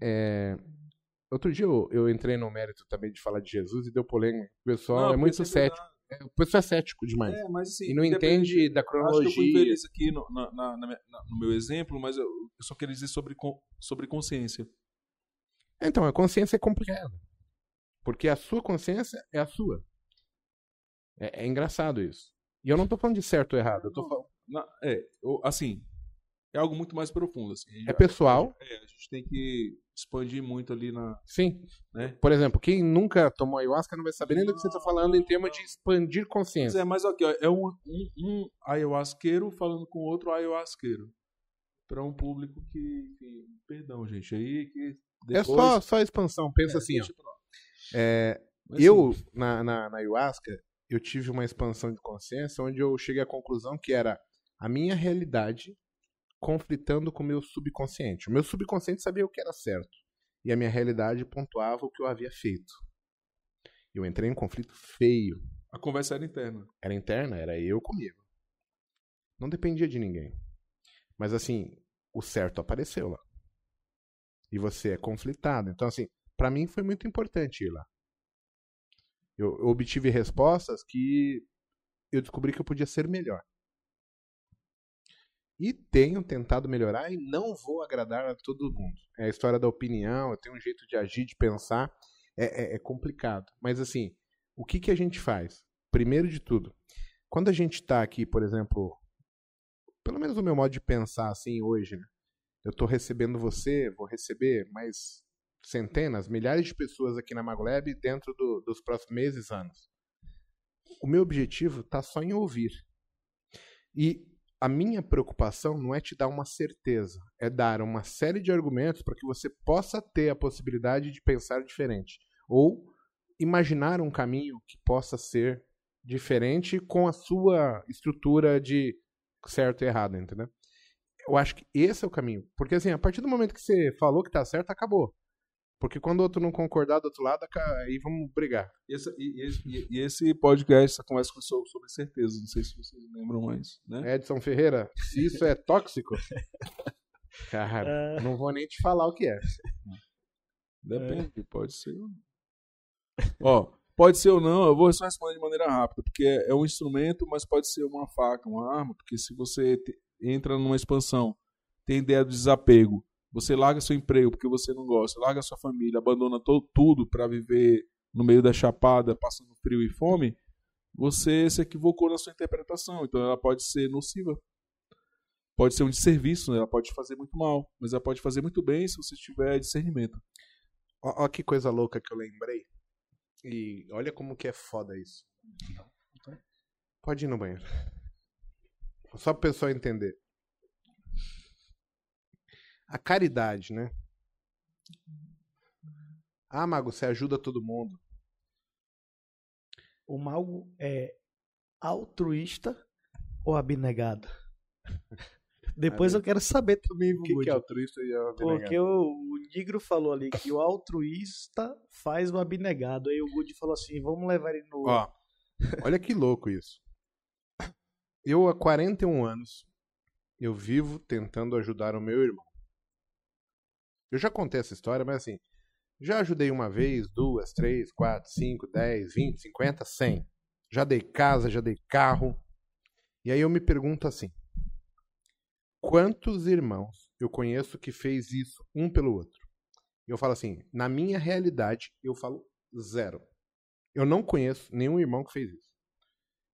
é, outro dia eu, eu entrei no mérito também de falar de Jesus e deu polêmica. O pessoal Não, é muito porque cético. É, O pessoal é cético demais. É, mas assim, e não entende da Acho que eu fui cronologia. feliz aqui no, na- na- na no meu exemplo, mas eu, eu só queria dizer sobre, sobre consciência. Então, a consciência é complicada. Porque a sua consciência é a sua. É, é engraçado isso. E eu não tô falando de certo ou errado. Eu tô falando. É, assim, é algo muito mais profundo. Assim. É pessoal. É, a gente tem que expandir muito ali na. Sim. Né? Por exemplo, quem nunca tomou ayahuasca não vai saber nem do que você tá falando em termos de expandir Mas consciência. é, mas aqui, ó, é um, um, um ayahuasqueiro falando com outro ayahuasqueiro. Para um público que, que- Perdão, gente. Aí que. É Depois, só, só expansão. Pensa É, assim, ó. É, Mas, eu, assim, na, na, na ayahuasca, eu tive uma expansão de consciência onde eu cheguei à conclusão que era a minha realidade conflitando com o meu subconsciente. O meu subconsciente sabia o que era certo. E a minha realidade pontuava o que eu havia feito. Eu entrei em um conflito feio. a conversa era interna. Era interna, era eu comigo. Não dependia de ninguém. Mas assim, o certo apareceu lá. E você é conflitado. Então, assim, pra mim foi muito importante ir lá. Eu, eu obtive respostas que eu descobri que eu podia ser melhor. E tenho tentado melhorar e não vou agradar a todo mundo. É a história da opinião, eu tenho um jeito de agir, de pensar. É, é- é complicado. Mas assim, o que, que a gente faz? Primeiro de tudo, quando a gente está aqui, por exemplo, pelo menos o meu modo de pensar assim hoje, né? Eu estou recebendo você, vou receber mais centenas, milhares de pessoas aqui na Magolab dentro do- dos próximos meses, anos. O meu objetivo está só em ouvir. E a minha preocupação não é te dar uma certeza, é dar uma série de argumentos para que você possa ter a possibilidade de pensar diferente ou imaginar um caminho que possa ser diferente com a sua estrutura de certo e errado, entendeu? Eu acho que esse é o caminho. Porque assim, a partir do momento que você falou que tá certo, acabou. Porque quando o outro não concordar do outro lado, aí vamos brigar. E, essa- e- e esse- e- esse podcast, essa conversa so- sobre certeza. Não sei se vocês lembram mais. Né? Edson Ferreira, se isso é tóxico, [laughs] cara, não vou nem te falar o que é. Depende, pode ser. ou não. Ó, pode ser ou não, eu vou só responder de maneira rápida, porque é, é um instrumento, mas pode ser uma faca, uma arma, porque se você te- entra numa expansão, tem ideia do desapego, você larga seu emprego porque você não gosta, larga sua família, abandona to- tudo para viver no meio da chapada, passando frio e fome, você se equivocou na sua interpretação, então ela pode ser nociva. Pode ser um desserviço, né? ela pode fazer muito mal, mas ela pode fazer muito bem se você tiver discernimento. Ó que coisa louca que eu lembrei. E olha como que é foda isso. Pode ir no banheiro. Só pro pessoal entender. A caridade, né? Ah, Mago, você ajuda todo mundo. O mal é altruísta ou abnegado? [laughs] Depois eu quero saber também, O que, que é altruísta e abnegado? Porque o, o Negro falou ali que o altruísta faz o abnegado. Aí o Good falou assim: vamos levar ele no. Ó, [laughs] olha que louco isso. Eu, há 41 anos, eu vivo tentando ajudar o meu irmão. Eu já contei essa história, mas assim, já ajudei uma vez, duas, três, quatro, cinco, dez, vinte, cinquenta, cem. Já dei casa, já dei carro. E aí eu me pergunto assim: quantos irmãos eu conheço que fez isso um pelo outro? Eu falo assim, na minha realidade, eu falo zero. Eu não conheço nenhum irmão que fez isso.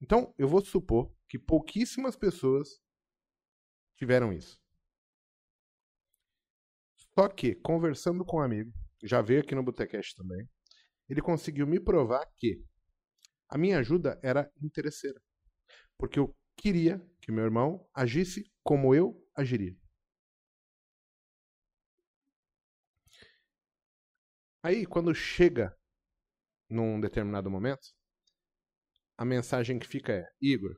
Então, eu vou supor que pouquíssimas pessoas tiveram isso. Só que, conversando com um amigo, já veio aqui no Botecast também, ele conseguiu me provar que a minha ajuda era interesseira. Porque eu queria que meu irmão agisse como eu agiria. Aí, quando chega num determinado momento, a mensagem que fica é: Igor,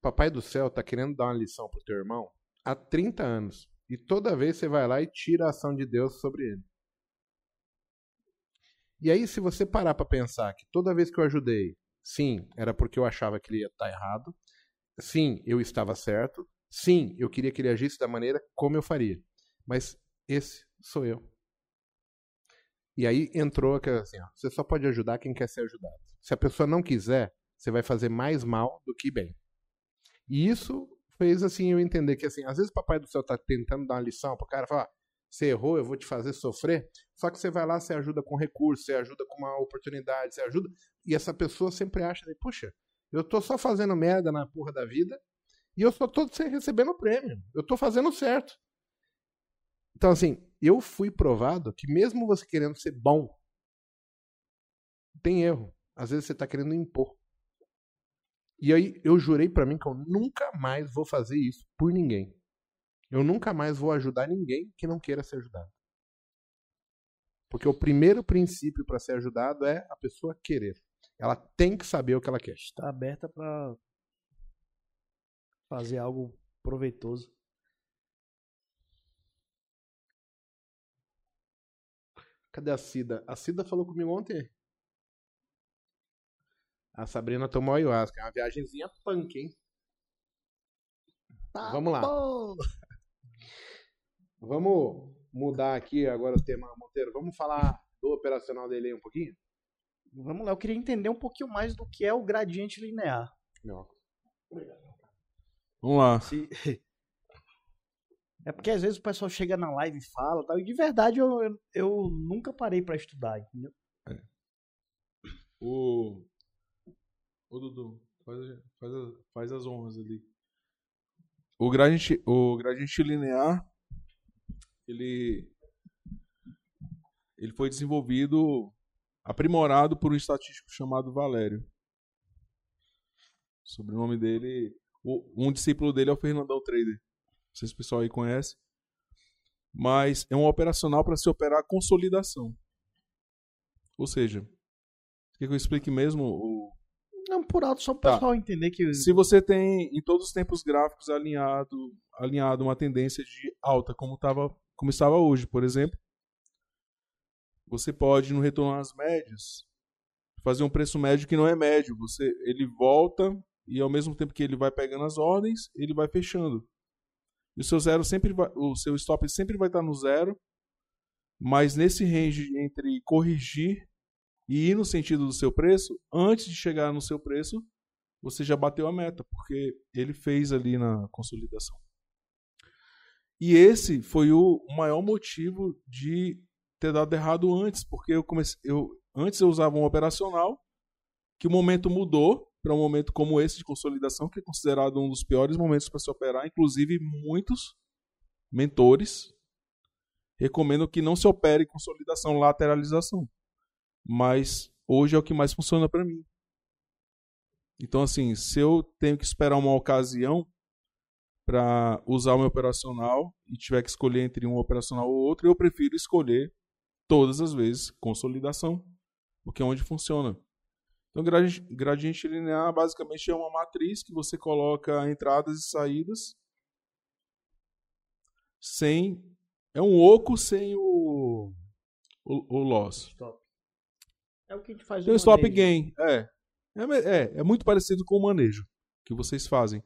Papai do céu tá querendo dar uma lição pro teu irmão há 30 anos. E toda vez você vai lá e tira a ação de Deus sobre ele. E aí, se você parar para pensar que toda vez que eu ajudei, sim, era porque eu achava que ele ia estar errado, sim, eu estava certo, sim, eu queria que ele agisse da maneira como eu faria. Mas esse sou eu. E aí entrou que assim, ó, você só pode ajudar quem quer ser ajudado. Se a pessoa não quiser, você vai fazer mais mal do que bem. E isso fez assim eu entender que assim, às vezes o papai do céu tá tentando dar uma lição pro cara, falar, você errou, eu vou te fazer sofrer. Só que você vai lá, você ajuda com recurso, você ajuda com uma oportunidade, você ajuda, e essa pessoa sempre acha, puxa, eu tô só fazendo merda na porra da vida, e eu só tô recebendo prêmio. Eu tô fazendo certo. Então, assim, eu fui provado que mesmo você querendo ser bom, tem erro. Às vezes você tá querendo impor. E aí eu jurei para mim que eu nunca mais vou fazer isso por ninguém. Eu nunca mais vou ajudar ninguém que não queira ser ajudado. Porque o primeiro princípio para ser ajudado é a pessoa querer. Ela tem que saber o que ela quer. Está aberta para fazer algo proveitoso. Cadê a Cida? A Cida falou comigo ontem. A Sabrina tomou ayahuasca. É uma viagemzinha punk, hein? Tá Vamos lá. Bom. Vamos mudar aqui agora o tema, Monteiro. Vamos falar do operacional dele aí um pouquinho? Vamos lá, eu queria entender um pouquinho mais do que é o gradiente linear. Não. Vamos lá. Se... [laughs] É porque às vezes o pessoal chega na live e fala tal, e de verdade eu, eu, eu nunca parei para estudar, entendeu? É. O... Ô Dudu, faz, faz, faz as honras ali. O gradiente, o gradiente linear, ele, ele foi desenvolvido, aprimorado por um estatístico chamado Valério. O sobrenome dele, um discípulo dele é o Fernandão Trader. Não sei se o pessoal aí conhece. Mas é um operacional para se operar consolidação. Ou seja, quer que eu explique mesmo Não, por alto, só para o tá. pessoal entender que. Se você tem em todos os tempos gráficos alinhado, alinhado uma tendência de alta, como, tava, como estava hoje, por exemplo, você pode, no retorno às médias, fazer um preço médio que não é médio. Você, ele volta e ao mesmo tempo que ele vai pegando as ordens, ele vai fechando. E o seu zero sempre vai, o seu stop sempre vai estar no zero, mas nesse range entre corrigir e ir no sentido do seu preço, antes de chegar no seu preço, você já bateu a meta, porque ele fez ali na consolidação. E esse foi o maior motivo de ter dado errado antes, porque eu comecei, eu antes eu usava um operacional que o momento mudou para um momento como esse de consolidação, que é considerado um dos piores momentos para se operar. Inclusive, muitos mentores recomendam que não se opere consolidação, lateralização. Mas hoje é o que mais funciona para mim. Então, assim, se eu tenho que esperar uma ocasião para usar o meu operacional e tiver que escolher entre um operacional ou outro, eu prefiro escolher todas as vezes consolidação, porque é onde funciona. Então, gradiente linear basicamente é uma matriz que você coloca entradas e saídas sem. É um oco sem o, o, o loss. Stop. É o que a gente faz Tem o stop gain. É. É, é. é muito parecido com o manejo que vocês fazem.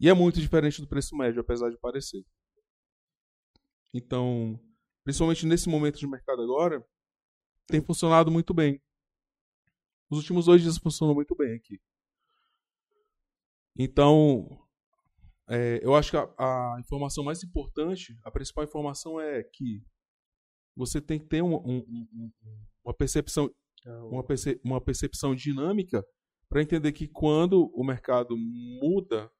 E é muito diferente do preço médio, apesar de parecer. Então, principalmente nesse momento de mercado agora, tem funcionado muito bem. Os últimos dois dias funcionou muito bem aqui. Então, é, eu acho que a, a, informação mais importante, a principal informação é que você tem que ter um, um, um, uma percepção, uma, perce, uma percepção dinâmica para entender que quando o mercado muda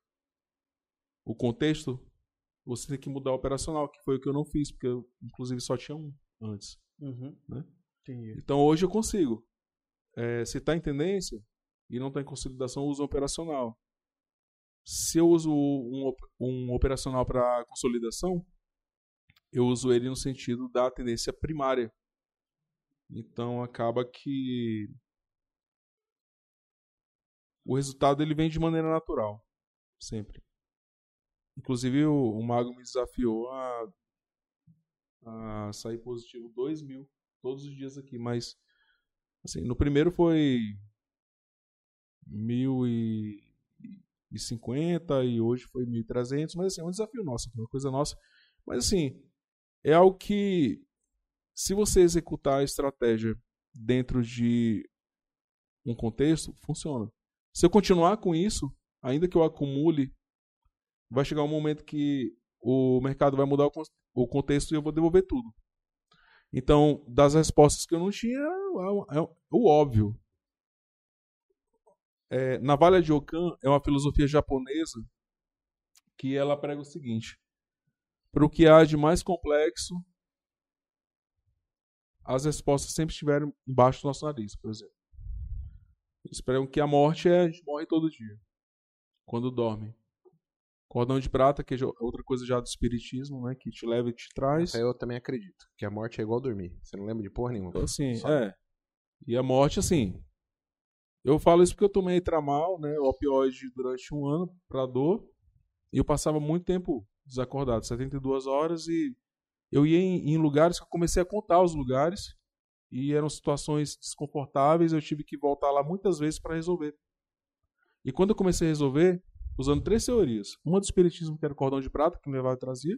o contexto, você tem que mudar o operacional, que foi o que eu não fiz, porque eu, inclusive, só tinha um antes. Uhum. Né? Então, hoje eu consigo é, se está em tendência e não está em consolidação, uso operacional. Se eu uso um, um operacional para consolidação, eu uso ele no sentido da tendência primária. Então acaba que o resultado ele vem de maneira natural, sempre. Inclusive o, o Mago me desafiou a, a sair positivo 2 mil todos os dias aqui, mas Assim, no primeiro foi 1050 e hoje foi 1300, mas assim, é um desafio nosso, é uma coisa nossa. Mas assim, é algo que se você executar a estratégia dentro de um contexto, funciona. Se eu continuar com isso, ainda que eu acumule, vai chegar um momento que o mercado vai mudar o contexto e eu vou devolver tudo. Então, das respostas que eu não tinha, é, é, é o óbvio. É, Navalha de Okan é uma filosofia japonesa que ela prega o seguinte: para o que há de mais complexo, as respostas sempre estiveram embaixo do nosso nariz, por exemplo. Eles pregam que a morte é a gente morre todo dia, quando dorme. Cordão de prata, que é outra coisa já do espiritismo, né? Que te leva e te traz. Eu também acredito. Que a morte é igual dormir. Você não lembra de porra nenhuma. Então, assim, é. E a morte, assim. Eu falo isso porque eu tomei tramal, né? Opioide durante um ano pra dor. E eu passava muito tempo desacordado, 72 horas. E eu ia em, em lugares que eu comecei a contar os lugares. E eram situações desconfortáveis. Eu tive que voltar lá muitas vezes para resolver. E quando eu comecei a resolver, usando três teorias. Uma do espiritismo, que era o cordão de prata, que me levava e trazia.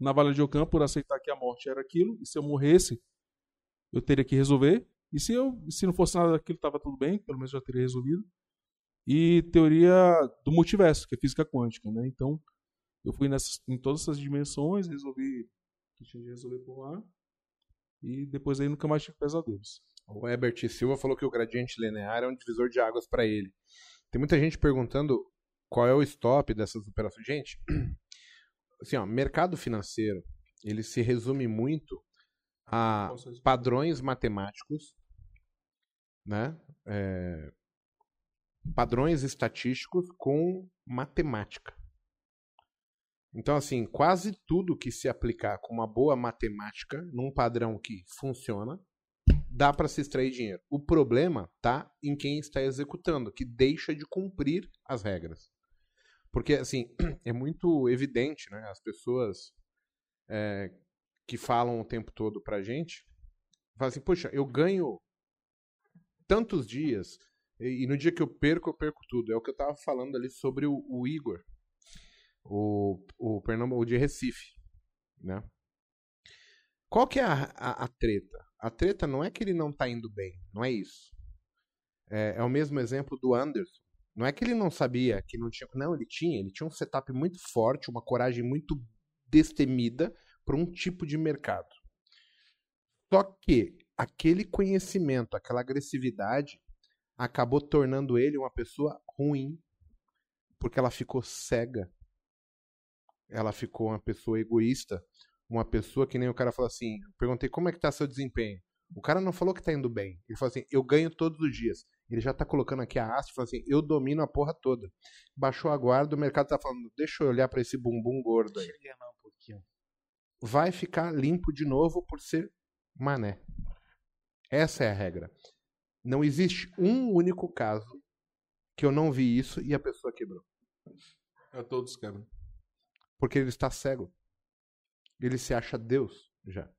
Na Vale de Ocã, por aceitar que a morte era aquilo, e se eu morresse, eu teria que resolver. E se, eu, se não fosse nada daquilo, estava tudo bem, pelo menos já teria resolvido. E teoria do multiverso, que é física quântica. Né? Então, eu fui nessas, em todas essas dimensões, resolvi o que tinha de resolver por lá. E depois aí nunca mais tive pesadelos. O Herbert Silva falou que o gradiente linear é um divisor de águas para ele. Tem muita gente perguntando qual é o stop dessas operações? Gente, [clears throat] assim, ó, mercado financeiro, ele se resume muito a padrões matemáticos, né? É, padrões estatísticos com matemática. Então, assim, quase tudo que se aplicar com uma boa matemática, num padrão que funciona, dá para se extrair dinheiro. O problema tá em quem está executando, que deixa de cumprir as regras. Porque, assim, [clears throat] é muito evidente, né? As pessoas é, que falam o tempo todo pra gente, falam assim, poxa, eu ganho tantos dias, e, e, no dia que eu perco, eu perco tudo. É o que eu tava falando ali sobre o, o Igor, o, o, Pernambuco, o de Recife, né? Qual que é a, a, a, treta? A treta não é que ele não tá indo bem, não é isso. É, é o mesmo exemplo do Anderson. Não é que ele não sabia que não tinha. Não, ele tinha. Ele tinha um setup muito forte, uma coragem muito destemida para um tipo de mercado. Só que aquele conhecimento, aquela agressividade, acabou tornando ele uma pessoa ruim, porque ela ficou cega. Ela ficou uma pessoa egoísta, uma pessoa que nem o cara falou assim. Eu perguntei como é que tá seu desempenho. O cara não falou que tá indo bem. Ele falou assim: eu ganho todos os dias. Ele já tá colocando aqui a haste, falando assim: eu domino a porra toda. Baixou a guarda, o mercado tá falando: deixa eu olhar para esse bumbum gordo aí. Vai ficar limpo de novo por ser mané. Essa é a regra. Não existe um único caso que eu não vi isso e a pessoa quebrou. É todos quebram. Porque ele está cego. Ele se acha Deus já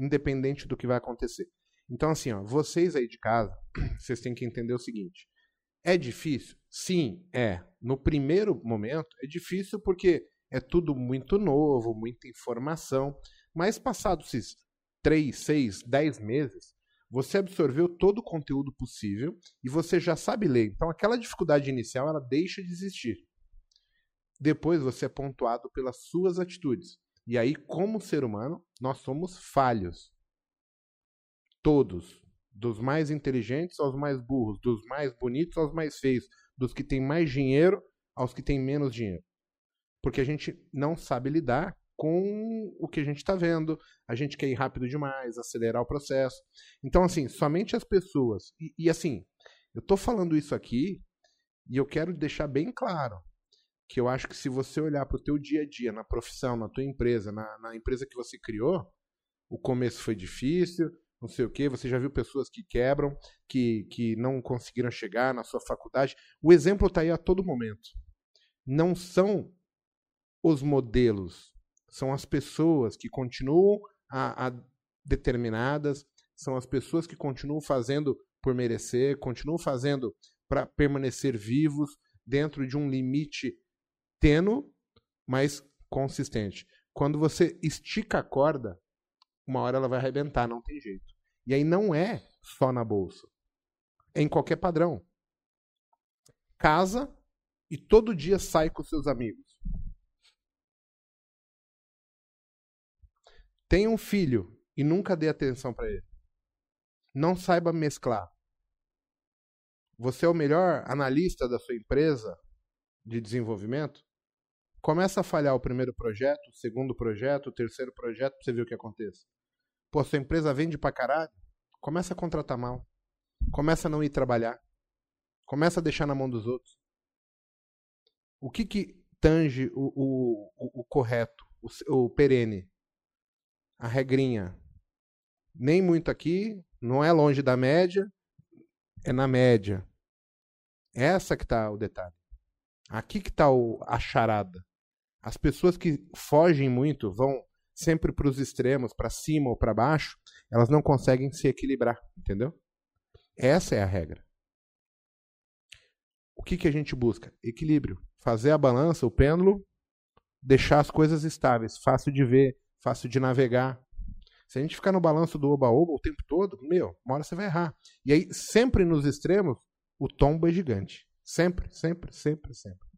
independente do que vai acontecer. Então, assim, ó, vocês aí de casa, [clears throat] vocês têm que entender o seguinte: é difícil? Sim, é. No primeiro momento, é difícil porque é tudo muito novo, muita informação. Mas passados esses 3, 6, 10 meses, você absorveu todo o conteúdo possível e você já sabe ler. Então, aquela dificuldade inicial, ela deixa de existir. Depois, você é pontuado pelas suas atitudes. E aí, como ser humano, nós somos falhos. Todos. Dos mais inteligentes aos mais burros, dos mais bonitos aos mais feios, dos que têm mais dinheiro aos que têm menos dinheiro. Porque a gente não sabe lidar com o que a gente está vendo, a gente quer ir rápido demais, acelerar o processo. Então, assim, somente as pessoas. E, e assim, eu estou falando isso aqui e eu quero deixar bem claro que eu acho que se você olhar para o teu dia a dia, na profissão, na tua empresa, na, na, empresa que você criou, o começo foi difícil, não sei o que, você já viu pessoas que quebram, que, que não conseguiram chegar na sua faculdade. O exemplo está aí a todo momento. Não são os modelos, são as pessoas que continuam a, a determinadas, são as pessoas que continuam fazendo por merecer, continuam fazendo para permanecer vivos dentro de um limite tênue, mas consistente. Quando você estica a corda, uma hora ela vai arrebentar, não tem jeito. E aí não é só na bolsa. É em qualquer padrão. Casa e todo dia sai com seus amigos. Tem um filho e nunca dê atenção para ele. Não saiba mesclar. Você é o melhor analista da sua empresa de desenvolvimento? Começa a falhar o primeiro projeto, o segundo projeto, o terceiro projeto, pra você ver o que acontece. Pô, sua empresa vende pra caralho, começa a contratar mal. Começa a não ir trabalhar. Começa a deixar na mão dos outros. O que que tange o, o, o, o correto, o, o perene? A regrinha. Nem muito aqui, não é longe da média, é na média. Essa que tá o detalhe. Aqui que tá a charada. As pessoas que fogem muito, vão sempre para os extremos, para cima ou para baixo, elas não conseguem se equilibrar, entendeu? Essa é a regra. O que, que a gente busca? Equilíbrio. Fazer a balança, o pêndulo, deixar as coisas estáveis, fácil de ver, fácil de navegar. Se a gente ficar no balanço do oba-oba o tempo todo, meu, uma hora você vai errar. E aí, sempre nos extremos, o tombo é gigante. Sempre, sempre, sempre, sempre.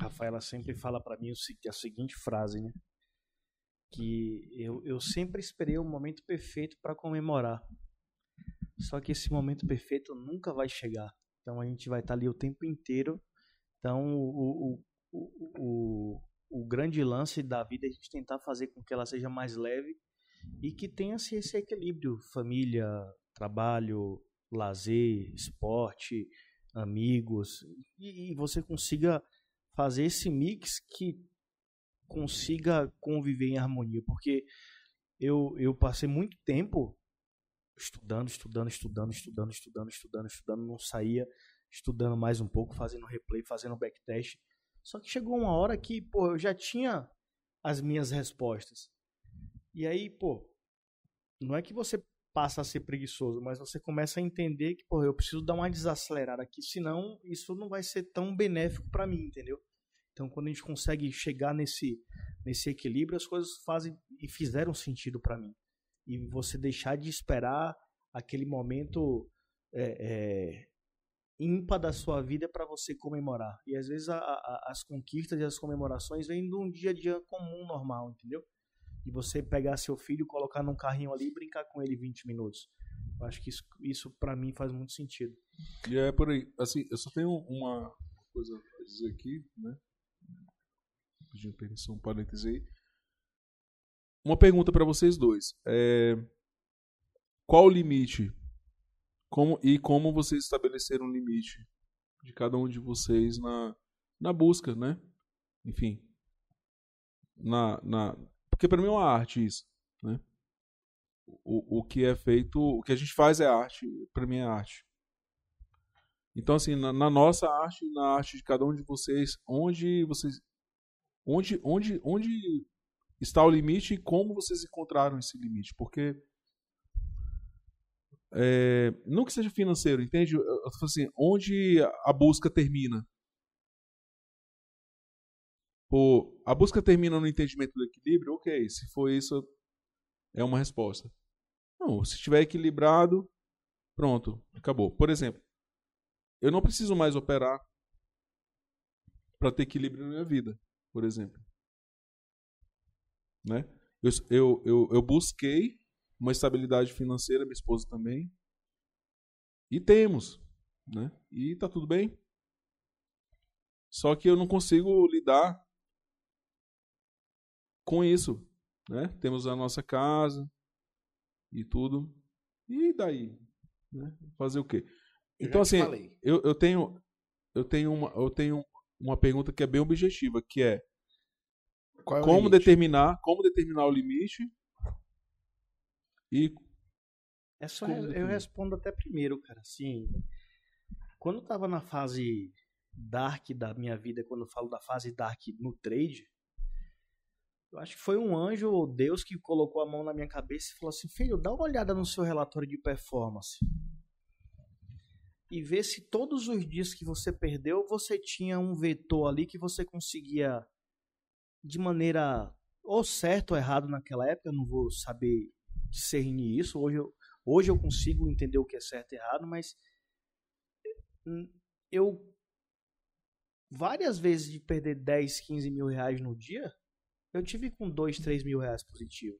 Rafaela sempre fala para mim a seguinte frase, né? Que eu, eu sempre esperei o momento perfeito para comemorar. Só que esse momento perfeito nunca vai chegar. Então a gente vai estar tá ali o tempo inteiro. Então o, o, o, o, grande lance da vida é a gente tentar fazer com que ela seja mais leve e que tenha esse equilíbrio: família, trabalho, lazer, esporte, amigos. E, e você consiga fazer esse mix que consiga conviver em harmonia, porque eu, eu passei muito tempo estudando, estudando, estudando, estudando, estudando, estudando, estudando, não saía, estudando mais um pouco, fazendo replay, fazendo backtest. Só que chegou uma hora que, pô, eu já tinha as minhas respostas. E aí, pô, não é que você passa a ser preguiçoso, mas você começa a entender que, pô, eu preciso dar uma desacelerada aqui, senão isso não vai ser tão benéfico para mim, entendeu? Então, quando a gente consegue chegar nesse, nesse equilíbrio, as coisas fazem e fizeram sentido para mim. E você deixar de esperar aquele momento é, é, ímpar da sua vida para você comemorar. E às vezes a, a, as conquistas e as comemorações vêm de um dia a dia comum, normal, entendeu? E você pegar seu filho, colocar num carrinho ali e brincar com ele 20 minutos. Eu acho que isso, isso para mim faz muito sentido. E é por aí. Assim, eu só tenho uma coisa a dizer aqui, né? Pedindo permissão, um parêntese aí. Uma pergunta para vocês dois. É, qual o limite? Como, e como vocês estabeleceram o limite de cada um de vocês na, na busca, né? Enfim. Na, na, porque para mim é uma arte isso, né? O, o que é feito, o que a gente faz é arte, para mim é arte. Então, assim, na, na, nossa arte, na arte de cada um de vocês, onde vocês onde, onde, onde está o limite e como vocês encontraram esse limite. Porque é, não que seja financeiro, entende? Eu, eu assim, onde a busca termina? Pô, a busca termina no entendimento do equilíbrio? Ok, se for isso, é uma resposta. Não, se estiver equilibrado, pronto, acabou. Por exemplo, eu não preciso mais operar para ter equilíbrio na minha vida por exemplo. Né? Eu, eu, eu, eu busquei uma estabilidade financeira, minha esposa também. E temos. Né? E tá tudo bem. Só que eu não consigo lidar com isso. Né? Temos a nossa casa e tudo. E daí? Né? Fazer o quê? Então, assim, eu, eu tenho. Eu tenho, uma, eu tenho uma pergunta que é bem objetiva, que é é como determinar, como determinar o limite e é só eu respondo até primeiro, cara. Assim, quando eu tava na fase dark da minha vida, quando eu falo da fase dark no trade, eu acho que foi um anjo ou Deus que colocou a mão na minha cabeça e falou assim: "Filho, dá uma olhada no seu relatório de performance." E vê se todos os dias que você perdeu, você tinha um vetor ali que você conseguia de maneira ou certo ou errado naquela época, eu não vou saber discernir isso. Hoje eu, hoje eu consigo entender o que é certo e errado, mas hum, eu várias vezes de perder 10, 15 mil reais no dia, eu tive com 2, 3 mil reais positivo.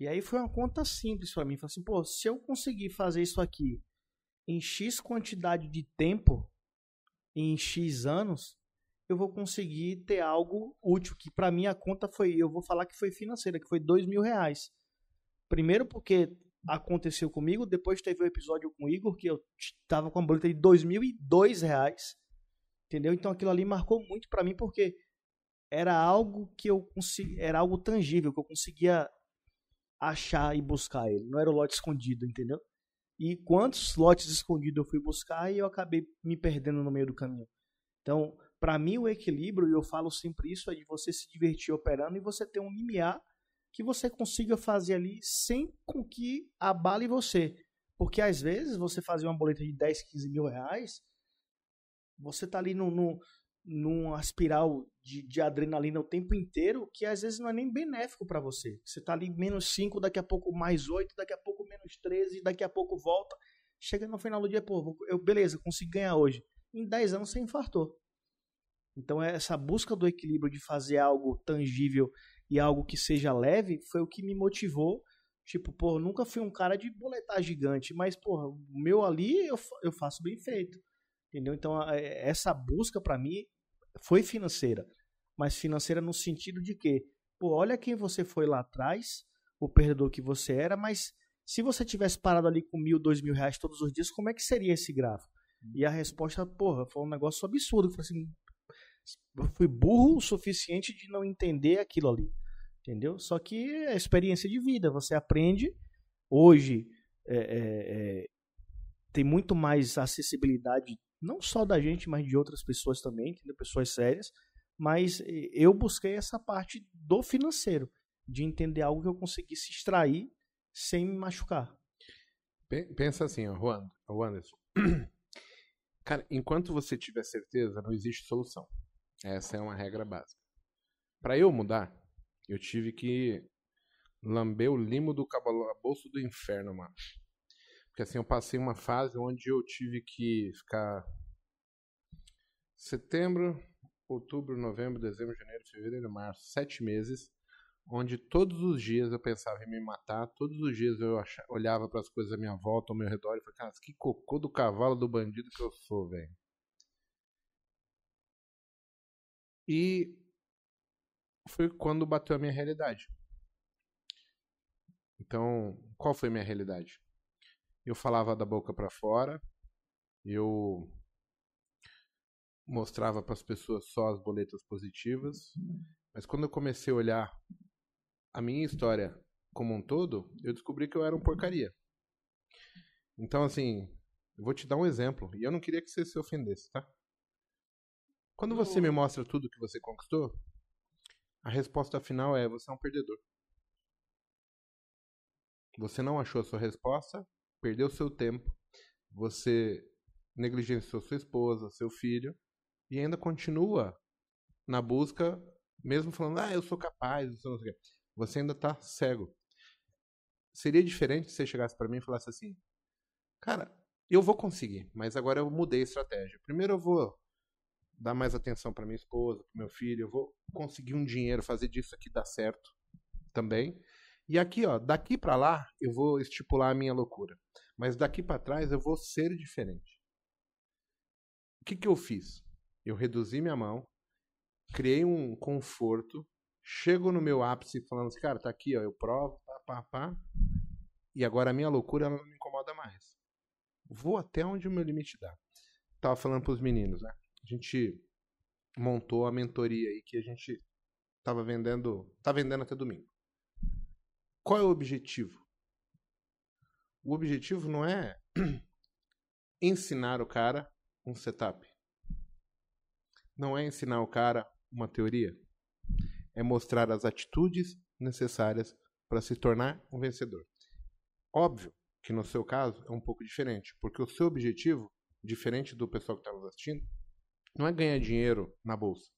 E aí foi uma conta simples para mim. Falei assim, pô, se eu conseguir fazer isso aqui em X quantidade de tempo, em X anos, eu vou conseguir ter algo útil. Que para mim a conta foi, eu vou falar que foi financeira, que foi dois mil reais. Primeiro porque aconteceu comigo, depois teve o um episódio com o Igor, que eu tava com a boleta de dois mil e dois reais. Entendeu? Então aquilo ali marcou muito para mim porque era algo que eu consegui, era algo tangível, que eu conseguia achar e buscar ele. Não era o lote escondido, entendeu? E quantos lotes escondidos eu fui buscar e eu acabei me perdendo no meio do caminho. Então, para mim, o equilíbrio, e eu falo sempre isso, é de você se divertir operando e você ter um limiar que você consiga fazer ali sem com que abale você. Porque às vezes você fazer uma boleta de 10, 15 mil reais, você tá ali no, no, numa espiral de, de, adrenalina o tempo inteiro que às vezes não é nem benéfico para você. Você tá ali menos 5, daqui a pouco mais 8, daqui a pouco menos 13, daqui a pouco volta. Chega no final do dia, pô, eu, beleza, consegui ganhar hoje. Em 10 anos você infartou. Então essa busca do equilíbrio de fazer algo tangível e algo que seja leve foi o que me motivou. Tipo, pô, nunca fui um cara de boletar gigante, mas, pô, o meu ali eu, eu faço bem feito. Entendeu? Então, essa busca para mim foi financeira, mas financeira no sentido de que, pô, olha quem você foi lá atrás, o perdedor que você era, mas se você tivesse parado ali com mil, dois mil reais todos os dias, como é que seria esse gráfico? E a resposta, porra, foi um negócio absurdo. Eu falei assim, eu fui burro o suficiente de não entender aquilo ali. Entendeu? Só que é experiência de vida. Você aprende. Hoje é, é, é, tem muito mais acessibilidade não só da gente, mas de outras pessoas também, pessoas sérias. Mas eu busquei essa parte do financeiro, de entender algo que eu conseguisse extrair sem me machucar. Pensa assim, ó, Juan, Anderson. [clears throat] Cara, enquanto você tiver certeza, não existe solução. Essa é uma regra básica. Para eu mudar, eu tive que lamber o limo do bolso do inferno, mano. Porque assim, eu passei uma fase onde eu tive que ficar setembro, outubro, novembro, dezembro, janeiro, fevereiro, março, sete meses, onde todos os dias eu pensava em me matar, todos os dias eu achava, olhava para as coisas à minha volta, ao meu redor, e falava, cara, que cocô do cavalo do bandido que eu sou, velho. E foi quando bateu a minha realidade. Então, qual foi a minha realidade? Eu falava da boca para fora, eu mostrava para as pessoas só as boletas positivas, mas quando eu comecei a olhar a minha história como um todo, eu descobri que eu era um porcaria. Então, assim, eu vou te dar um exemplo, e eu não queria que você se ofendesse, tá? Quando você me mostra tudo que você conquistou, a resposta final é: você é um perdedor. Você não achou a sua resposta, perdeu seu tempo, você negligenciou sua esposa, seu filho, e ainda continua na busca, mesmo falando, ah, eu sou capaz, eu sou você ainda está cego. Seria diferente se você chegasse para mim e falasse assim, cara, eu vou conseguir, mas agora eu mudei a estratégia. Primeiro eu vou dar mais atenção para minha esposa, para meu filho, eu vou conseguir um dinheiro, fazer disso aqui dar certo também. E aqui, ó, daqui para lá eu vou estipular a minha loucura. Mas daqui para trás eu vou ser diferente. O que, que eu fiz? Eu reduzi minha mão, criei um conforto, chego no meu ápice falando assim, cara, tá aqui, ó, eu provo, pá, pá, pá. E agora a minha loucura ela não me incomoda mais. Vou até onde o meu limite dá. Tava falando pros meninos, né? A gente montou a mentoria aí que a gente tava vendendo, tá vendendo até domingo. Qual é o objetivo? O objetivo não é [clears throat] ensinar o cara um setup. Não é ensinar o cara uma teoria. É mostrar as atitudes necessárias para se tornar um vencedor. Óbvio que no seu caso é um pouco diferente, porque o seu objetivo, diferente do pessoal que está nos assistindo, não é ganhar dinheiro na bolsa.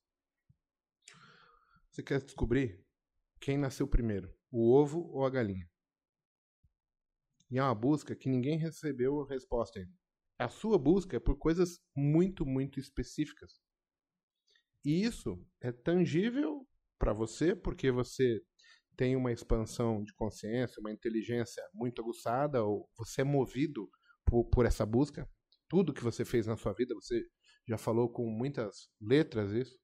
Você quer descobrir quem nasceu primeiro, o ovo ou a galinha. E é uma busca que ninguém recebeu resposta ainda. A sua busca é por coisas muito, muito específicas. E isso é tangível para você, porque você tem uma expansão de consciência, uma inteligência muito aguçada, ou você é movido por, por essa busca. Tudo que você fez na sua vida, você já falou com muitas letras isso,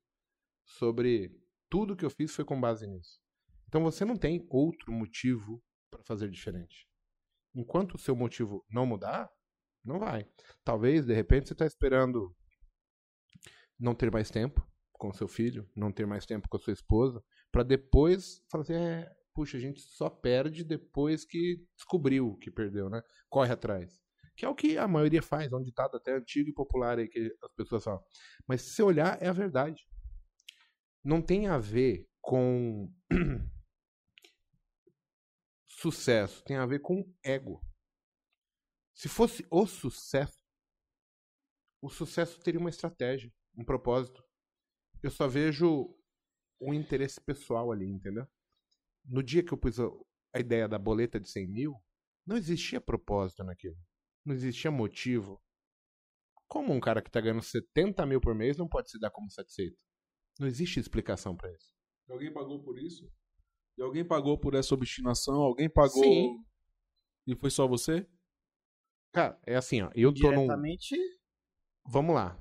sobre tudo que eu fiz foi com base nisso. Então você não tem outro motivo para fazer diferente. Enquanto o seu motivo não mudar, não vai. Talvez, de repente, você está esperando não ter mais tempo com seu filho, não ter mais tempo com a sua esposa, para depois falar assim, é, puxa, a gente só perde depois que descobriu que perdeu, né? Corre atrás. Que é o que a maioria faz, é um ditado até antigo e popular aí que as pessoas falam. Mas se você olhar, é a verdade. Não tem a ver com [clears throat] sucesso, tem a ver com ego. Se fosse o sucesso, o sucesso teria uma estratégia, um propósito. Eu só vejo um interesse pessoal ali, entendeu? No dia que eu pus a, ideia da boleta de 100 mil, não existia propósito naquilo. Não existia motivo. Como um cara que está ganhando 70 mil por mês não pode se dar como satisfeito? Não existe explicação para isso. Alguém pagou por isso? E alguém pagou por essa obstinação? Alguém pagou Sim. e foi só você? Cara, é assim, ó. Eu tô num. Diretamente, Vamos lá.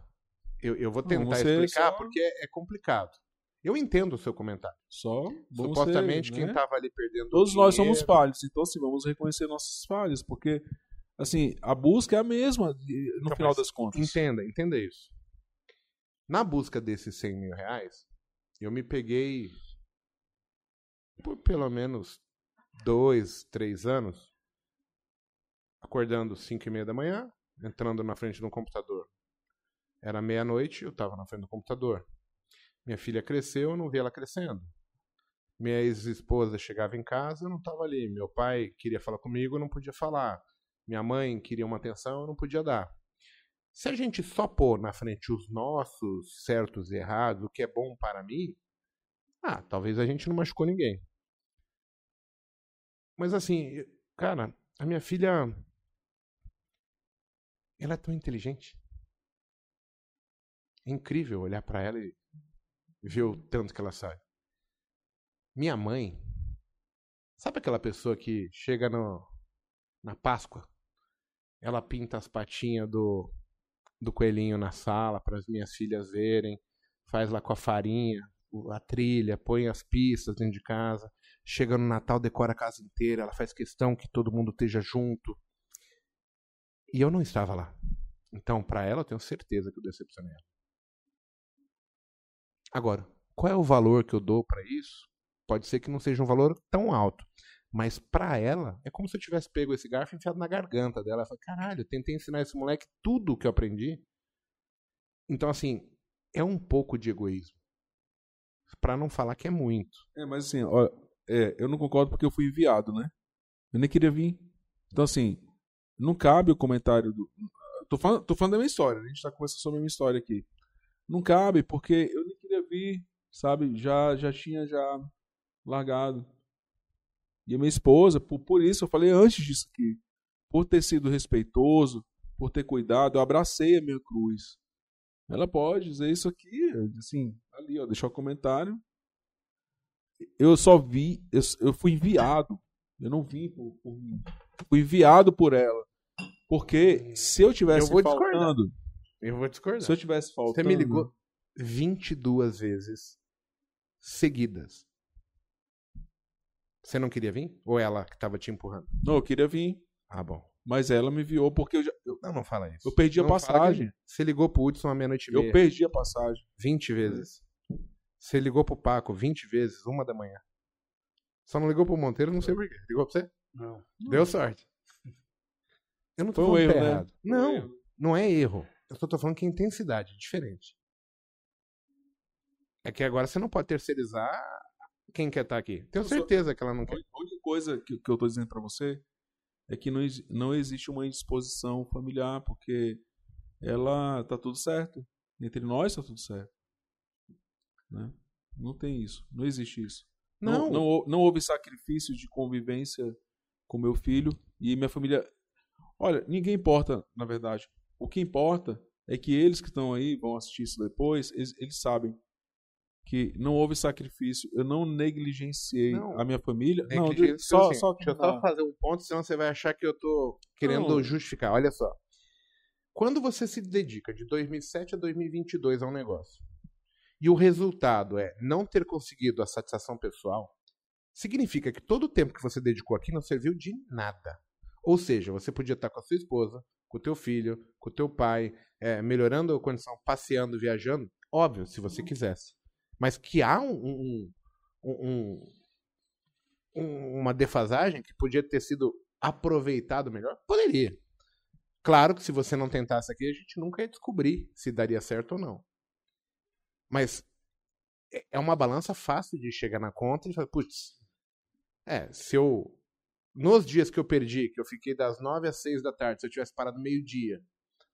Eu, eu vou Não, tentar você explicar só- porque é, é complicado. Eu entendo o seu comentário. Só Supostamente ser, quem né? tava ali perdendo. Todos nós somos dinheiro- falhos, então assim, vamos reconhecer nossas falhas, porque assim, a busca é a mesma de- no Então, final das contas. Entenda, entenda isso. Na busca desses 100 mil reais, eu me peguei por pelo menos dois, três anos, acordando 5 e meia da manhã, entrando na frente de um computador. Era meia-noite, eu estava na frente do computador. Minha filha cresceu, eu não vi ela crescendo. Minha ex-esposa chegava em casa, eu não estava ali. Meu pai queria falar comigo, eu não podia falar. Minha mãe queria uma atenção, eu não podia dar. Se a gente só pôr na frente os nossos certos e errados, o que é bom para mim, ah, talvez a gente não machucou ninguém. Mas assim, cara, a minha filha. Ela é tão inteligente. É incrível olhar para ela e ver o tanto que ela sabe. Minha mãe. Sabe aquela pessoa que chega no, na Páscoa? Ela pinta as patinhas do, do coelhinho na sala para as minhas filhas verem, faz lá com a farinha, a trilha, põe as pistas dentro de casa. Chega no Natal, decora a casa inteira, ela faz questão que todo mundo esteja junto. E eu não estava lá. Então, para ela, eu tenho certeza que eu decepcionei ela. Agora, qual é o valor que eu dou para isso? Pode ser que não seja um valor tão alto. Mas pra ela, é como se eu tivesse pego esse garfo e enfiado na garganta dela. Ela fala, caralho, eu tentei ensinar esse moleque tudo que eu aprendi. Então, assim, é um pouco de egoísmo. Pra não falar que é muito. É, mas assim, ó, é, eu não concordo porque eu fui enviado, né? Eu nem queria vir. Então, assim, não cabe o comentário do. Tô falando, tô falando da minha história, né? a gente tá conversando sobre a minha história aqui. Não cabe, porque eu nem queria vir, sabe? Já, já tinha já largado. E a minha esposa, por, por isso, eu falei antes disso aqui, por ter sido respeitoso, por ter cuidado, eu abracei a minha cruz. Ela pode dizer isso aqui, assim, ali, ó, deixar o comentário eu só vi, eu, eu fui enviado. Eu não vim por, por mim. Fui enviado por ela. Porque se eu tivesse Eu vou discordar. faltando, Eu vou discordar. se eu tivesse faltando, Você me ligou 22 vezes seguidas. Você não queria vir? Ou ela que tava te empurrando? Não, eu queria vir, Ah, bom. mas ela me enviou porque eu, já, eu, Não, não fala isso. eu perdi a Não que passagem. Você ligou pro Hudson à meia-noite e meia. Eu perdi a passagem. 20 vezes. Você ligou pro Paco 20 vezes, uma da manhã. Só não ligou pro Monteiro, não sei porquê. Ligou pra você? Não. Deu sorte. [laughs] Eu não tô Foi falando que erro, tá né? errado. Um Não, não é erro. Eu só tô falando que a intensidade é diferente. É que agora você não pode terceirizar quem quer estar aqui. Tenho certeza que ela não A quer. única coisa que, que eu tô dizendo pra você é que não, não existe uma indisposição familiar, porque ela tá tudo certo. Entre nós tá tudo certo. Né? Não tem isso. Não existe isso. Não. Não, não, não houve sacrifício de convivência com meu filho. E minha família. Olha, ninguém importa, na verdade. O que importa é que eles que estão aí, vão assistir isso depois, eles, eles sabem que não houve sacrifício. Eu não negligenciei Não. a minha família. Não, de- só, assim, só Deixa eu só fazer um ponto, senão você vai achar que eu tô querendo Não. justificar. Olha só. Quando você se dedica de 2007 a 2022 a um negócio e o resultado é não ter conseguido a satisfação pessoal, significa que todo o tempo que você dedicou aqui não serviu de nada. Ou seja, você podia estar com a sua esposa, com o teu filho, com o teu pai, é, melhorando a condição, passeando, viajando, óbvio, se você quisesse. Mas que há um- um- um- um, um- uma defasagem que podia ter sido aproveitado melhor? Poderia. Claro que se você não tentasse aqui, a gente nunca ia descobrir se daria certo ou não. Mas é- é uma balança fácil de chegar na conta e falar, putz, é, se eu. Nos dias que eu perdi, que eu fiquei das 9 às 6 da tarde, se eu tivesse parado meio-dia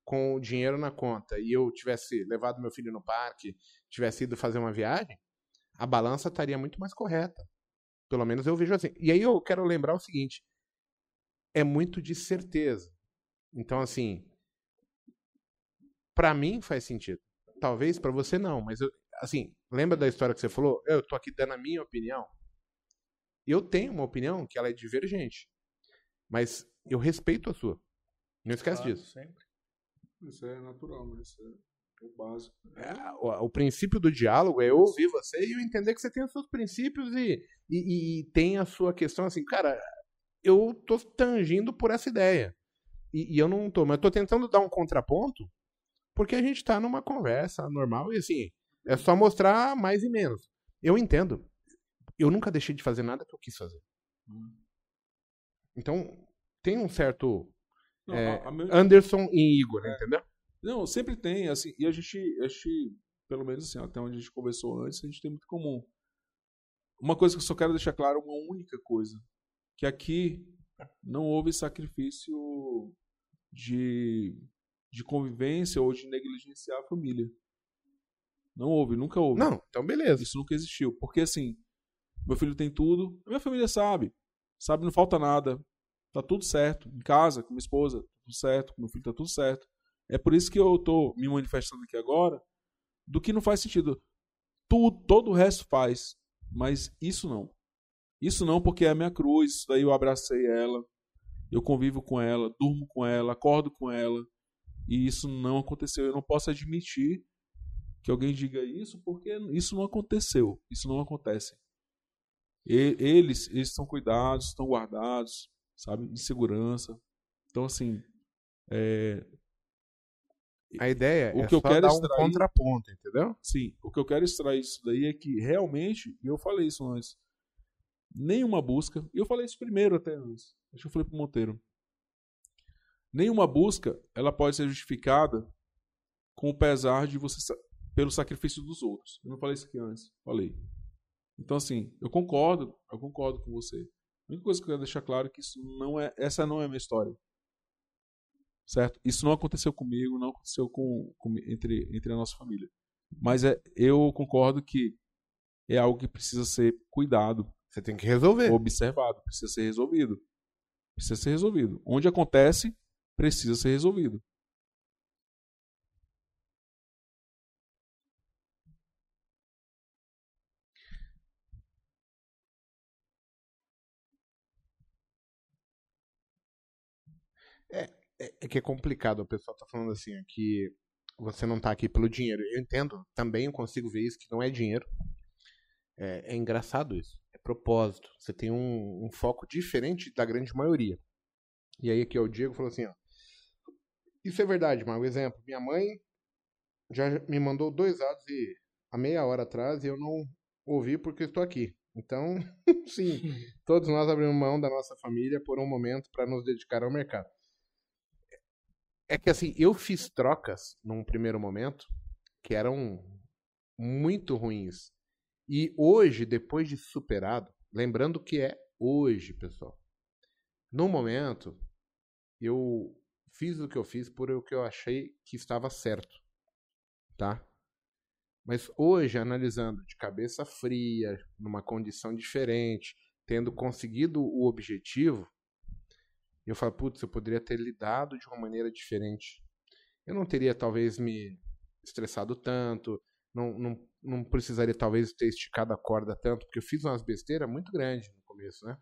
com o dinheiro na conta e eu tivesse levado meu filho no parque, tivesse ido fazer uma viagem, a balança estaria muito mais correta. Pelo menos eu vejo assim. E aí eu quero lembrar o seguinte: é muito de certeza. Então, assim, pra mim faz sentido. Talvez pra você não, mas eu, assim, lembra da história que você falou? Eu tô aqui dando a minha opinião. Eu tenho uma opinião que ela é divergente, mas eu respeito a sua. Não esquece Claro, disso. sempre. Isso é natural, né? Isso é o básico. É, o, o princípio do diálogo é eu ouvir você e eu entender que você tem os seus princípios e, e, e tem a sua questão assim, cara, eu tô tangindo por essa ideia. E, e eu não tô, mas eu tô tentando dar um contraponto porque a gente tá numa conversa normal e assim, é só mostrar mais e menos. Eu entendo. Eu nunca deixei de fazer nada que eu quis fazer. Então, tem um certo Não, é, a- a meu- Anderson e Igor, entendeu? Não, sempre tem, assim, e a gente, a gente, pelo menos assim, até onde a gente conversou antes, a gente tem muito comum. Uma coisa que eu só quero deixar claro, uma única coisa, que aqui não houve sacrifício de, de convivência ou de negligenciar a família. Não houve, nunca houve. Não, então beleza. Isso nunca existiu. Porque assim, meu filho tem tudo, a minha família sabe. Sabe, não falta nada. Tá tudo certo. Em casa, com minha esposa, tá tudo certo. Com meu filho, tá tudo certo. É por isso que eu tô me manifestando aqui agora do que não faz sentido. Tudo, todo o resto faz. Mas isso não. Isso não, porque é a minha cruz. Isso daí eu abracei ela. Eu convivo com ela, durmo com ela, acordo com ela. E isso não aconteceu. Eu não posso admitir que alguém diga isso, porque isso não aconteceu. Isso não acontece. E- eles, eles estão cuidados, estão guardados, sabe, em segurança. Então, assim, é, A ideia O é que eu quero dar um extrair- contraponto, entendeu? sim, o que eu quero extrair disso daí é que realmente, e eu falei isso antes, nenhuma busca, e eu falei isso primeiro até antes, acho que eu falei pro Monteiro, nenhuma busca, ela pode ser justificada com o pesar de você, pelo sacrifício dos outros. Eu não falei isso aqui antes, falei. Então, assim, eu concordo, eu concordo com você. A única coisa que eu quero deixar claro é que isso não é, essa não é a minha história. Certo? Isso não aconteceu comigo, não aconteceu com, com- entre, entre a nossa família. Mas é, eu concordo que é algo que precisa ser cuidado, Você tem que resolver. observado, precisa ser resolvido. Precisa ser resolvido. Onde acontece, precisa ser resolvido. É, é que é complicado. O pessoal tá falando assim, ó, que você não tá aqui pelo dinheiro. Eu entendo, também eu consigo ver isso, que não é dinheiro. É, é engraçado isso. É propósito. Você tem um, um foco diferente da grande maioria. E aí aqui ó, o Diego falou assim, ó. Isso é verdade, mas um exemplo. Minha mãe já me mandou dois áudios e, há meia hora atrás e eu não ouvi porque estou aqui. Então, [laughs] sim, [laughs] todos nós abrimos mão da nossa família por um momento para nos dedicar ao mercado. É que assim, eu fiz trocas num primeiro momento que eram muito ruins. E hoje, depois de superado, lembrando que é hoje, pessoal. No momento, eu fiz o que eu fiz por o que eu achei que estava certo. Tá? Mas hoje, analisando de cabeça fria, numa condição diferente, tendo conseguido o objetivo, eu falo, putz, eu poderia ter lidado de uma maneira diferente. Eu não teria, talvez, me estressado tanto, não, não, não precisaria, talvez, ter esticado a corda tanto, porque eu fiz umas besteiras muito grandes no começo, né?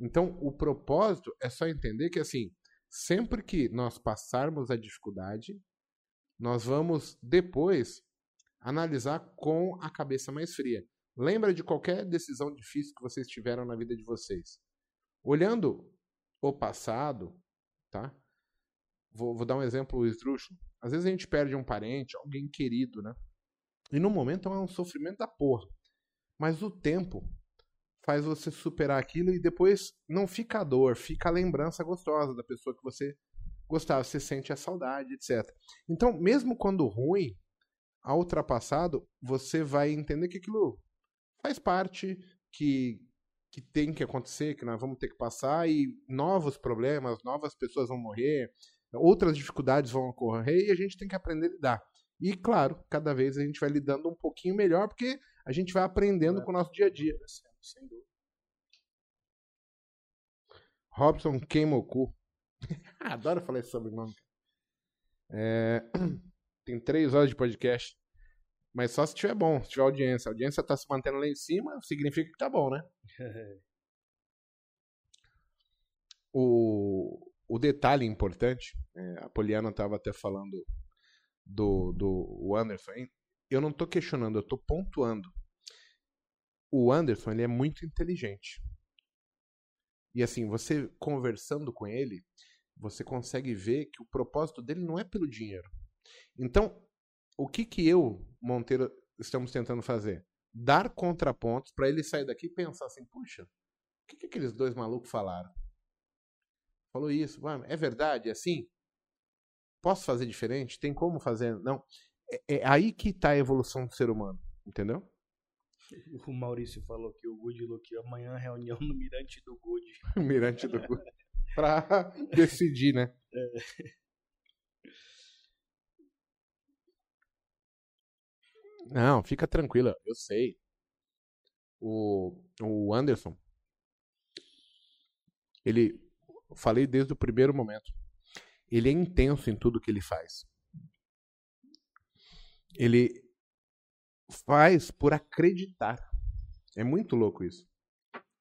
Então, o propósito é só entender que, assim, sempre que nós passarmos a dificuldade, nós vamos depois analisar com a cabeça mais fria. Lembra de qualquer decisão difícil que vocês tiveram na vida de vocês. Olhando o passado, tá? Vou, vou dar um exemplo esdrúxulo. Às vezes a gente perde um parente, alguém querido, né? E no momento é um sofrimento da porra. Mas o tempo faz você superar aquilo e depois não fica a dor, fica a lembrança gostosa da pessoa que você gostava, você sente a saudade, etc. Então, mesmo quando ruim, ao ultrapassado, você vai entender que aquilo faz parte, que, que tem que acontecer, que nós vamos ter que passar e novos problemas, novas pessoas vão morrer, outras dificuldades vão ocorrer e a gente tem que aprender a lidar. E claro, cada vez a gente vai lidando um pouquinho melhor, porque a gente vai aprendendo é. com o nosso dia a dia. Sem dúvida. Robson Keimoku. [laughs] Adoro falar esse sobrenome. É... [clears throat] Tem três horas de podcast. Mas só se tiver bom, se tiver audiência. A audiência tá se mantendo lá em cima, significa que tá bom, né? [laughs] o, o detalhe importante, é, a Poliana estava até falando do, do Anderson. Eu não tô questionando, eu tô pontuando. O Anderson, ele é muito inteligente. E assim, você conversando com ele, você consegue ver que o propósito dele não é pelo dinheiro. Então, o que que eu, Monteiro, estamos tentando fazer? Dar contrapontos para ele sair daqui e pensar assim, puxa, o que, que aqueles dois malucos falaram? Falou isso, é verdade, é assim? Posso fazer diferente? Tem como fazer? Não. É, é aí que está a evolução do ser humano, entendeu? [laughs] O Maurício falou que o Good que amanhã reunião no Mirante do Good. [laughs] Mirante do Good. pra [laughs] decidir, né? É. Não, fica tranquila, eu sei. O, o Anderson, ele, falei desde o primeiro momento, ele é intenso em tudo que ele faz. Ele faz por acreditar. É muito louco isso.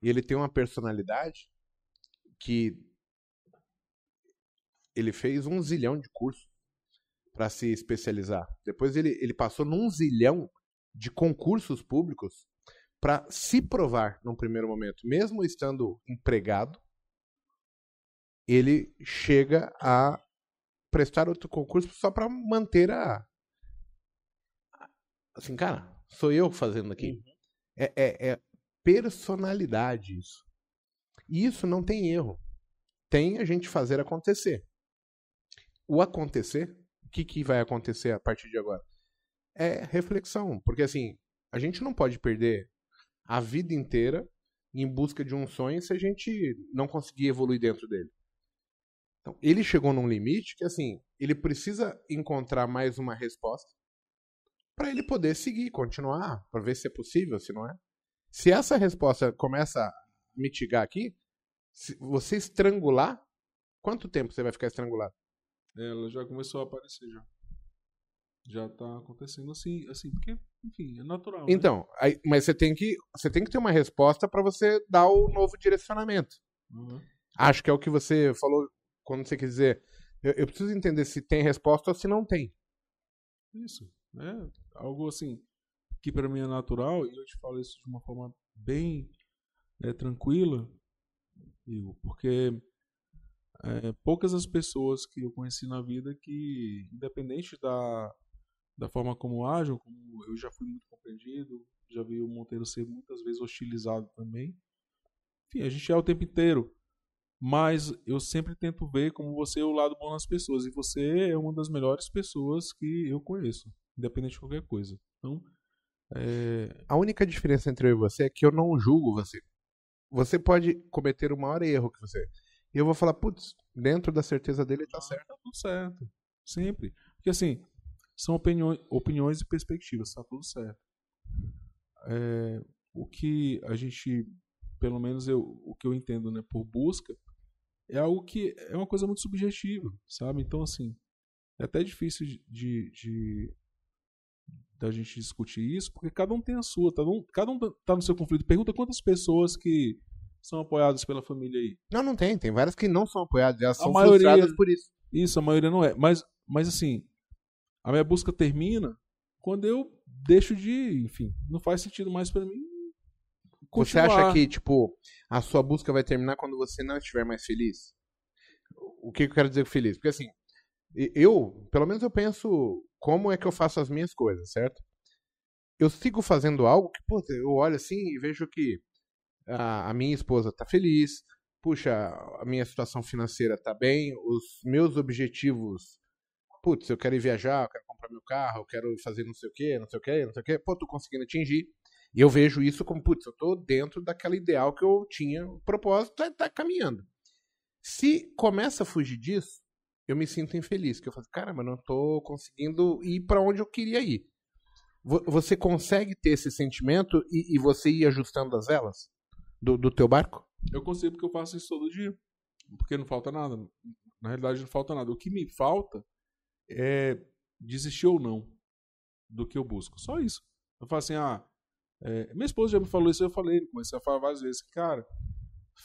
E ele tem uma personalidade que ele fez um zilhão de cursos para se especializar. Depois ele, ele passou num zilhão de concursos públicos para se provar num primeiro momento, mesmo estando empregado, ele chega a prestar outro concurso só para manter a assim, cara, sou eu fazendo aqui. Uhum. É, é, é personalidade isso. E isso não tem erro. Tem a gente fazer acontecer. O acontecer o que, que vai acontecer a partir de agora? É reflexão. Porque assim, a gente não pode perder a vida inteira em busca de um sonho se a gente não conseguir evoluir dentro dele. Então, ele chegou num limite que assim, ele precisa encontrar mais uma resposta para ele poder seguir, continuar, para ver se é possível, se não é. Se essa resposta começa a mitigar aqui, se você estrangular, quanto tempo você vai ficar estrangulado? Ela já começou a aparecer já. Já tá acontecendo assim, assim, porque, enfim, é natural. Né? Então, né? aí, mas você tem que você tem que ter uma resposta para você dar o novo direcionamento. Uhum. Acho que é o que você falou quando você quer dizer. Eu, eu preciso entender se tem resposta ou se não tem. Isso, né? Algo assim que para mim é natural e eu te falo isso de uma forma bem é, tranquila, porque é, poucas as pessoas que eu conheci na vida que, independente da, da forma como agem, como eu já fui muito compreendido, já vi o Monteiro ser muitas vezes hostilizado também. Enfim, a gente é o tempo inteiro. Mas eu sempre tento ver como você é o lado bom das pessoas. E você é uma das melhores pessoas que eu conheço, independente de qualquer coisa. Então, é... A única diferença entre eu e você é que eu não julgo você. Você pode cometer o maior erro que você. E eu vou falar, putz, dentro da certeza dele tá certo. Tá tudo certo. Sempre. Porque assim, são opiniões, opiniões e perspectivas, tá tudo certo. É, o que a gente, pelo menos eu, o que eu entendo, né, por busca, é algo que é uma coisa muito subjetiva, sabe? Então, assim, é até difícil de, de da gente discutir isso, porque cada um tem a sua, cada um, cada um tá no seu conflito. Pergunta quantas pessoas que são apoiadas pela família aí. Não, não tem. Tem várias que não são apoiadas, elas A são maioria- frustradas por isso. Isso, a maioria não é. Mas, mas assim, a minha busca termina quando eu deixo de, enfim, não faz sentido mais pra mim. Você continuar. acha que, tipo, a sua busca vai terminar quando você não estiver mais feliz? O que que eu quero dizer com feliz? Porque assim, eu, pelo menos eu penso como é que eu faço as minhas coisas, certo? Eu sigo fazendo algo que, pô, eu olho assim e vejo que a, a minha esposa tá feliz, puxa, a minha situação financeira tá bem, os meus objetivos, putz, eu quero ir viajar, eu quero comprar meu carro, eu quero fazer não sei o que, não sei o que, não sei o que, pô, tô conseguindo atingir. E eu vejo isso como, putz, eu tô dentro daquela ideal que eu tinha, o propósito tá, tá caminhando. Se começa a fugir disso, eu me sinto infeliz, que eu falo, cara, mas não tô conseguindo ir pra onde eu queria ir. Vo- Você consegue ter esse sentimento e, e você ir ajustando as velas do, do teu barco? Eu consigo porque eu faço isso todo dia. Porque não falta nada. Na realidade, não falta nada. O que me falta é desistir ou não do que eu busco. Só isso. Eu falo assim, ah, é, minha esposa já me falou isso, eu falei, comecei a falar várias vezes, cara,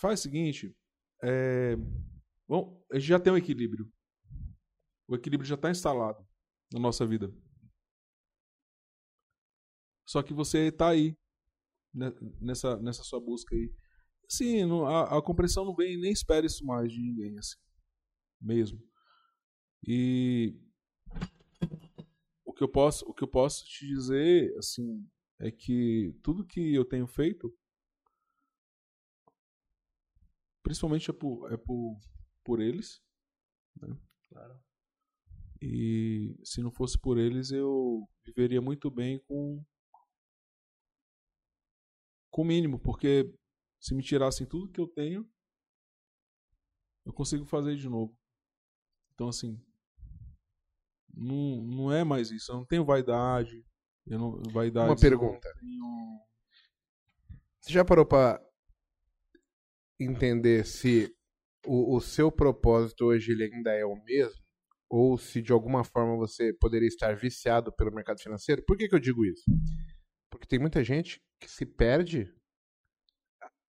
faz o seguinte, é, bom, a gente já tem um equilíbrio. O equilíbrio já está instalado na nossa vida. Só que você está aí, né, nessa, nessa sua busca aí. Sim, a, a compreensão não vem nem espera isso mais de ninguém, assim. Mesmo. E o que eu posso, o que eu posso te dizer, assim, é que tudo que eu tenho feito, principalmente é por, é por, por eles, né? Claro. E se não fosse por eles, eu viveria muito bem com com o mínimo, porque se me tirassem tudo que eu tenho, eu consigo fazer de novo. Então assim, não, não é mais isso. Eu não tenho vaidade. Eu não vaidade. Uma pergunta. Tenho- Você já parou pra entender se o, o seu propósito hoje ele ainda é o mesmo? Ou se de alguma forma você poderia estar viciado pelo mercado financeiro? Por que, que eu digo isso? Porque tem muita gente que se perde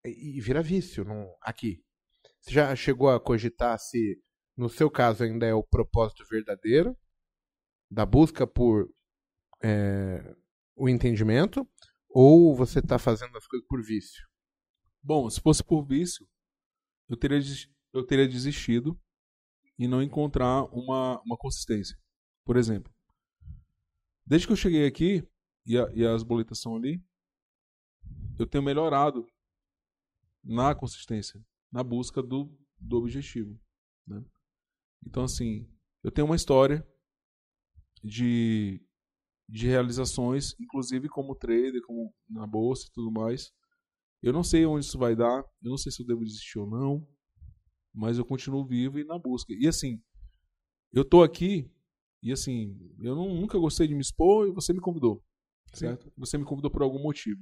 e vira vício aqui. Você já chegou a cogitar se, no seu caso, ainda é o propósito verdadeiro da busca por é, o entendimento? Ou você está fazendo as coisas por vício? Bom, se fosse por vício, eu teria, eu teria desistido e não encontrar uma, uma consistência. Por exemplo, desde que eu cheguei aqui e, a- e as boletas são ali, eu tenho melhorado na consistência, na busca do, do objetivo. né? Então, assim, eu tenho uma história de, de realizações, inclusive como trader, como na bolsa e tudo mais. Eu não sei onde isso vai dar, eu não sei se eu devo desistir ou não, mas eu continuo vivo e na busca. E assim, eu tô aqui e assim, eu não- nunca gostei de me expor e você me convidou, certo? Você me convidou por algum motivo.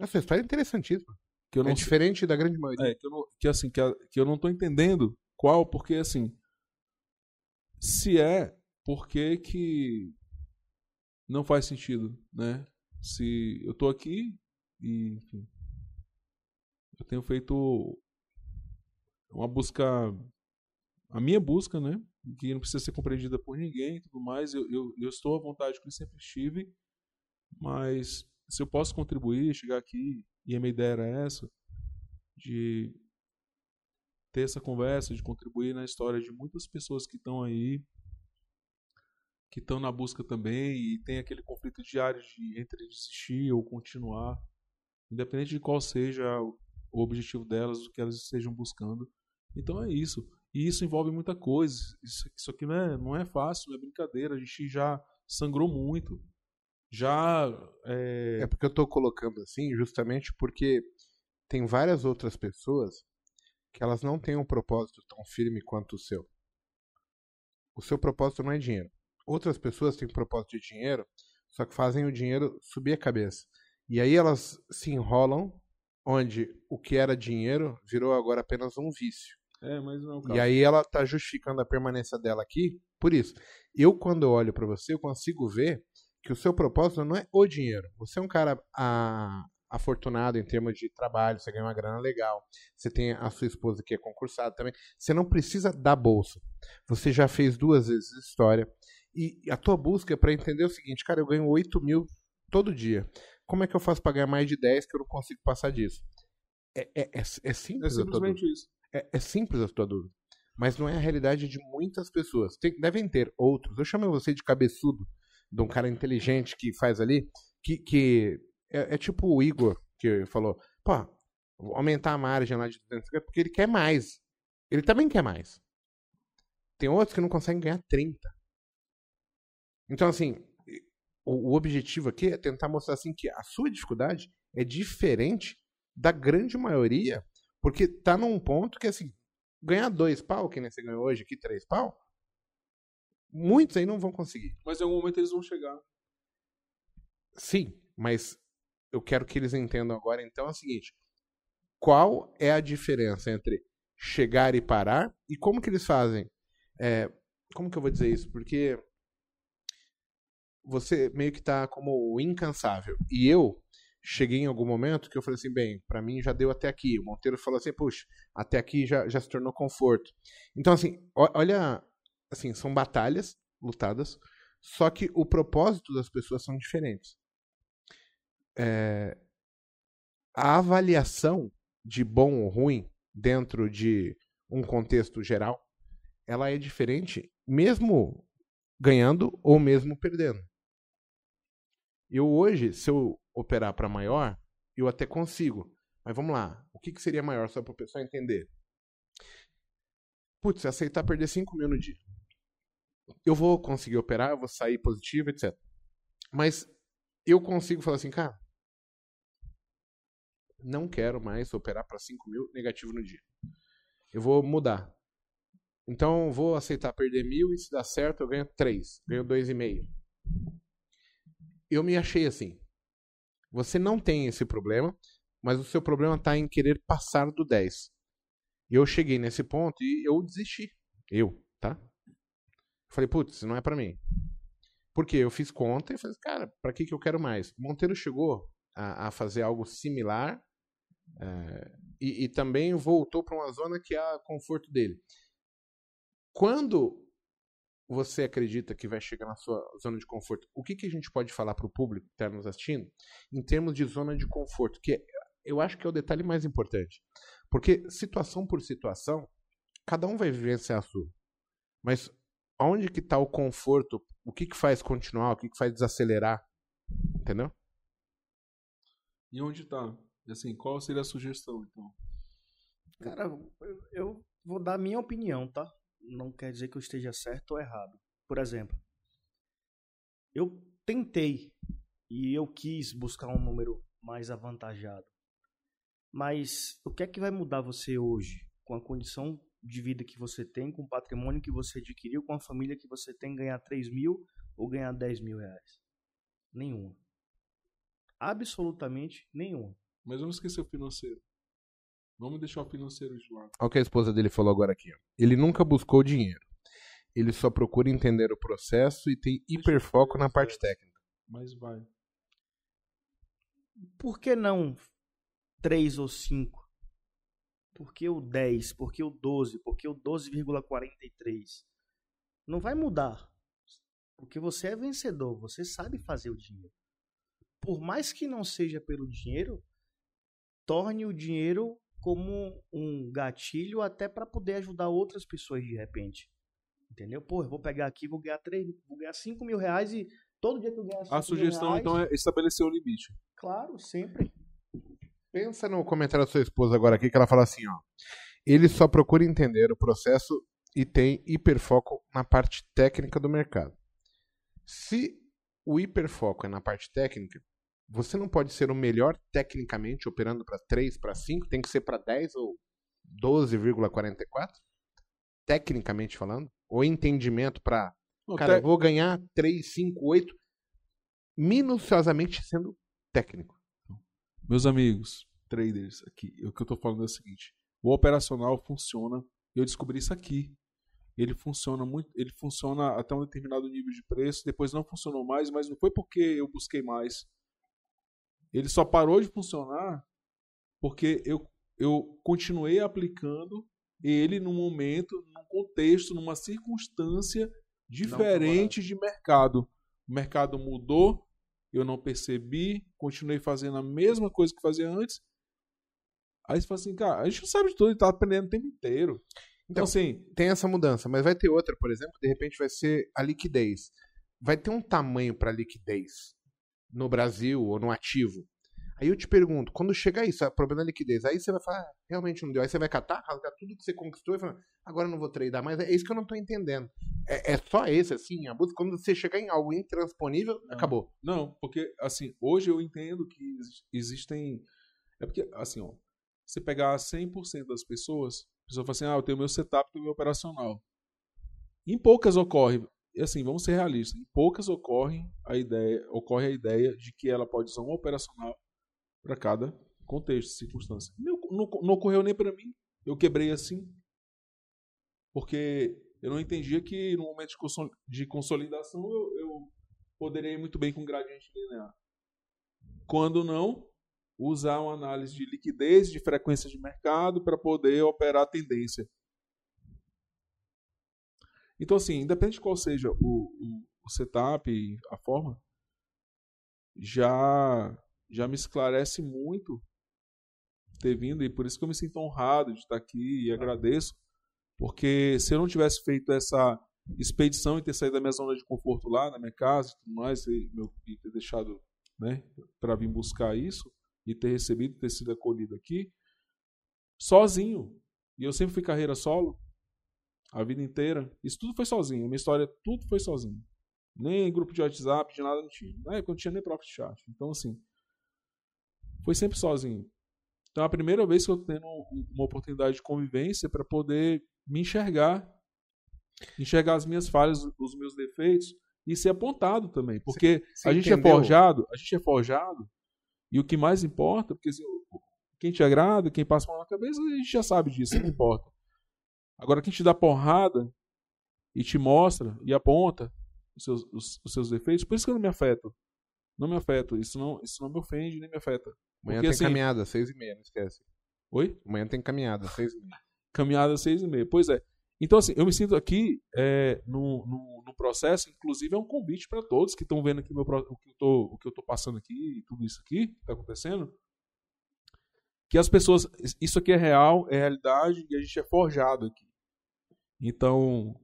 Essa história é interessantíssima. Que eu não é sei- diferente da grande maioria. é, que eu não, que assim, que, a- que eu não tô entendendo qual, porque assim, se é, por que que não faz sentido, né? Se eu tô aqui e, enfim, eu tenho feito uma busca, a minha busca, né? Que não precisa ser compreendida por ninguém e tudo mais. Eu, eu, eu estou à vontade com sempre estive, mas se eu posso contribuir, chegar aqui, e a minha ideia era essa, de ter essa conversa, de contribuir na história de muitas pessoas que estão aí, que estão na busca também e tem aquele conflito diário de entre desistir ou continuar, independente de qual seja o objetivo delas, o que elas estejam buscando. Então é isso. E isso envolve muita coisa. Isso, isso aqui não é, não é fácil, não é brincadeira. A gente já sangrou muito. Já. É, É porque eu tô colocando assim justamente porque tem várias outras pessoas que elas não têm um propósito tão firme quanto o seu. O seu propósito não é dinheiro. Outras pessoas têm propósito de dinheiro, só que fazem o dinheiro subir a cabeça. E aí elas se enrolam onde o que era dinheiro virou agora apenas um vício. É, mas não é o caso. E aí ela tá justificando a permanência dela aqui por isso. Eu, quando olho pra você, eu consigo ver que o seu propósito não é o dinheiro. Você é um cara a- afortunado em termos de trabalho, você ganha uma grana legal, você tem a sua esposa que é concursada também. Você não precisa da bolsa. Você já fez duas vezes história. E a tua busca é pra entender o seguinte, cara, eu ganho 8 mil todo dia. Como é que eu faço pra ganhar mais de 10 que eu não consigo passar disso? É, é, é, é simples a tua dúvida. É, é simples a tua dúvida. Mas não é a realidade de muitas pessoas. Tem- devem ter outros. Eu chamo você de cabeçudo, de um cara inteligente que faz ali, que, que é, é tipo o Igor, que falou, pô, vou aumentar a margem lá de 200, porque ele quer mais. Ele também quer mais. Tem outros que não conseguem ganhar 30. Então, assim, o, o objetivo aqui é tentar mostrar assim que a sua dificuldade é diferente da grande maioria, porque tá num ponto que, assim, ganhar dois pau, que nem você ganhou hoje aqui, três pau, muitos aí não vão conseguir. Mas em algum momento eles vão chegar. Sim, mas eu quero que eles entendam agora, então, é o seguinte. Qual é a diferença entre chegar e parar e como que eles fazem? É, como que eu vou dizer isso? Porque você meio que tá como incansável. E eu cheguei em algum momento que eu falei assim, bem, pra mim já deu até aqui. O Monteiro falou assim, puxa, até aqui já, já se tornou conforto. Então, assim, olha, assim, são batalhas lutadas, só que o propósito das pessoas são diferentes. É, a avaliação de bom ou ruim dentro de um contexto geral, ela é diferente, mesmo ganhando ou mesmo perdendo. Eu hoje, se eu operar para maior, eu até consigo. Mas vamos lá, o que, que seria maior só para o pessoal entender? Putz, aceitar perder 5 mil no dia. Eu vou conseguir operar, eu vou sair positivo, etc. Mas eu consigo falar assim, cara, não quero mais operar para 5 mil negativo no dia. Eu vou mudar. Então, vou aceitar perder mil e se dá certo, eu ganho 3, ganho 2,5. Eu me achei assim. Você não tem esse problema, mas o seu problema está em querer passar do 10. E eu cheguei nesse ponto e eu desisti. Eu, tá? Falei, putz, não é pra mim. Porque eu fiz conta e falei, cara, pra que, que eu quero mais? Monteiro chegou a, a fazer algo similar é, e, e também voltou para uma zona que é a conforto dele. Quando você acredita que vai chegar na sua zona de conforto, o que, que a gente pode falar para o público que está nos assistindo em termos de zona de conforto? Que eu acho que é o detalhe mais importante. Porque situação por situação, cada um vai vivenciar a sua. Mas onde que está o conforto? O que, que faz continuar? O que, que faz desacelerar? Entendeu? E onde tá? E assim, qual seria a sugestão, então? Cara, eu, eu vou dar a minha opinião, tá? Não quer dizer que eu esteja certo ou errado. Por exemplo, eu tentei e eu quis buscar um número mais avantajado. Mas o que é que vai mudar você hoje? Com a condição de vida que você tem, com o patrimônio que você adquiriu, com a família que você tem, ganhar 3 mil ou ganhar 10 mil reais? Nenhuma. Absolutamente nenhuma. Mas vamos esquecer o financeiro. Vamos deixar o financeiro de lado. Olha o que a esposa dele falou agora aqui. ó. Ele nunca buscou dinheiro. Ele só procura entender o processo e tem hiperfoco na parte técnica. Mas vai. Por que não 3 ou 5? Por que o 10? Por que o 12? Por que o 12,43? Não vai mudar. Porque você é vencedor, você sabe fazer o dinheiro. Por mais que não seja pelo dinheiro, torne o dinheiro como um gatilho até para poder ajudar outras pessoas de repente. Entendeu? Pô, eu vou pegar aqui, vou ganhar 3, vou ganhar 5 mil reais e todo dia que eu ganhar 5 A sugestão, reais, então, é estabelecer o limite. Claro, sempre. Pensa no comentário da sua esposa agora aqui que ela fala assim, ó. Ele só procura entender o processo e tem hiperfoco na parte técnica do mercado. Se o hiperfoco é na parte técnica, você não pode ser o melhor tecnicamente operando para 3, para 5, tem que ser para 10 ou 12,44? Tecnicamente falando? Ou entendimento para, cara, te- vou ganhar 3, 5, 8 minuciosamente sendo técnico. Meus amigos, traders, aqui, o que eu tô falando é o seguinte: o operacional funciona Eu descobri isso aqui. Ele funciona muito, ele funciona até um determinado nível de preço, depois não funcionou mais, mas não foi porque eu busquei mais. Ele só parou de funcionar porque eu, eu continuei aplicando ele num momento, num contexto, numa circunstância diferente de mercado. O mercado mudou, eu não percebi, continuei fazendo a mesma coisa que fazia antes. Aí você fala assim, cara, a gente não sabe de tudo e tá aprendendo o tempo inteiro. Então, Então, assim, Tem essa mudança, mas vai ter outra, por exemplo, que de repente vai ser a liquidez. Vai ter um tamanho para liquidez no Brasil ou no ativo. Aí eu te pergunto, quando chegar isso, o problema da liquidez, aí você vai falar, ah, realmente não deu. Aí você vai catar, rasgar tudo que você conquistou e falar, agora não vou tradear mais. É isso que eu não tô entendendo. É, é só esse, assim, a busca. Quando você chegar em algo intransponível, acabou. Não, porque assim, hoje eu entendo que exi- existem. É porque, assim, ó, você pegar 100% das pessoas, a pessoa fala assim: ah, eu tenho meu setup, tenho meu operacional. Em poucas ocorre, assim, vamos ser realistas, em poucas ocorre a ideia, ocorre a ideia de que ela pode usar um operacional para cada contexto, circunstância. Não, não, não ocorreu nem para mim. Eu quebrei assim. Porque eu não entendia que no momento de consolidação eu, eu poderia ir muito bem com gradiente linear. Quando não, usar uma análise de liquidez, de frequência de mercado para poder operar a tendência. Então, assim, independente de qual seja o, o, o setup e a forma, já, já me esclarece muito ter vindo e por isso que eu me sinto honrado de estar aqui e agradeço, porque se eu não tivesse feito essa expedição e ter saído da minha zona de conforto lá, na minha casa e tudo mais, e, meu, e ter deixado né, para vir buscar isso e ter recebido, ter sido acolhido aqui, sozinho. E eu sempre fui carreira solo, a vida inteira. Isso tudo foi sozinho. Minha história, tudo foi sozinho. Nem grupo de WhatsApp, de nada não tinha. Na época não tinha nem Profit Chat. Então, assim, foi sempre sozinho. Então, é a primeira vez que eu um- uma oportunidade de convivência para poder me enxergar, enxergar as minhas falhas, os meus defeitos e ser apontado também. Porque Você a gente entendeu? é forjado, a gente é forjado, e o que mais importa, porque assim, quem te agrada, quem passa a mão na cabeça, a gente já sabe disso, não importa. Agora, quem te dá porrada e te mostra e aponta os seus, os, os seus defeitos, por isso que eu não me afeto. Não me afeto. Isso não, isso não me ofende nem me afeta. Amanhã Porque, tem assim- caminhada, seis e meia, não esquece. Oi? Amanhã tem caminhada, seis e meia. Caminhada seis e meia. Pois é. Então, assim, eu me sinto aqui é, no, no, no processo, inclusive é um convite para todos que estão vendo aqui meu, o, que eu tô, o que eu tô passando aqui e tudo isso aqui que está acontecendo. Que as pessoas. Isso aqui é real, é realidade e a gente é forjado aqui. Então,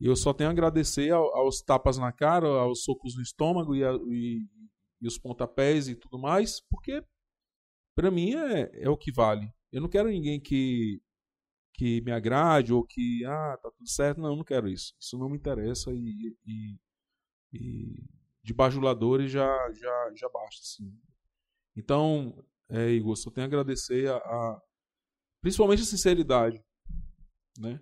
eu só tenho a agradecer ao- aos tapas na cara, aos socos no estômago e, a- e- e os pontapés e tudo mais, porque para mim é, é o que vale. Eu não quero ninguém que que me agrade ou que ah tá tudo certo. Não eu não quero isso. Isso não me interessa e, e, e de bajuladores já já já basta assim. Então é, Igor só tenho a agradecer a, a- principalmente a sinceridade né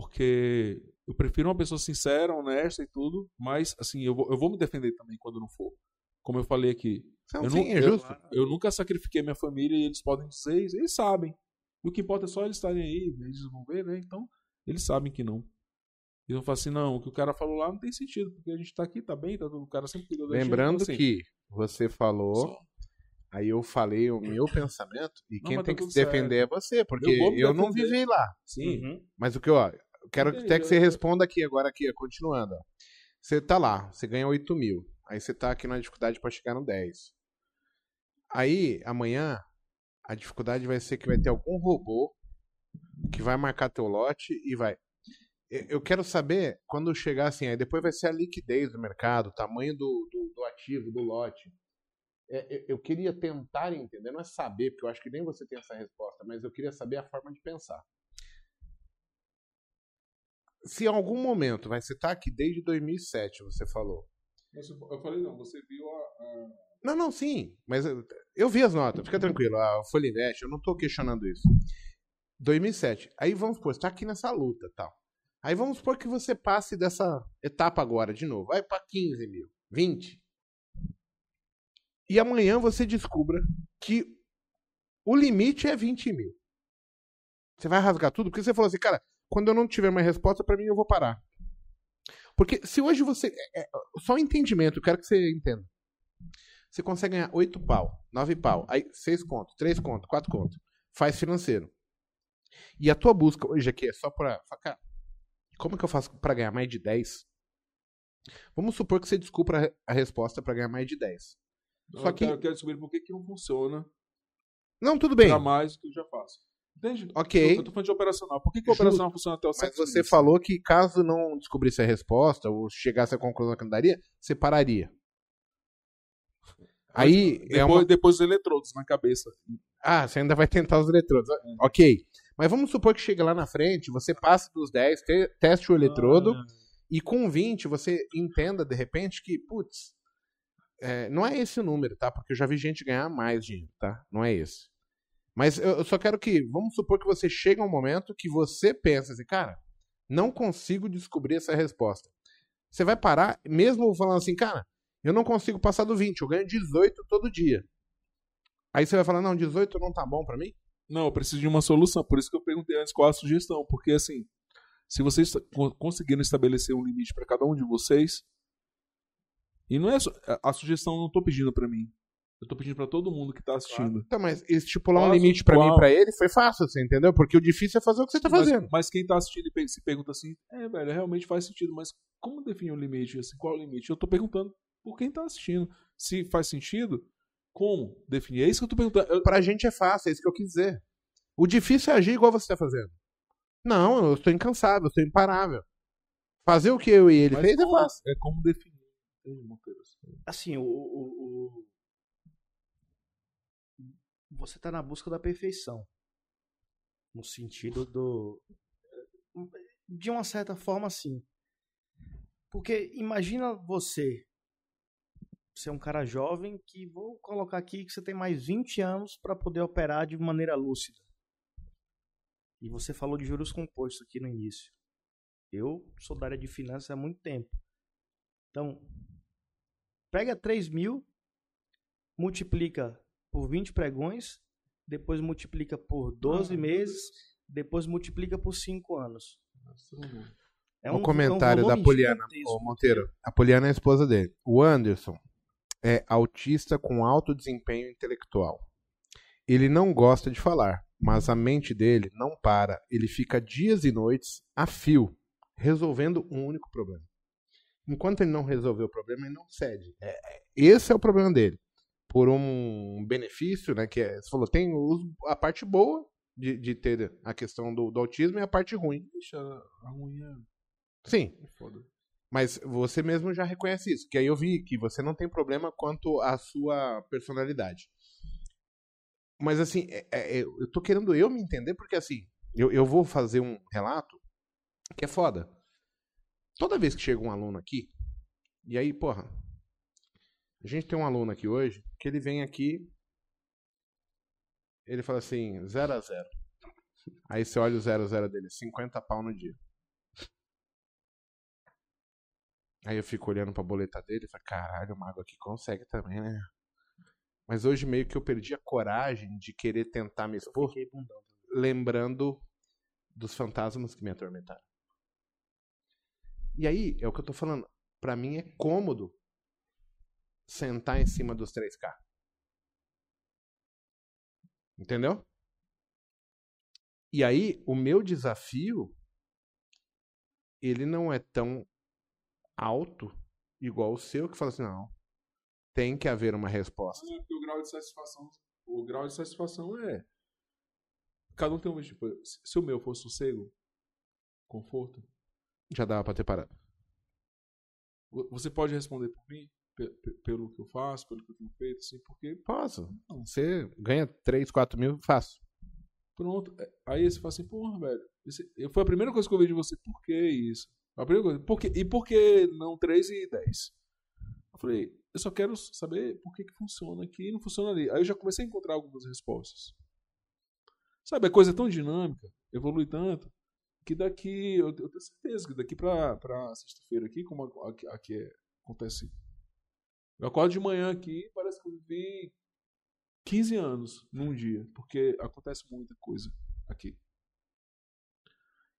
porque eu prefiro uma pessoa sincera honesta e tudo mas assim eu vou, eu vou me defender também quando não for como eu falei aqui Não, eu, sim, nu- é eu- justo. eu nunca sacrifiquei minha família e eles podem dizer eles sabem. E o que importa é só eles estarem aí, eles vão ver, né? Então, eles sabem que não. Eles vão falar assim, não, o que o cara falou lá não tem sentido, porque a gente tá aqui, tá bem, tá tudo, o cara sempre cuidou da gente. Lembrando então, assim, que você falou, só- aí eu falei o meu pensamento, e Não, quem tem tá que se defender é você, porque Eu eu não vivi lá. Sim, Uhum. Mas o que eu, ó, eu quero Entendi, até que você responda aqui agora, aqui, continuando. ó. Você tá lá, você ganha 8 mil. Aí você tá aqui na dificuldade para chegar no 10. Aí, amanhã, a dificuldade vai ser que vai ter algum robô que vai marcar teu lote e vai. Eu- quero saber, quando chegar assim, aí depois vai ser a liquidez do mercado, o tamanho do, do, do ativo, do lote. É, eu- eu queria tentar entender, não é saber, porque eu acho que nem você tem essa resposta, mas eu queria saber a forma de pensar se em algum momento, vai, você tá aqui desde 2007, você falou. Eu falei, não, você viu a. a- Não, não, sim, mas eu, eu vi as notas, fica tranquilo, a Folha Invest, eu não tô questionando isso. 2007, aí vamos supor, você tá aqui nessa luta tal. Aí vamos supor que você passe dessa etapa agora de novo, vai para 15 mil, 20. E amanhã você descubra que o limite é 20 mil. Você vai rasgar tudo? Porque você falou assim, cara, quando eu não tiver mais resposta, pra mim eu vou parar. Porque se hoje você. É, é, só um entendimento, eu quero que você entenda. Você consegue ganhar 8 pau, 9 pau, aí 6 conto, 3 conto, 4 conto. Faz financeiro. E a tua busca hoje aqui é só pra. Cara, como que eu faço pra ganhar mais de 10? Vamos supor que você descubra a resposta pra ganhar mais de 10. Só que... eu quero descobrir por que, que não funciona. Não, tudo bem. Pra mais do que eu já faço. Entende? Ok. Eu, eu tô falando de operacional. Por que, que o operacional funciona até o Mas você falou que caso não descobrisse a resposta ou chegasse à conclusão que não daria, você pararia. Aí depois, é uma... depois os eletrodos na cabeça. Ah, você ainda vai tentar os eletrodos. É. Ok. Mas vamos supor que chega lá na frente, você passa dos 10, te, teste o eletrodo, ah. e com 20 você entenda de repente que, putz, é, não é esse o número, tá? Porque eu já vi gente ganhar mais dinheiro, tá? Não é esse. Mas eu, só quero que, vamos supor que você chega um momento que você pensa assim, cara, não consigo descobrir essa resposta. Você vai parar, mesmo falando assim, cara, eu não consigo passar do 20, eu ganho 18 todo dia. Aí você vai falar, não, 18 não tá bom para mim? Não, eu preciso de uma solução. Por isso que eu perguntei antes qual a sugestão. Porque, assim, se vocês conseguirem estabelecer um limite para cada um de vocês, e não é a sugestão não tô pedindo para mim. Eu tô pedindo para todo mundo que tá assistindo. Claro. Então, mas estipular um limite para mim e pra ele foi fácil, você entendeu? Porque o difícil é fazer o que você tá fazendo. Mas, mas quem tá assistindo e se pergunta assim, é, velho, realmente faz sentido, mas como definir o um limite? Assim, qual é o limite? Eu tô perguntando por quem tá assistindo. Se faz sentido, como definir? É isso que eu tô perguntando. Eu... Pra gente é fácil, é isso que eu quis dizer. O difícil é agir igual você tá fazendo. Não, eu estou incansável, eu estou imparável. Fazer o que eu e ele Mas fez é como, é fácil. É como definir. Assim, o, o, o... você está na busca da perfeição. No sentido do. De uma certa forma, sim. Porque imagina você você é um cara jovem que vou colocar aqui que você tem mais 20 anos para poder operar de maneira lúcida. E você falou de juros compostos aqui no início. Eu sou da área de finanças há muito tempo. Então, pega 3 mil, multiplica por 20 pregões, depois multiplica por 12 ah, meses, depois multiplica por 5 anos. É um, um comentário é um da Poliana, ô, Monteiro. A Poliana é a esposa dele. O Anderson, é autista com alto desempenho intelectual. Ele não gosta de falar, mas a mente dele não para. Ele fica dias e noites a fio, resolvendo um único problema. Enquanto ele não resolver o problema, ele não cede. É, é esse é o problema dele. Por um benefício, né? Que é, você falou, tem a parte boa de, de ter a questão do, do, autismo e a parte ruim. Deixa a ruim é... Sim. É foda. Mas você mesmo já reconhece isso, que aí eu vi que você não tem problema quanto à sua personalidade. Mas assim, é, é, eu tô querendo eu me entender, porque assim, eu, eu vou fazer um relato que é foda. Toda vez que chega um aluno aqui, e aí, porra, a gente tem um aluno aqui hoje, que ele vem aqui, ele fala assim, 0 a 0 Aí você olha o 0 a 0 dele, 50 pau no dia. Aí eu fico olhando pra boleta dele e falo, caralho, o mago aqui consegue também, né? Mas hoje meio que eu perdi a coragem de querer tentar me expor, lembrando dos fantasmas que me atormentaram. E aí, é o que eu tô falando. Pra mim é cômodo sentar em cima dos 3K. Entendeu? E aí, o meu desafio ele não é tão alto igual o seu que fala assim, não, tem que haver uma resposta. É, porque o grau de satisfação, o grau de satisfação é cada um tem um tipo, se o meu fosse sossego, conforto, já dava para ter parado. Você pode responder por mim? Pelo que eu faço, pelo que eu tenho feito, assim, porque. Posso. Você ganha 3, 4 mil, faço. Pronto. É, aí você fala assim, porra, velho. Esse, foi a primeira coisa que eu vi de você. Por que isso? A primeira coisa, por que, e por que não 3 e 10? Eu falei, eu só quero saber por que, que funciona aqui e não funciona ali. Aí eu já comecei a encontrar algumas respostas. Sabe, a coisa é tão dinâmica, evolui tanto, que daqui, eu, eu tenho certeza que daqui pra, pra sexta-feira aqui, como aqui, aqui é, acontece. Eu acordo de manhã aqui parece que eu vivi 15 anos num dia, porque acontece muita coisa aqui.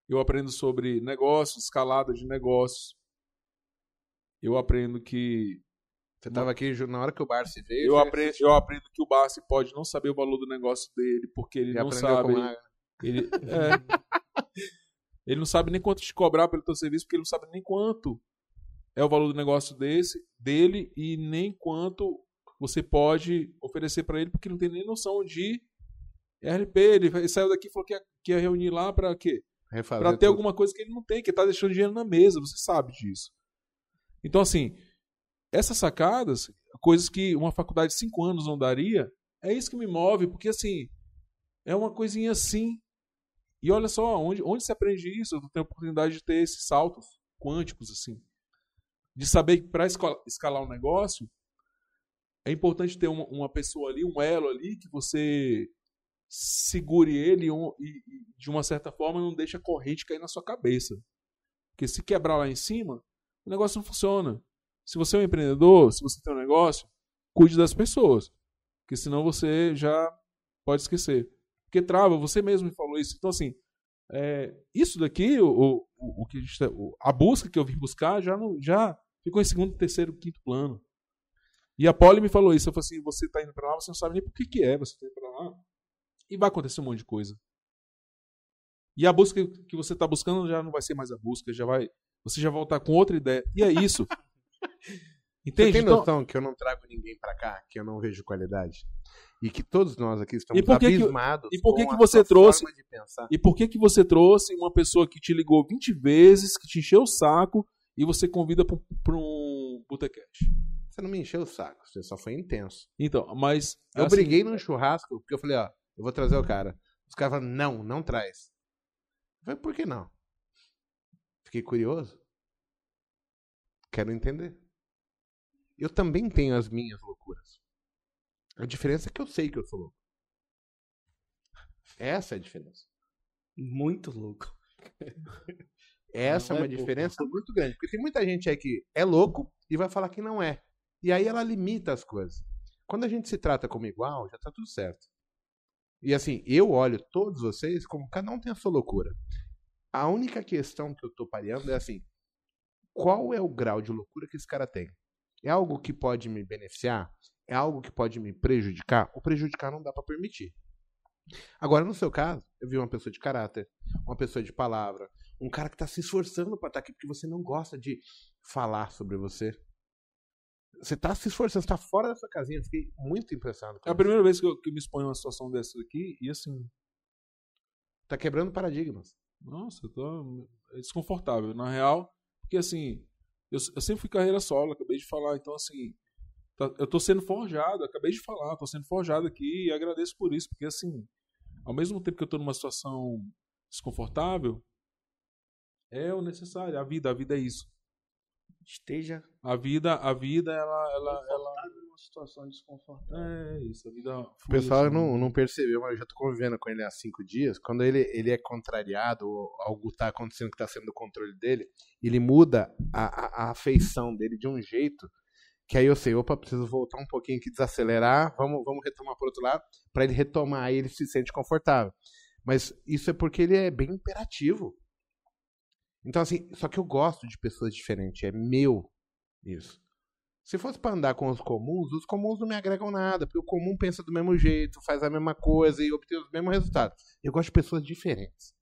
Eu aprendo sobre negócios, escalada de negócios. Eu aprendo que Você tava aqui na hora que o Barsi veio. eu aprendo, eu aprendo que o Barsi pode não saber o valor do negócio dele, porque ele já não sabe. a- Ele, [laughs] é. ele não sabe nem quanto te cobrar pelo teu serviço, porque ele não sabe nem quanto é o valor do negócio desse, dele e nem quanto você pode oferecer para ele, porque ele não tem nem noção de RP. Ele, saiu daqui e falou que ia, que ia reunir lá para quê? Para ter tudo. alguma coisa que ele não tem, que ele tá deixando dinheiro na mesa, você sabe disso. Então, assim, essas sacadas, coisas que uma faculdade de cinco anos não daria, é isso que me move, porque assim, é uma coisinha assim. E olha só, onde, onde se aprende isso? Eu tenho a oportunidade de ter esses saltos quânticos, assim. De saber que para escalar um negócio, é importante ter uma, uma pessoa ali, um elo ali, que você segure ele um- e, e, de uma certa forma, não deixe a corrente cair na sua cabeça. Porque se quebrar lá em cima, o negócio não funciona. Se você é um empreendedor, se você tem um negócio, cuide das pessoas. Porque senão você já pode esquecer. Porque trava, você mesmo me falou isso. Então, assim, é, isso daqui, o, o, o que a, gente tá- a busca que eu vim buscar já, não, já ficou em segundo, terceiro, quinto plano. E a Polly me falou isso. Eu falei assim: você está indo para lá, você não sabe nem por que, que é, você está indo para lá. E vai acontecer um monte de coisa. E a busca que você está buscando já não vai ser mais a busca, já vai. Você já voltar com outra ideia. E é isso. [laughs] Você Entende? tem Então- noção que eu não trago ninguém pra cá, que eu não vejo qualidade? E que todos nós aqui estamos E por que que- abismados e por que que você trouxe-. E por que que você trouxe uma pessoa que te ligou 20 vezes, que te encheu o saco, e você convida para um Botecast? Você não me encheu o saco, você só foi intenso. Então, mas. Eu assim, briguei num churrasco, porque eu falei, ó, eu vou trazer o cara. Os caras falaram, não, não traz. Eu falei, por que não? Fiquei curioso. Quero entender. Eu também tenho as minhas loucuras. A diferença é que eu sei que eu sou louco. Essa é a diferença. Muito louco. [laughs] Essa Não é é uma pouco. diferença muito grande. Porque tem muita gente aí que é louco e vai falar que não é. E aí ela limita as coisas. Quando a gente se trata como igual, já tá tudo certo. E assim, eu olho todos vocês como cada um tem a sua loucura. A única questão que eu tô pareando é assim: qual é o grau de loucura que esse cara tem? É algo que pode me beneficiar? É algo que pode me prejudicar? O prejudicar não dá pra permitir. Agora, no seu caso, eu vi uma pessoa de caráter, uma pessoa de palavra, um cara que tá se esforçando pra estar aqui porque você não gosta de falar sobre você. Você tá se esforçando, você tá fora da sua casinha. Eu fiquei muito impressionado. Com É a isso. primeira vez que eu, que eu me exponho a uma situação dessa aqui, e assim, Tá quebrando paradigmas. nossa, eu tô é desconfortável. Na real, porque assim, eu, eu sempre fui carreira solo, acabei de falar, então assim, tá- eu tô sendo forjado, acabei de falar, tô sendo forjado aqui e agradeço por isso, porque assim, ao mesmo tempo que eu tô numa situação desconfortável, é o necessário, a vida, a vida é isso. Esteja A vida, a vida, ela, ela, ela numa situação desconfortável. é isso, a vida. O pessoal assim. não, não percebeu, mas eu já tô convivendo com ele há cinco dias. Quando ele, ele é contrariado, ou algo tá acontecendo que tá sendo do controle dele, ele muda a, a, a afeição dele de um jeito que aí eu sei, opa, preciso voltar um pouquinho aqui, desacelerar, vamos, vamos retomar pro outro lado, pra ele retomar, aí ele se sente confortável. Mas isso é porque ele é bem imperativo. Então, assim, só que eu gosto de pessoas diferentes, é meu isso. Se fosse pra andar com os comuns, os comuns não me agregam nada, porque o comum pensa do mesmo jeito, faz a mesma coisa e obtém os mesmos resultados. Eu gosto de pessoas diferentes.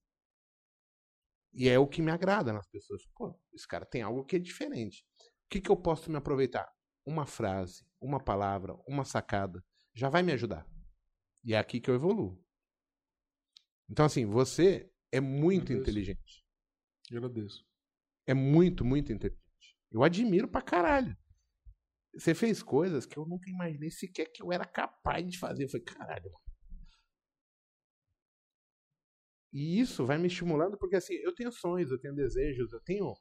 E é o que me agrada nas pessoas. Pô, esse cara tem algo que é diferente. O que, que eu posso me aproveitar? Uma frase, uma palavra, uma sacada, já vai me ajudar. E é aqui que eu evoluo. Então, assim, você é muito inteligente. Agradeço. É muito, muito inteligente. Eu admiro pra caralho. Você fez coisas que eu nunca imaginei sequer que eu era capaz de fazer. Eu falei, caralho. mano. E isso vai me estimulando, porque assim, eu tenho sonhos, eu tenho desejos, eu tenho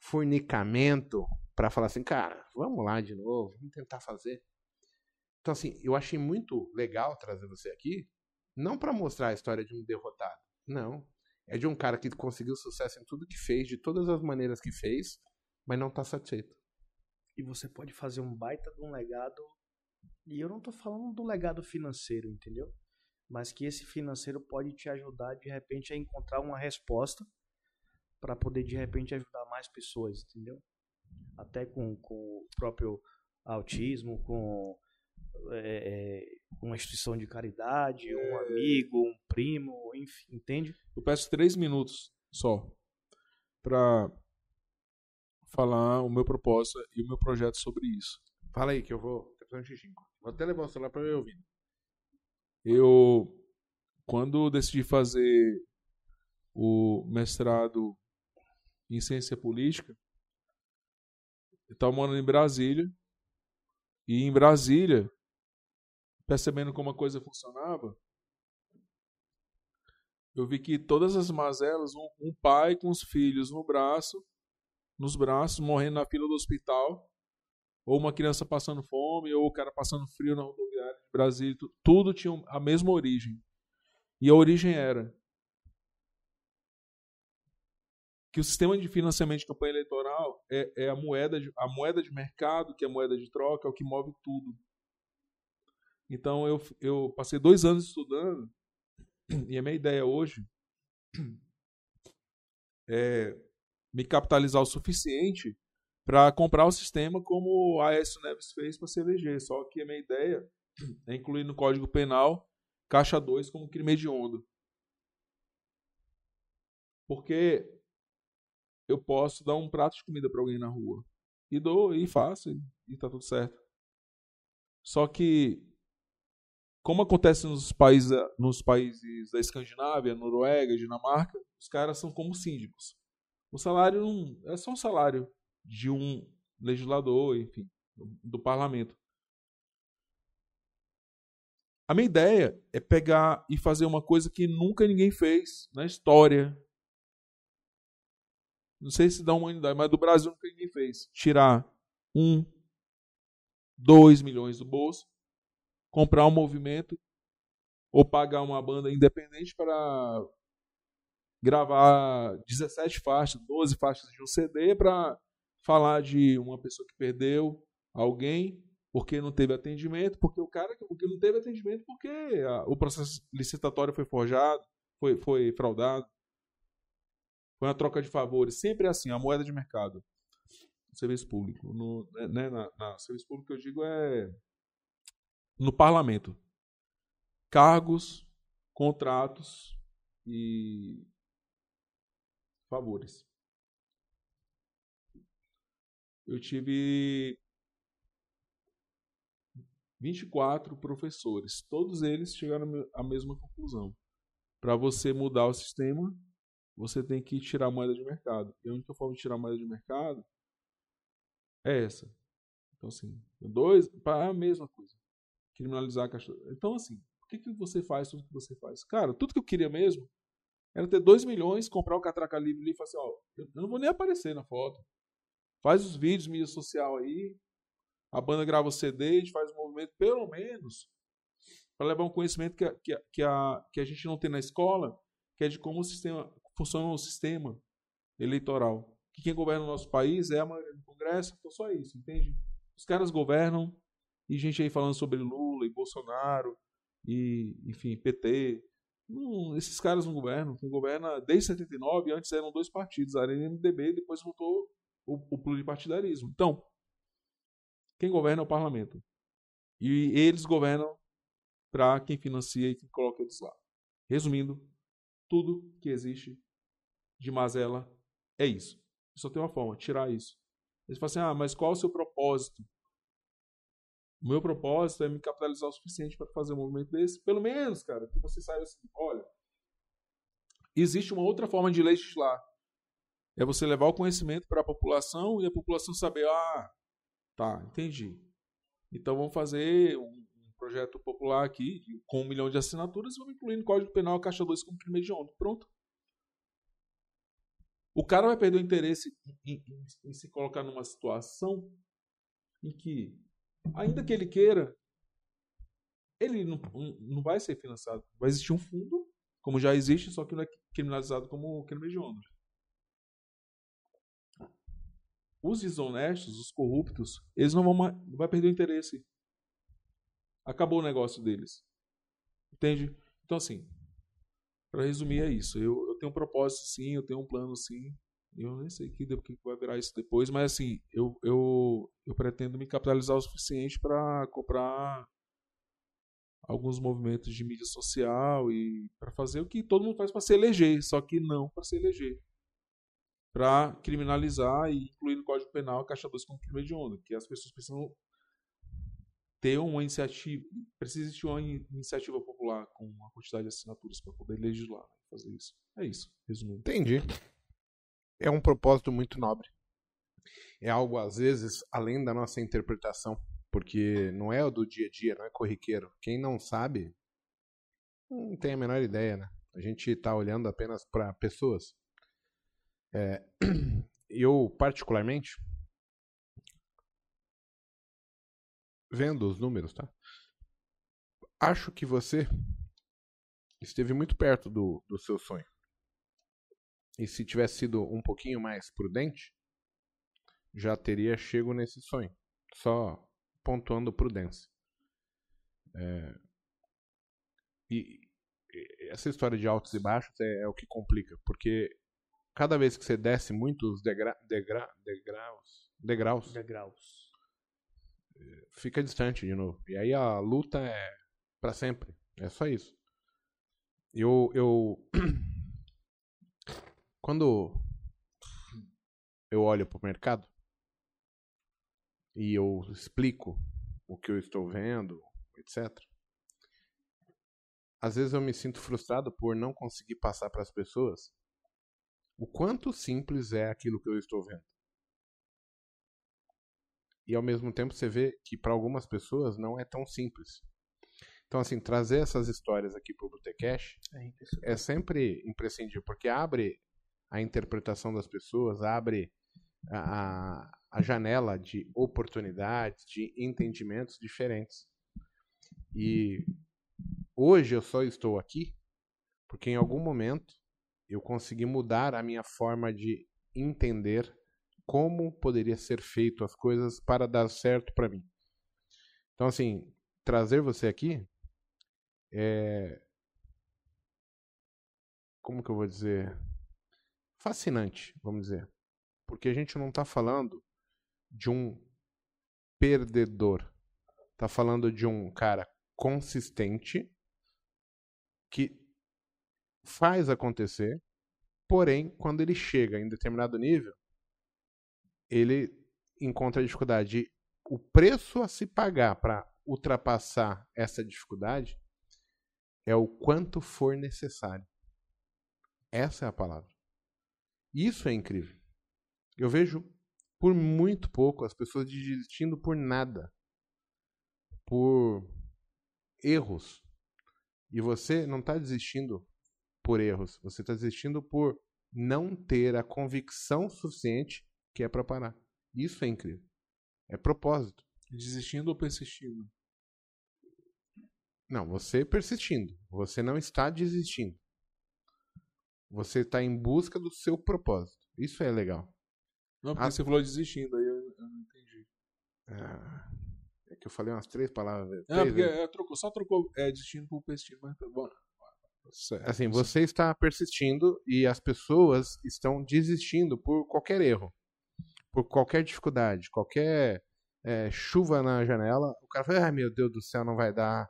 fornicamento pra falar assim, cara, vamos lá de novo, vamos tentar fazer. Então, assim, eu achei muito legal trazer você aqui, não pra mostrar a história de um derrotado. Não. É de um cara que conseguiu sucesso em tudo que fez, de todas as maneiras que fez, mas não tá satisfeito. E você pode fazer um baita de um legado. E eu não tô falando do legado financeiro, entendeu? Mas que esse financeiro pode te ajudar de repente a encontrar uma resposta para poder de repente ajudar mais pessoas, entendeu? Até com, com o próprio autismo, com é, é uma instituição de caridade, um amigo, um primo, enfim, entende? Eu peço três minutos só para falar o meu propósito e o meu projeto sobre isso. Fala aí que eu vou. Vou até levar o celular para eu ouvir. Eu, quando decidi fazer o mestrado em ciência política, eu estava morando em Brasília. E em Brasília, percebendo como a coisa funcionava, eu vi que todas as mazelas, um, um pai com os filhos no braço, nos braços, morrendo na fila do hospital, ou uma criança passando fome, ou o cara passando frio na rodoviária de Brasília, tudo tinha a mesma origem. E a origem era que o sistema de financiamento de campanha eleitoral é, é, a, moeda de, a moeda de mercado, que é a moeda de troca, é o que move tudo. Então eu, eu passei dois anos estudando, e a minha ideia hoje é me capitalizar o suficiente para comprar o sistema como o Aécio Neves fez para eleger. Só que a minha ideia é incluir no Código Penal caixa 2 como crime hediondo. Porque eu posso dar um prato de comida para alguém na rua. E dou, e faço, e, e tá tudo certo. Só que, como acontece nos países, nos países da Escandinávia, Noruega, Dinamarca, os caras são como síndicos. O salário não é só um salário de um legislador, enfim, do parlamento. A minha ideia é pegar e fazer uma coisa que nunca ninguém fez na história não sei se da humanidade, mas do Brasil nunca ninguém fez. Tirar um, dois milhões do bolso, comprar um movimento ou pagar uma banda independente para gravar 17 faixas, 12 faixas de um CD para falar de uma pessoa que perdeu alguém porque não teve atendimento, porque o cara porque não teve atendimento porque a, o processo licitatório foi forjado, foi, foi fraudado. Foi uma troca de favores. Sempre é assim, a moeda de mercado. No serviço público. No, né, na, na serviço público que eu digo é no parlamento. Cargos, contratos e favores. Eu tive 24 professores. Todos eles chegaram à mesma conclusão. Para você mudar o sistema, você tem que tirar a moeda de mercado. E a única forma de tirar a moeda de mercado é essa. Então, assim, dois, para a mesma coisa. Criminalizar a caixa. Então, assim, por que, que você faz tudo que você faz? Cara, tudo que eu queria mesmo era ter 2 milhões, comprar o Catraca Livre e falar assim, ó, eu não vou nem aparecer na foto. Faz os vídeos, mídia social aí, a banda grava o CD, a gente faz um movimento, pelo menos, para levar um conhecimento que a, que, a, que, a, que a gente não tem na escola, que é de como o sistema, funciona o sistema eleitoral. Que quem governa o nosso país é a maioria do Congresso, então só isso, entende? Os caras governam, e gente aí falando sobre Lula e Bolsonaro, e, enfim, PT. Esses caras não governam. Quem governa desde 79, antes eram dois partidos, a Arena e MDB, depois voltou o, o pluripartidarismo. Então, quem governa é o parlamento. E eles governam para quem financia e quem coloca eles lá. Resumindo, tudo que existe de mazela é isso. Só tem uma forma, tirar isso. Eles falam assim: ah, mas qual é o seu propósito? O meu propósito é me capitalizar o suficiente para fazer um movimento desse. Pelo menos, cara, que você saiba assim: olha, existe uma outra forma de legislar. É você levar o conhecimento para a população e a população saber: ah, tá, entendi. Então vamos fazer um, projeto popular aqui com um milhão de assinaturas vamos incluir no Código Penal Caixa 2 como crime hediondo. Pronto. O cara vai perder o interesse em, em, em, se colocar numa situação em que, ainda que ele queira, ele não, não vai ser financiado. Vai existir um fundo, como já existe, só que não é criminalizado como crime de onda. Os desonestos, os corruptos, eles não vão, não vai perder o interesse. Acabou o negócio deles. Entende? Então, assim, para resumir, é isso. Eu, eu tenho um propósito sim, eu tenho um plano sim. Eu nem sei que, que vai virar isso depois, mas assim, eu, eu, eu pretendo me capitalizar o suficiente para comprar alguns movimentos de mídia social e para fazer o que todo mundo faz para se eleger, só que não para se eleger. Para criminalizar e incluir no Código Penal a Caixa 2 como crime de onda, que as pessoas precisam ter uma iniciativa, precisa existir uma iniciativa popular com uma quantidade de assinaturas para poder legislar, fazer isso. É isso, resumindo. Entendi. É um propósito muito nobre. É algo, às vezes, além da nossa interpretação, porque não é o do dia a dia, não é corriqueiro. Quem não sabe, não tem a menor ideia, né? A gente está olhando apenas para pessoas. É, [clears throat] eu, particularmente, vendo os números, tá? Acho que você esteve muito perto do, do seu sonho. E se tivesse sido um pouquinho mais prudente, já teria chego nesse sonho. Só pontuando prudência. É, e, essa história de altos e baixos é, é, o que complica, porque cada vez que você desce muitos degra, degra, degraus, degraus, degraus fica distante de novo. E aí a luta é para sempre. É só isso. Eu, eu [clears throat] quando eu olho para o mercado e eu explico o que eu estou vendo, etc. Às vezes eu me sinto frustrado por não conseguir passar para as pessoas o quanto simples é aquilo que eu estou vendo e ao mesmo tempo você vê que para algumas pessoas não é tão simples. Então, assim, trazer essas histórias aqui para o Botecash é, é sempre imprescindível, porque abre a interpretação das pessoas, abre a, a janela de oportunidades, de entendimentos diferentes. E hoje eu só estou aqui porque em algum momento eu consegui mudar a minha forma de entender como poderia ser feito as coisas para dar certo para mim. Então, assim, trazer você aqui é. Como que eu vou dizer? Fascinante, vamos dizer. Porque a gente não está falando de um perdedor. Está falando de um cara consistente que faz acontecer, porém, quando ele chega em determinado nível, ele encontra dificuldade. O preço a se pagar para ultrapassar essa dificuldade é o quanto for necessário. Essa é a palavra. Isso é incrível. Eu vejo por muito pouco as pessoas desistindo por nada. Por erros. E você não está desistindo por erros. Você está desistindo por não ter a convicção suficiente que é para parar. Isso é incrível. É propósito. Desistindo ou persistindo? Não, você persistindo. Você não está desistindo. Você está em busca do seu propósito. Isso é legal. Não, porque a... você falou desistindo, aí eu, eu não entendi. Ah, é que eu falei umas três palavras. Não, porque é, trocou, só trocou é, desistindo por persistindo, mas tá bom. Assim, você está persistindo e as pessoas estão desistindo por qualquer erro por qualquer dificuldade, qualquer é, chuva na janela, o cara fala, ai meu Deus do céu, não vai dar.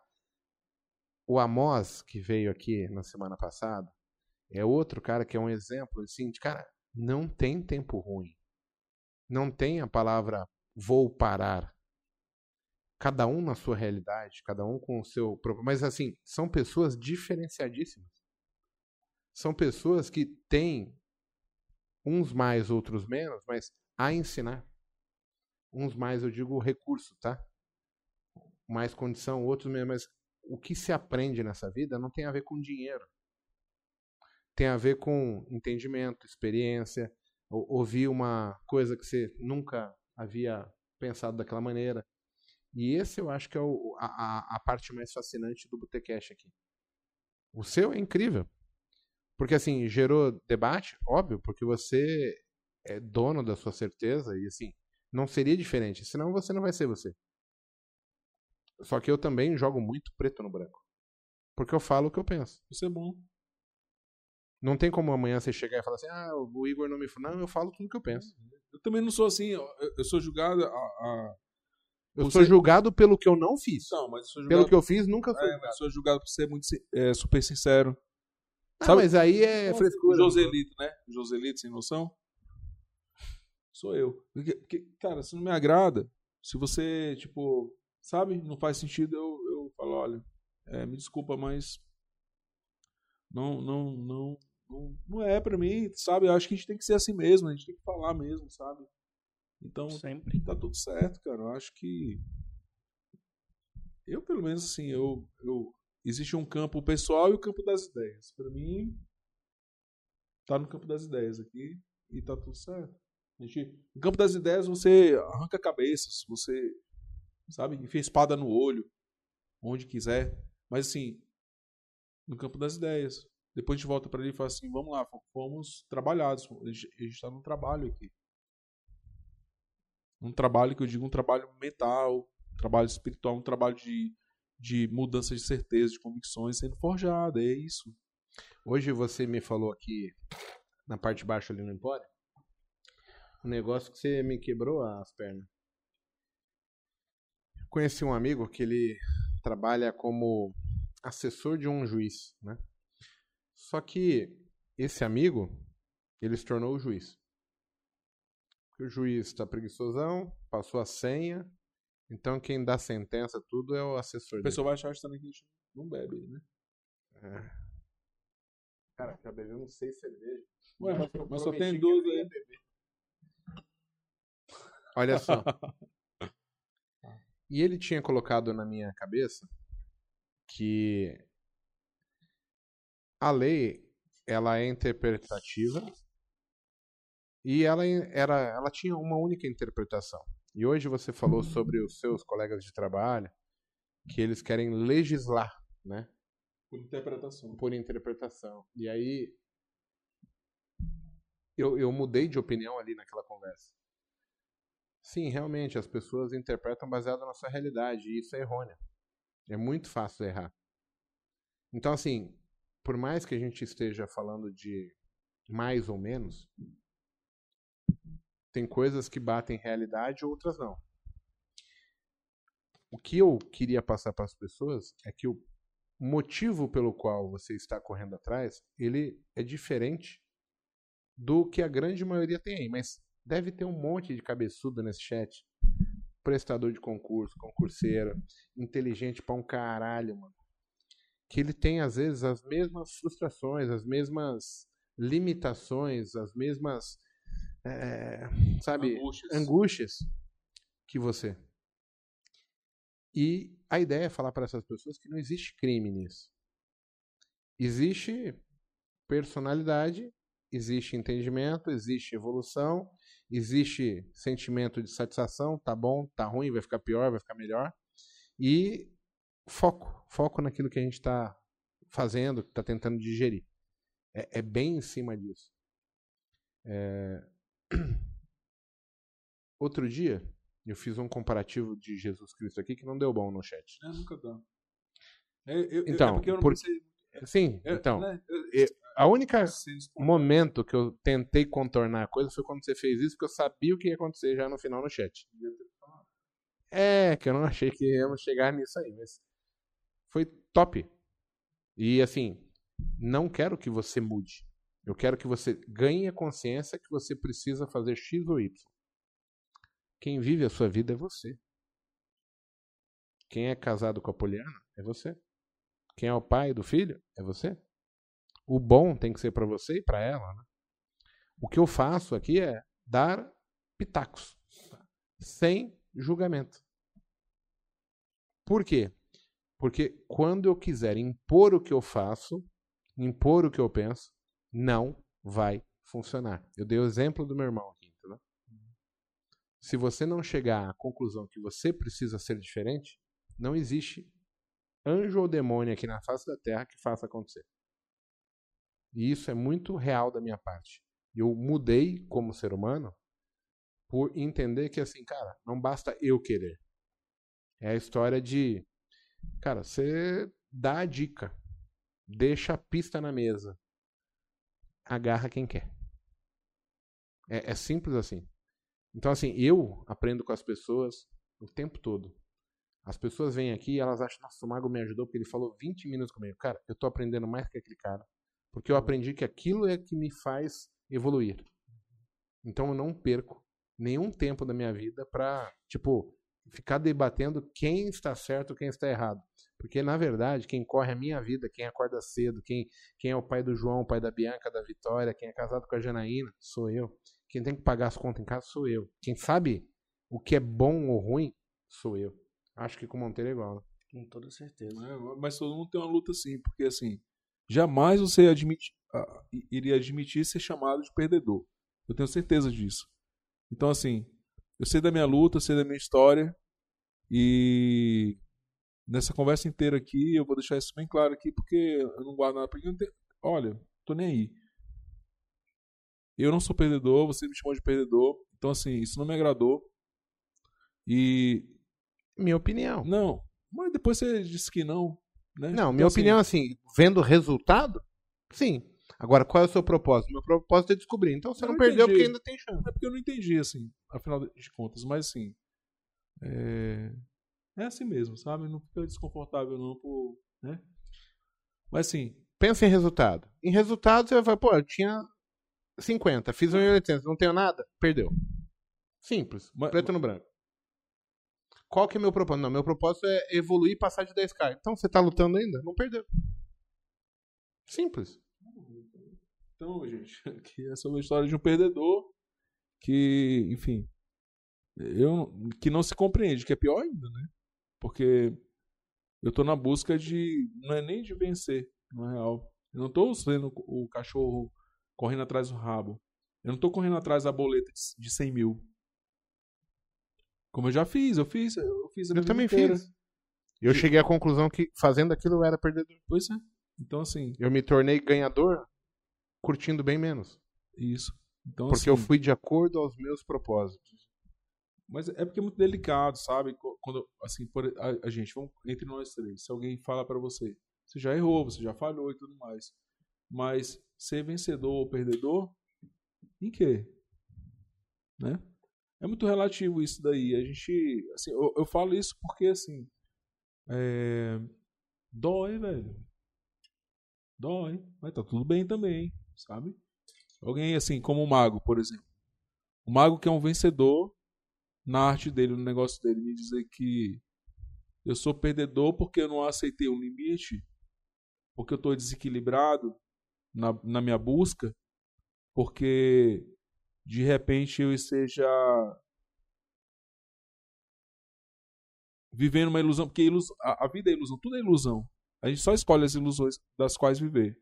O Amos, que veio aqui na semana passada, é outro cara que é um exemplo, assim, de cara, não tem tempo ruim. Não tem a palavra vou parar. Cada um na sua realidade, cada um com o seu próprio. Mas, assim, são pessoas diferenciadíssimas. São pessoas que têm uns mais, outros menos, mas a ensinar. Uns mais, eu digo, recurso, tá? Mais condição, outros menos. Mas o que se aprende nessa vida não tem a ver com dinheiro. Tem a ver com entendimento, experiência, ouvir uma coisa que você nunca havia pensado daquela maneira. E esse eu acho que é o, a, a parte mais fascinante do Botecash aqui. O seu é incrível. Porque assim, gerou debate, óbvio, porque você é dono da sua certeza e assim, não seria diferente, senão você não vai ser você. Só que eu também jogo muito preto no branco. Porque eu falo o que eu penso. Isso é bom. Não tem como amanhã você chegar e falar assim, ah, o Igor não me falou. Não, eu falo tudo que eu penso. Eu também não sou assim, eu, eu sou julgado a. a- Eu Você- sou julgado pelo que eu não fiz. Não, mas eu sou julgado, Pelo que eu fiz, nunca fui. é, mas sou julgado por ser muito é, super sincero. Ah, sabe- mas aí é O frescura. Joselito, né? O Joselito sem noção. Sou eu. Porque, porque, cara, se não me agrada, se você, tipo, sabe, não faz sentido, eu, eu falo, olha, é, me desculpa, mas não, não, não, não, não é pra mim, sabe? Eu acho que a gente tem que ser assim mesmo, a gente tem que falar mesmo, sabe? Então, Sempre. tá tudo certo, cara. Eu acho que. Eu, pelo menos, assim, eu. eu... Existe um campo pessoal e o campo das ideias. Pra mim, tá no campo das ideias aqui e tá tudo certo. A gente... No campo das ideias, você arranca cabeças, você, sabe, enfia espada no olho, onde quiser. Mas, assim, no campo das ideias. Depois a gente volta pra ele e fala assim: vamos lá, fomos trabalhados. A gente, a gente tá no trabalho aqui um trabalho que eu digo um trabalho mental, um trabalho espiritual, um trabalho de, de mudança de certeza, de convicções sendo forjado, é isso. Hoje você me falou aqui, na parte de baixo ali no Empório, um negócio que você me quebrou as pernas. Conheci um amigo que ele trabalha como assessor de um juiz, né? Só que esse amigo, ele se tornou o juiz. O juiz está preguiçosão, passou a senha, então quem dá sentença, tudo é o assessor O pessoal vai achar que também que a gente não bebe, né? É. Cara, já bebeu uns seis cervejas. Ué, mas, eu mas só tem duas aí. Olha só. [laughs] E ele tinha colocado na minha cabeça que a lei ela é interpretativa e ela era ela tinha uma única interpretação. E hoje você falou sobre os seus colegas de trabalho que eles querem legislar, né? Por interpretação. por interpretação. E aí eu, eu mudei de opinião ali naquela conversa. Sim, realmente, as pessoas interpretam baseado na sua realidade, e isso é errôneo. É muito fácil errar. Então, assim, por mais que a gente esteja falando de mais ou menos, tem coisas que batem realidade, outras não. O que eu queria passar para as pessoas é que o motivo pelo qual você está correndo atrás, ele é diferente do que a grande maioria tem aí, mas deve ter um monte de cabeçudo nesse chat. Prestador de concurso, concurseiro, inteligente pra um caralho, mano. Que ele tem, às vezes, as mesmas frustrações, as mesmas limitações, as mesmas. é, sabe? Angústias. angústias que você. E a ideia é falar para essas pessoas que não existe crime nisso. Existe personalidade, existe entendimento, existe evolução, existe sentimento de satisfação, tá bom, tá ruim, vai ficar pior, vai ficar melhor. E foco, foco naquilo que a gente está fazendo, que está tentando digerir. É, é bem em cima disso. É, [clears throat] Outro dia, eu fiz um comparativo de Jesus Cristo aqui que não deu bom no chat. É, nunca dá. É, eu- eu- Então, é porque eu não por- pensei. Sim, é, então, né, eu- eu- a única momento que eu tentei contornar a coisa foi quando você fez isso, porque eu sabia o que ia acontecer já no final no chat. É, que eu não achei que íamos chegar nisso aí, mas foi top. E assim, não quero que você mude. Eu quero que você ganhe a consciência que você precisa fazer X ou Y. Quem vive a sua vida é você. Quem é casado com a Poliana é você. Quem é o pai do filho é você. O bom tem que ser para você e para ela. Né? O que eu faço aqui é dar pitacos, sem julgamento. Por quê? Porque quando eu quiser impor o que eu faço, impor o que eu penso, não vai funcionar. Eu dei o exemplo do meu irmão aqui, entendeu? Se você não chegar à conclusão que você precisa ser diferente, não existe anjo ou demônio aqui na face da terra que faça acontecer. E isso é muito real da minha parte. Eu mudei como ser humano por entender que assim, cara, não basta eu querer. É a história de, cara, você dá a dica, deixa a pista na mesa. agarra quem quer. É, é simples assim. Então, assim, eu aprendo com as pessoas o tempo todo. As pessoas vêm aqui e elas acham, nossa, o Mago me ajudou porque ele falou 20 minutos comigo. Cara, eu tô aprendendo mais que aquele cara. Porque eu aprendi que aquilo é que me faz evoluir. Então eu não perco nenhum tempo da minha vida pra, tipo, ficar debatendo quem está certo quem está errado. Porque, na verdade, quem corre a minha vida, quem acorda cedo, quem, quem é o pai do João, o pai da Bianca, da Vitória, quem é casado com a Janaína, sou eu. Quem tem que pagar as contas em casa, sou eu. Quem sabe o que é bom ou ruim, sou eu. Acho que com o Monteiro é igual. Né? Com toda certeza. É, mas todo mundo tem uma luta assim, porque assim, jamais você admite, uh, iria admitir ser chamado de perdedor. Eu tenho certeza disso. Então, assim, eu sei da minha luta, sei da minha história, e nessa conversa inteira aqui, eu vou deixar isso bem claro aqui, porque eu não guardo nada. Não tenho, olha, tô nem aí. Eu não sou perdedor, você me chamou de perdedor. Então, assim, isso não me agradou. E. Minha opinião. Não. Mas depois você disse que não. Né? Não, então, minha assim, opinião, assim, vendo o resultado, sim. Agora, qual é o seu propósito? Meu propósito é descobrir. Então você não, não perdeu porque ainda tem chance. É porque eu não entendi, assim, afinal de contas. Mas, assim, é, é assim mesmo, sabe? Não fica desconfortável não por, né? Mas assim, pensa em resultado. Em resultado você vai falar, pô, eu tinha 50, fiz 1.800, não tenho nada, perdeu. Simples, mas, preto no branco. Qual que é meu propósito? Não, meu propósito é evoluir e passar de 10k. Então você tá lutando ainda? Não perdeu. Simples. Então, gente, [laughs] aqui é sobre a história de um perdedor que, enfim, eu, que não se compreende, que é pior ainda, né? Porque eu tô na busca de. Não é nem de vencer, na real. Eu não tô sendo o cachorro correndo atrás do rabo. Eu não tô correndo atrás da boleta de 100 mil. Como eu já fiz, eu fiz. Eu, fiz eu também inteira. fiz. Eu cheguei à conclusão que fazendo aquilo eu era perdedor. Pois é. Então, assim. Eu me tornei ganhador curtindo bem menos. Isso. Então, Porque assim, eu fui de acordo aos meus propósitos. Mas é porque é muito delicado, sabe? Quando, assim, por, a, a gente, vamos, entre nós três, se alguém fala para você, você já errou, você já falhou e tudo mais. Mas ser vencedor ou perdedor, em quê? Né? É muito relativo isso daí. A gente, assim, eu, eu falo isso porque, assim, é, dói, velho. Dói. Mas tá tudo bem também, sabe? Alguém, assim, como o Mago, por exemplo. O Mago que é um vencedor, na arte dele, no negócio dele, me dizer que eu sou perdedor porque eu não aceitei um limite, porque eu estou desequilibrado na, na minha busca, porque de repente eu esteja vivendo uma ilusão, porque a, a vida é ilusão, tudo é ilusão. A gente só escolhe as ilusões das quais viver.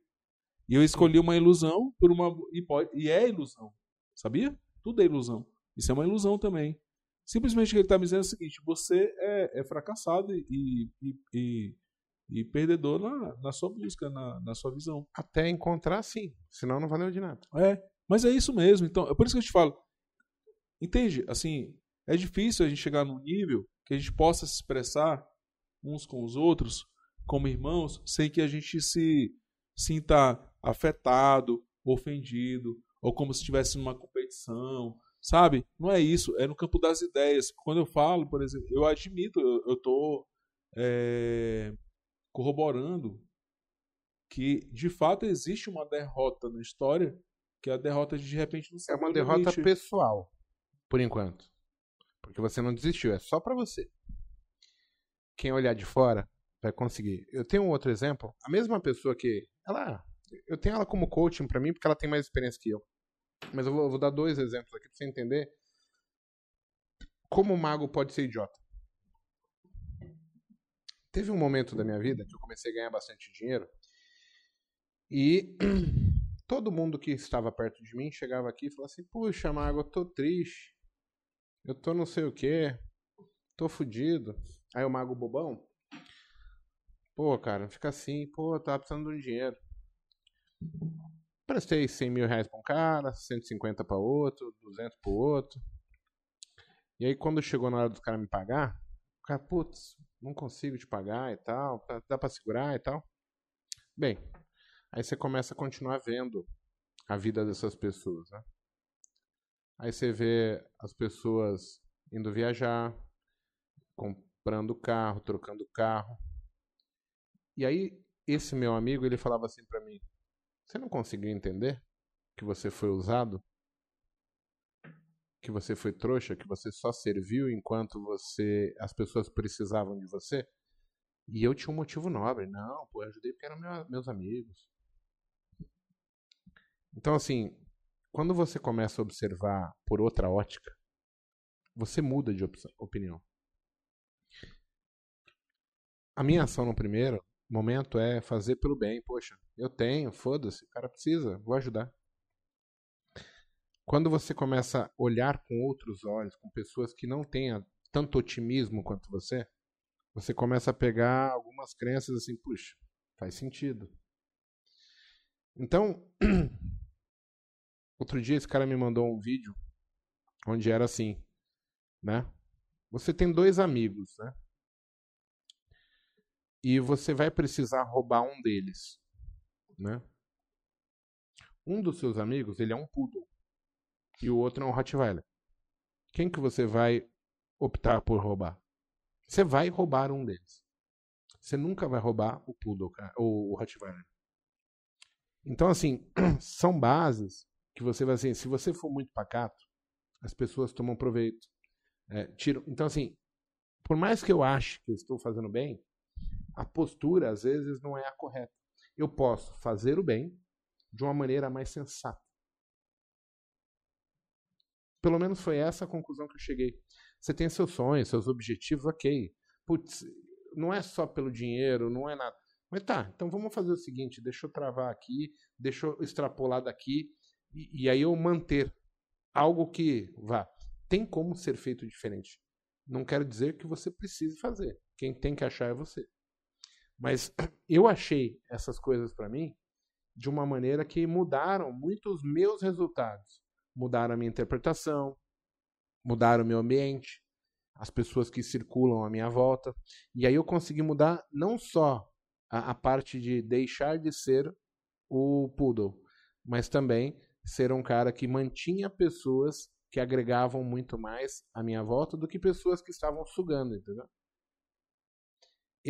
E eu escolhi uma ilusão por uma e é ilusão, sabia? Tudo é ilusão. Isso é uma ilusão também. Simplesmente o que ele está me dizendo é o seguinte: você é, é fracassado e, e, e, e, perdedor na, na sua busca, na, na sua visão. Até encontrar, sim. Senão não valeu de nada. É, mas é isso mesmo. Então, é por isso que eu te falo. Entende? Assim, é difícil a gente chegar num nível que a gente possa se expressar uns com os outros como irmãos sem que a gente se sinta afetado, ofendido, ou como se estivesse numa competição, Sabe? Não é isso. É no campo das ideias. Quando eu falo, por exemplo, eu admito, eu estou é, corroborando que de fato existe uma derrota na história, que é a derrota de, de repente não É uma derrota limite. pessoal, por enquanto. Porque você não desistiu, é só para você. Quem olhar de fora vai conseguir. Eu tenho um outro exemplo. A mesma pessoa que. Ela. Eu tenho ela como coaching para mim porque ela tem mais experiência que eu. Mas eu vou, eu vou dar dois exemplos aqui pra você entender como o mago pode ser idiota. Teve um momento da minha vida que eu comecei a ganhar bastante dinheiro e [clears throat] todo mundo que estava perto de mim chegava aqui e falava assim: Puxa, mago, eu tô triste, eu tô não sei o que, tô fudido. Aí o mago bobão, pô, cara, fica assim, pô, tá precisando de um dinheiro. Prestei 100 mil reais para um cara, 150 para outro, 200 para outro. E aí, quando chegou na hora dos caras me pagar, o cara, putz, não consigo te pagar e tal, dá para segurar e tal. Bem, aí você começa a continuar vendo a vida dessas pessoas, né? Aí você vê as pessoas indo viajar, comprando carro, trocando carro. E aí esse meu amigo, ele falava assim para mim: "Você não conseguiu entender que você foi usado? Que você foi trouxa, que você só serviu enquanto você as pessoas precisavam de você?" E eu tinha um motivo nobre. Não, pô, eu ajudei porque eram meu, meus amigos. Então, assim, quando você começa a observar por outra ótica, você muda de opinião. A minha ação no primeiro momento é fazer pelo bem. Poxa, eu tenho, foda-se, o cara precisa, vou ajudar. Quando você começa a olhar com outros olhos, com pessoas que não tenham tanto otimismo quanto você, você começa a pegar algumas crenças assim, puxa, faz sentido. Então, [clears throat] outro dia esse cara me mandou um vídeo onde era assim, né? Você tem dois amigos, né? E você vai precisar roubar um deles, né? Um dos seus amigos, ele é um poodle. E o outro é um Rottweiler. Quem que você vai optar por roubar? Você vai roubar um deles. Você nunca vai roubar o Poodle, ou o Rottweiler. Então, assim, [clears throat] são bases que você vai assim, se você for muito pacato, as pessoas tomam proveito. É. Então, assim, por mais que eu ache que eu estou fazendo bem, a postura às vezes não é a correta. Eu posso fazer o bem de uma maneira mais sensata. Pelo menos foi essa a conclusão que eu cheguei. Você tem seus sonhos, seus objetivos, ok. Putz, não é só pelo dinheiro, não é nada. Mas tá, então vamos fazer o seguinte: deixa eu travar aqui, deixa eu extrapolar daqui, e, e aí eu manter algo que vá. Tem como ser feito diferente. Não quero dizer que você precise fazer. Quem tem que achar é você. Mas [clears throat] eu achei essas coisas para mim de uma maneira que mudaram muito os meus resultados. Mudaram a minha interpretação, mudar o meu ambiente, as pessoas que circulam à minha volta. E aí eu consegui mudar não só a, a parte de deixar de ser o poodle, mas também ser um cara que mantinha pessoas que agregavam muito mais à minha volta do que pessoas que estavam sugando, entendeu?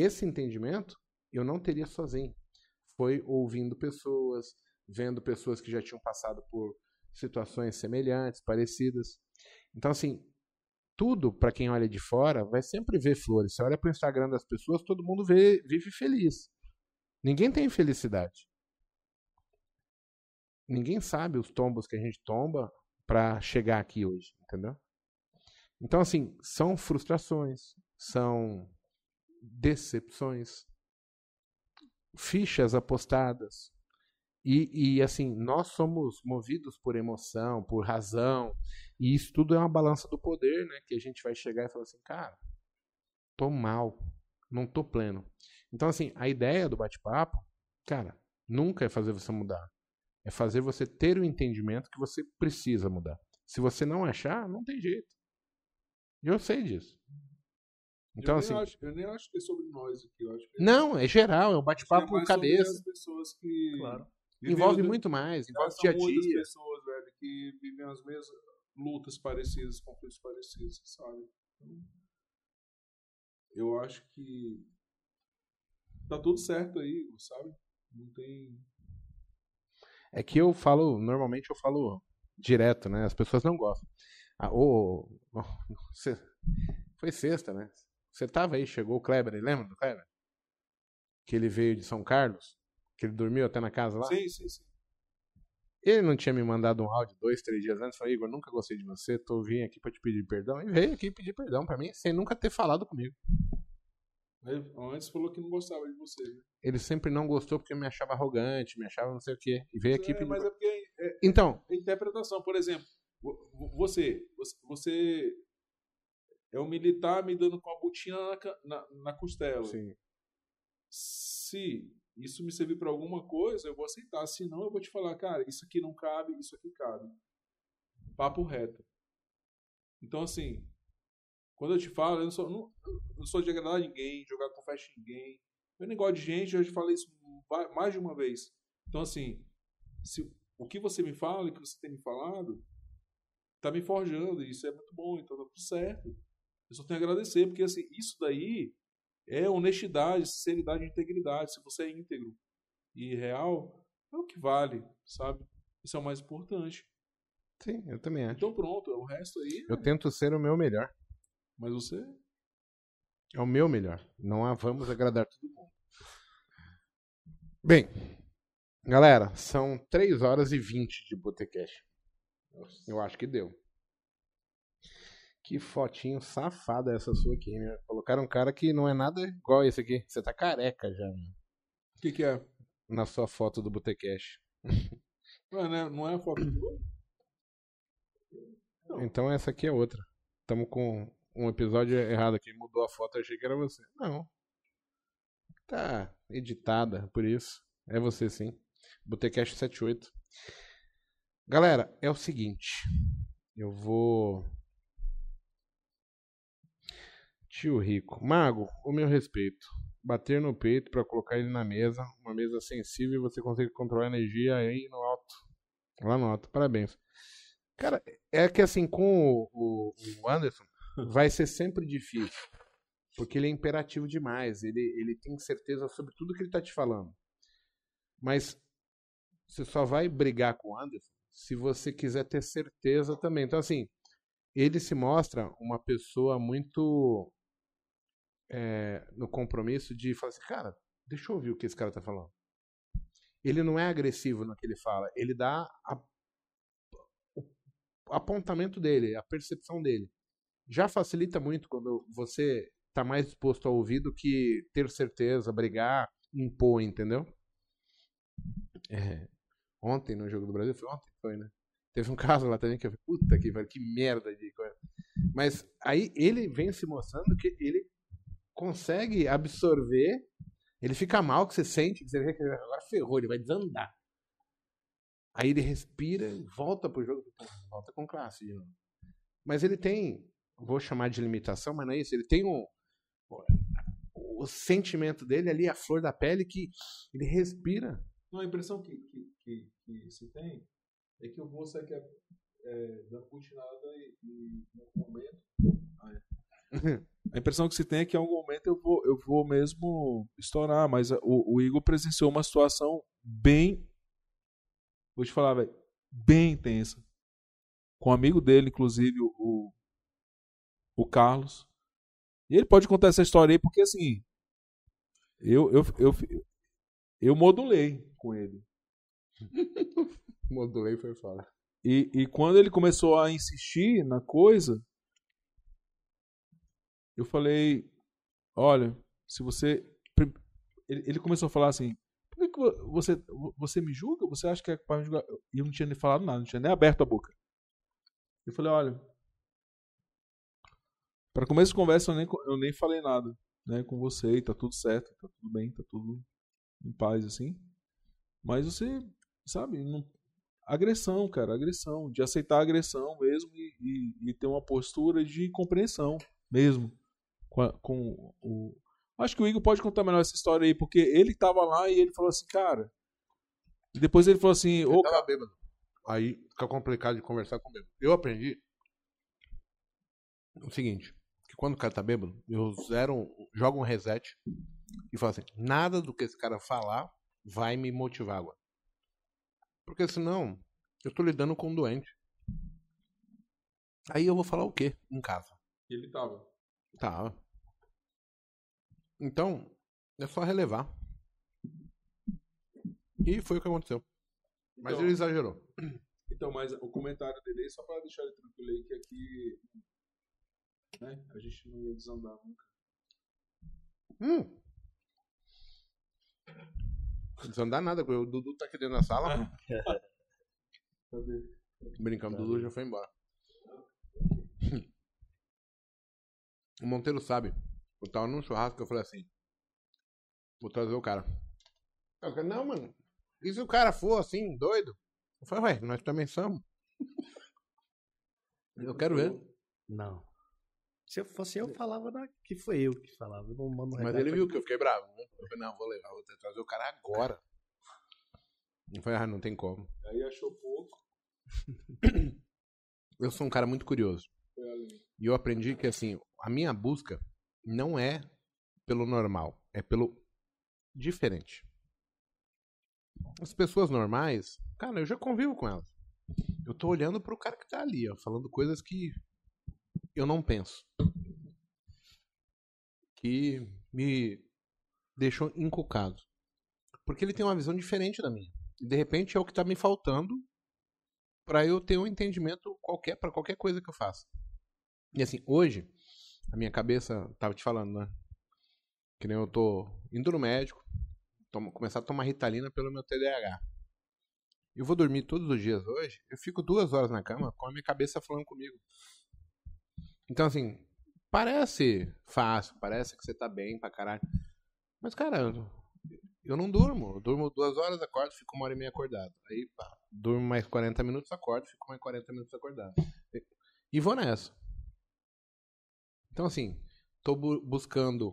Esse entendimento eu não teria sozinho. Foi ouvindo pessoas, vendo pessoas que já tinham passado por situações semelhantes, parecidas. Então, assim, tudo para quem olha de fora vai sempre ver flores. Você olha para o Instagram das pessoas, todo mundo vê, vive feliz. Ninguém tem felicidade. Ninguém sabe os tombos que a gente tomba para chegar aqui hoje, entendeu? Então, assim, são frustrações, são decepções, fichas apostadas, e, e, assim, nós somos movidos por emoção, por razão, e isso tudo é uma balança do poder, né? Que a gente vai chegar e falar assim, cara, tô mal, não tô pleno. Então, assim, a ideia do bate-papo, cara, nunca é fazer você mudar. É fazer você ter o entendimento que você precisa mudar. Se você não achar, não tem jeito. Eu sei disso. Então, eu assim. Acho, eu nem acho que é sobre nós aqui. Eu acho que não, é geral, é um bate-papo é cabeça. As pessoas que. Claro envolve muito mais, envolve dia a dia. muitas pessoas, velho, que vivem as mesmas lutas parecidas, conflitos parecidos, sabe? Então, eu acho que tá tudo certo aí, sabe? Não tem. É que eu falo, normalmente eu falo direto, né? As pessoas não gostam. Ah, [laughs] oh, oh, foi sexta, né? Você tava aí, chegou o Kleber, lembra do Kleber? Que ele veio de São Carlos. Que ele dormiu até na casa lá? Sim, sim, sim. Ele não tinha me mandado um áudio dois, três dias antes. Falei, Igor, nunca gostei de você, tô vindo aqui pra te pedir perdão. E veio aqui pedir perdão pra mim, sem nunca ter falado comigo. Ele antes falou que não gostava de você. Né? Ele sempre não gostou porque me achava arrogante, me achava não sei o quê. E veio aqui é, pedir. Mas é porque. É, é, então. É interpretação, por exemplo, você, você é um militar me dando com a botina na, na, na costela. Sim. Se isso me servir para alguma coisa, eu vou aceitar. Se não, eu vou te falar, cara, isso aqui não cabe, isso aqui cabe. Papo reto. Então, assim, quando eu te falo, eu não sou, não, não sou de agradar ninguém, jogar com festa ninguém. Eu nem gosto de gente, eu já falei isso mais de uma vez. Então, assim, se o que você me fala e o que você tem me falado tá me forjando, e isso é muito bom, então tá tudo certo. Eu só tenho a agradecer, porque assim, isso daí é honestidade, sinceridade e integridade. Se você é íntegro e real, é o que vale, sabe? Isso é o mais importante. Sim, eu também acho. Então pronto, o resto aí. Eu tento ser o meu melhor. Mas você. É o meu melhor. Não há, vamos agradar todo mundo. Bem, galera, são 3 horas e 20 de Botecast. Eu acho que deu. Que fotinho safada essa sua aqui, né? Colocaram um cara que não é nada igual esse aqui. Você tá careca já, né? O que, que é? Na sua foto do Botecast. [laughs] Não é, né? não é a foto tua? Então essa aqui é outra. Estamos com um episódio errado aqui. Mudou a foto, achei que era você. Não. Tá editada, por isso. É você sim. Botecast 78. Galera, é o seguinte. Eu vou. Tio Rico. Mago, o meu respeito. Bater no peito para colocar ele na mesa. Uma mesa sensível e você consegue controlar a energia aí no alto. Lá no alto. Parabéns. Cara, é que assim, com o, o, Anderson, [laughs] vai ser sempre difícil. Porque ele é imperativo demais. Ele, ele tem certeza sobre tudo que ele tá te falando. Mas você só vai brigar com o Anderson se você quiser ter certeza também. Então, assim, ele se mostra uma pessoa muito é, no compromisso de falar assim, cara, deixa eu ouvir o que esse cara tá falando. Ele não é agressivo no que ele fala, ele dá a, o apontamento dele, a percepção dele. Já facilita muito quando você tá mais disposto a ouvir do que ter certeza, brigar, impor, entendeu? É, ontem no Jogo do Brasil, foi ontem? Foi, né? Teve um caso lá também que eu falei, puta que, que merda de coisa. Mas aí ele vem se mostrando que ele consegue absorver, ele fica mal, que você sente, que você que agora ferrou, ele vai desandar. Aí ele respira e volta pro jogo, volta com classe de novo. Mas ele tem, vou chamar de limitação, mas não é isso, ele tem um, o sentimento dele ali, a flor da pele, que ele respira. Não, a impressão que, que, que, que se tem é que o vou sair é, é, dando continuada e, e algum momento. Ah, é. A impressão que se tem é que em algum momento eu vou, eu vou mesmo estourar, mas o, o Igor presenciou uma situação bem. Vou te falar, velho, bem intensa. Com um amigo dele, inclusive, o, o Carlos. E ele pode contar essa história aí, porque assim. Eu, eu, eu, eu modulei com ele. [laughs] Modulei foi fora. E, e quando ele começou a insistir na coisa, eu falei: Olha, se você. Ele começou a falar assim: Por que, você, você me julga? Você acha que é capaz de julgar? E eu não tinha nem falado nada, não tinha nem aberto a boca. Eu falei: Olha. Para começo de conversa, eu nem, eu nem falei nada né, com você e tá tudo certo, tá tudo bem, tá tudo em paz assim. Mas você, sabe, não, agressão, cara, agressão, de aceitar a agressão mesmo e, e, e ter uma postura de compreensão mesmo com, com, o. Acho que o Igor pode contar melhor essa história aí, porque ele tava lá e ele falou assim, cara. E depois ele falou assim. Ele tava bêbado. Aí fica complicado de conversar com o bêbado. Eu aprendi o seguinte: que quando o cara tá bêbado, eu zero, jogo um reset e falo assim: nada do que esse cara falar vai me motivar agora. Porque senão, eu tô lidando com um doente. Aí eu vou falar o quê em casa? Ele tava. Tava. Então, é só relevar. E foi o que aconteceu. Mas Então- ele exagerou. Então, mas o comentário dele, só para deixar ele tranquilo aí, que aqui. Né, a gente não ia desandar nunca. Hum. Desandar nada, porque o Dudu tá aqui dentro da sala. Cadê? [laughs] Brincando, o Dudu já foi embora. [laughs] O Monteiro sabe. Eu tava num churrasco, eu falei assim. Vou trazer o cara. Eu falei, não, mano. E se o cara for assim, doido? Eu falei, ué, nós também somos. [laughs] Eu quero ver. Não. Se eu fosse eu, falava da... que foi eu que falava. Eu não mando Mas ele viu que eu fiquei bravo. né? Eu falei, não, vou levar, vou trazer o cara agora. Eu falei, ah, não tem como. Aí achou pouco, [coughs] Eu sou um cara muito curioso. E eu aprendi que, assim, a minha busca não é pelo normal, é pelo diferente. As pessoas normais, cara, eu já convivo com elas. Eu tô olhando pro cara que tá ali, ó, falando coisas que eu não penso. Que me deixam encucado. Porque ele tem uma visão diferente da minha. E de repente é o que tá me faltando para eu ter um entendimento qualquer para qualquer coisa que eu faça. E assim, hoje, a minha cabeça, tava te falando, né? Que nem eu tô indo no médico, tomo, começar a tomar ritalina pelo meu TDAH. Eu vou dormir todos os dias hoje, eu fico duas horas na cama com a minha cabeça falando comigo. Então, assim, parece fácil, parece que você tá bem pra caralho. Mas, cara, eu não durmo. Eu durmo duas horas, acordo, fico uma hora e meia acordado. Aí, pá, durmo mais 40 minutos, acordo, fico mais 40 minutos acordado. E vou nessa. Então, assim, tô bu- buscando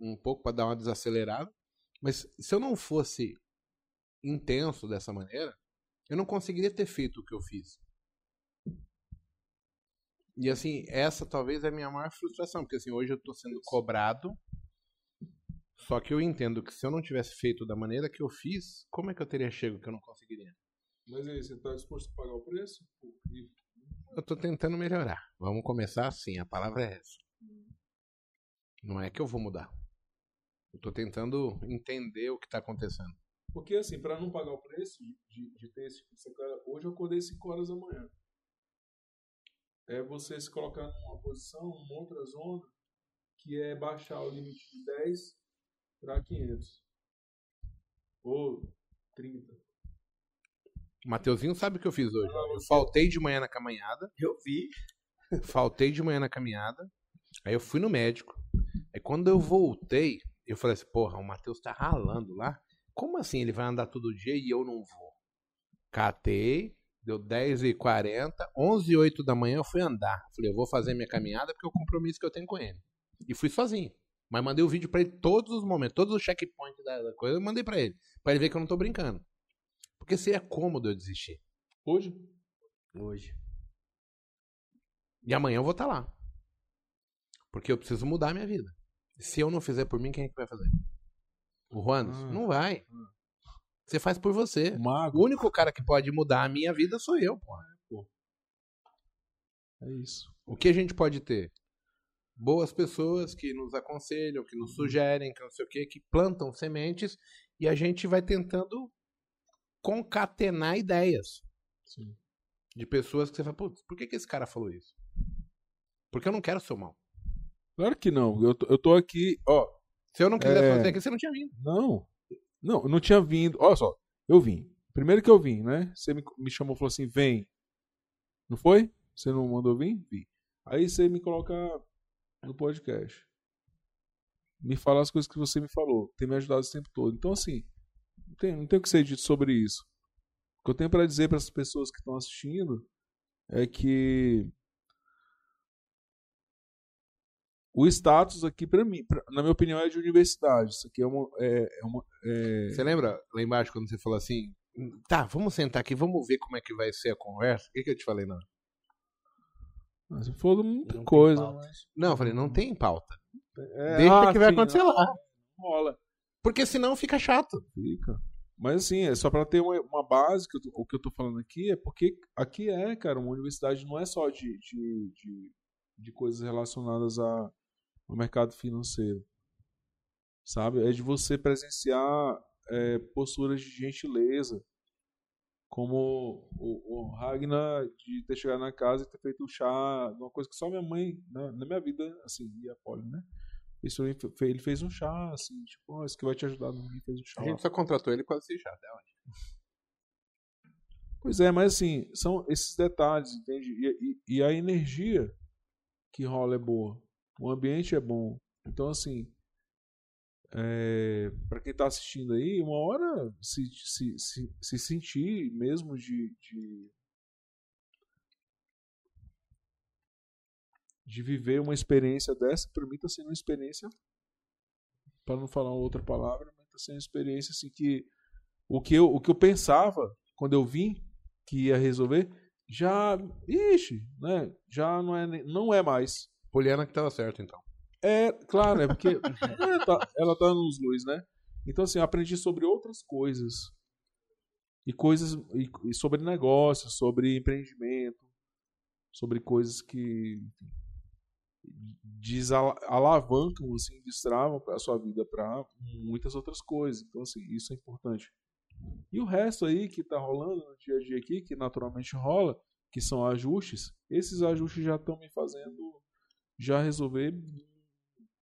um pouco para dar uma desacelerada. Mas se eu não fosse intenso dessa maneira, eu não conseguiria ter feito o que eu fiz. E assim, essa talvez é a minha maior frustração, porque assim, hoje eu tô sendo cobrado. Só que eu entendo que se eu não tivesse feito da maneira que eu fiz, como é que eu teria chego que eu não conseguiria? Mas aí, você tá disposto a pagar o preço? Eu tô tentando melhorar. Vamos começar assim, a palavra é essa. Não é que eu vou mudar. Eu tô tentando entender o que tá acontecendo. Porque assim, pra não pagar o preço de, de, de ter esse tipo de sequela, hoje eu acordei 5 horas da manhã. É você se colocar numa posição, numa outra zona, que é baixar o limite de 10 para 500. Ou 30. O Mateuzinho sabe o que eu fiz hoje. Eu faltei de manhã na caminhada. Eu vi. Faltei de manhã na caminhada. Aí eu fui no médico. Aí quando eu voltei, eu falei assim, porra, o Matheus tá ralando lá. Como assim ele vai andar todo dia e eu não vou? Catei, deu 10h40, 11h08 da manhã eu fui andar. Falei, eu vou fazer minha caminhada porque é o compromisso que eu tenho com ele. E fui sozinho. Mas mandei o vídeo pra ele todos os momentos, todos os checkpoints da coisa, eu mandei pra ele. Pra ele ver que eu não tô brincando. Porque seria cômodo eu desistir. Hoje? Hoje. E amanhã eu vou estar lá. Porque eu preciso mudar a minha vida. Se eu não fizer por mim, quem é que vai fazer? O Juanes? Ah. Não vai. Você faz por você. O O mago? único cara que pode mudar a minha vida sou eu, pô. É isso. O que a gente pode ter? Boas pessoas que nos aconselham, que nos sugerem, que não sei o quê, que plantam sementes e a gente vai tentando concatenar ideias Sim. de pessoas que você fala, putz, por que, que esse cara falou isso? Porque eu não quero seu mal. Claro que não. Eu tô, eu tô aqui, ó. Se eu não quisesse É. fazer aquilo, você não tinha vindo. Não. Não, eu não tinha vindo. Olha só, eu vim. Primeiro que eu vim, né? Você me, me chamou e falou assim: vem. Não foi? Você não mandou vir? Vim. Aí você me coloca no podcast. Me fala as coisas que você me falou. Tem me ajudado esse tempo todo. Então, assim, não tem, não tem o que ser dito sobre isso. O que eu tenho para dizer para as pessoas que estão assistindo é que o status aqui, para mim, pra- na minha opinião, é de universidade. Isso aqui é uma. É, é uma é- Você lembra lá embaixo quando você falou assim: tá, vamos sentar aqui, vamos ver como é que vai ser a conversa? O que, que eu te falei, não? Você falou muita Não coisa. mas- Não, eu falei, não tem pauta. É, Deixa ah, que vai sim, acontecer não, lá. rola. Porque senão fica chato. Fica. Mas assim, é só para ter uma, uma base, que eu tô- o que eu tô falando aqui é porque aqui é, cara, uma universidade não é só de, de, de, de coisas relacionadas a, ao mercado financeiro. Sabe? É de você presenciar é, posturas de gentileza. Como o, o Ragnar de ter chegado na casa e ter feito um chá, uma coisa que só minha mãe, na, na minha vida, assim, e a Polly, né? Isso ele fe- ele fez um chá, assim, tipo, ó, isso que vai te ajudar, fez um chá. A lá. gente só contratou ele com esse chato. Pois é, mas assim, são esses detalhes, entende? E, e- e a energia que rola é boa. O ambiente é bom. Então, assim, é, para quem tá assistindo aí, uma hora se, se, se, se sentir mesmo de, de, de viver uma experiência dessa, para mim tá sendo uma experiência, para não falar outra palavra, mas tá sendo uma experiência assim que o que eu, o que eu pensava quando eu vim que ia resolver, já, ixi, né? Já não é, não é mais. Poliana que tava certo, então. É, claro, é porque ela [laughs] tá, ela tá nos luz, né? Então, assim, eu aprendi sobre outras coisas. E coisas, e sobre negócios, sobre empreendimento, sobre coisas que desalavancam, assim, destravam a sua vida para muitas outras coisas. Então, assim, isso é importante. E o resto aí que está rolando no dia a dia aqui, que naturalmente rola, que são ajustes, esses ajustes já estão me fazendo já resolver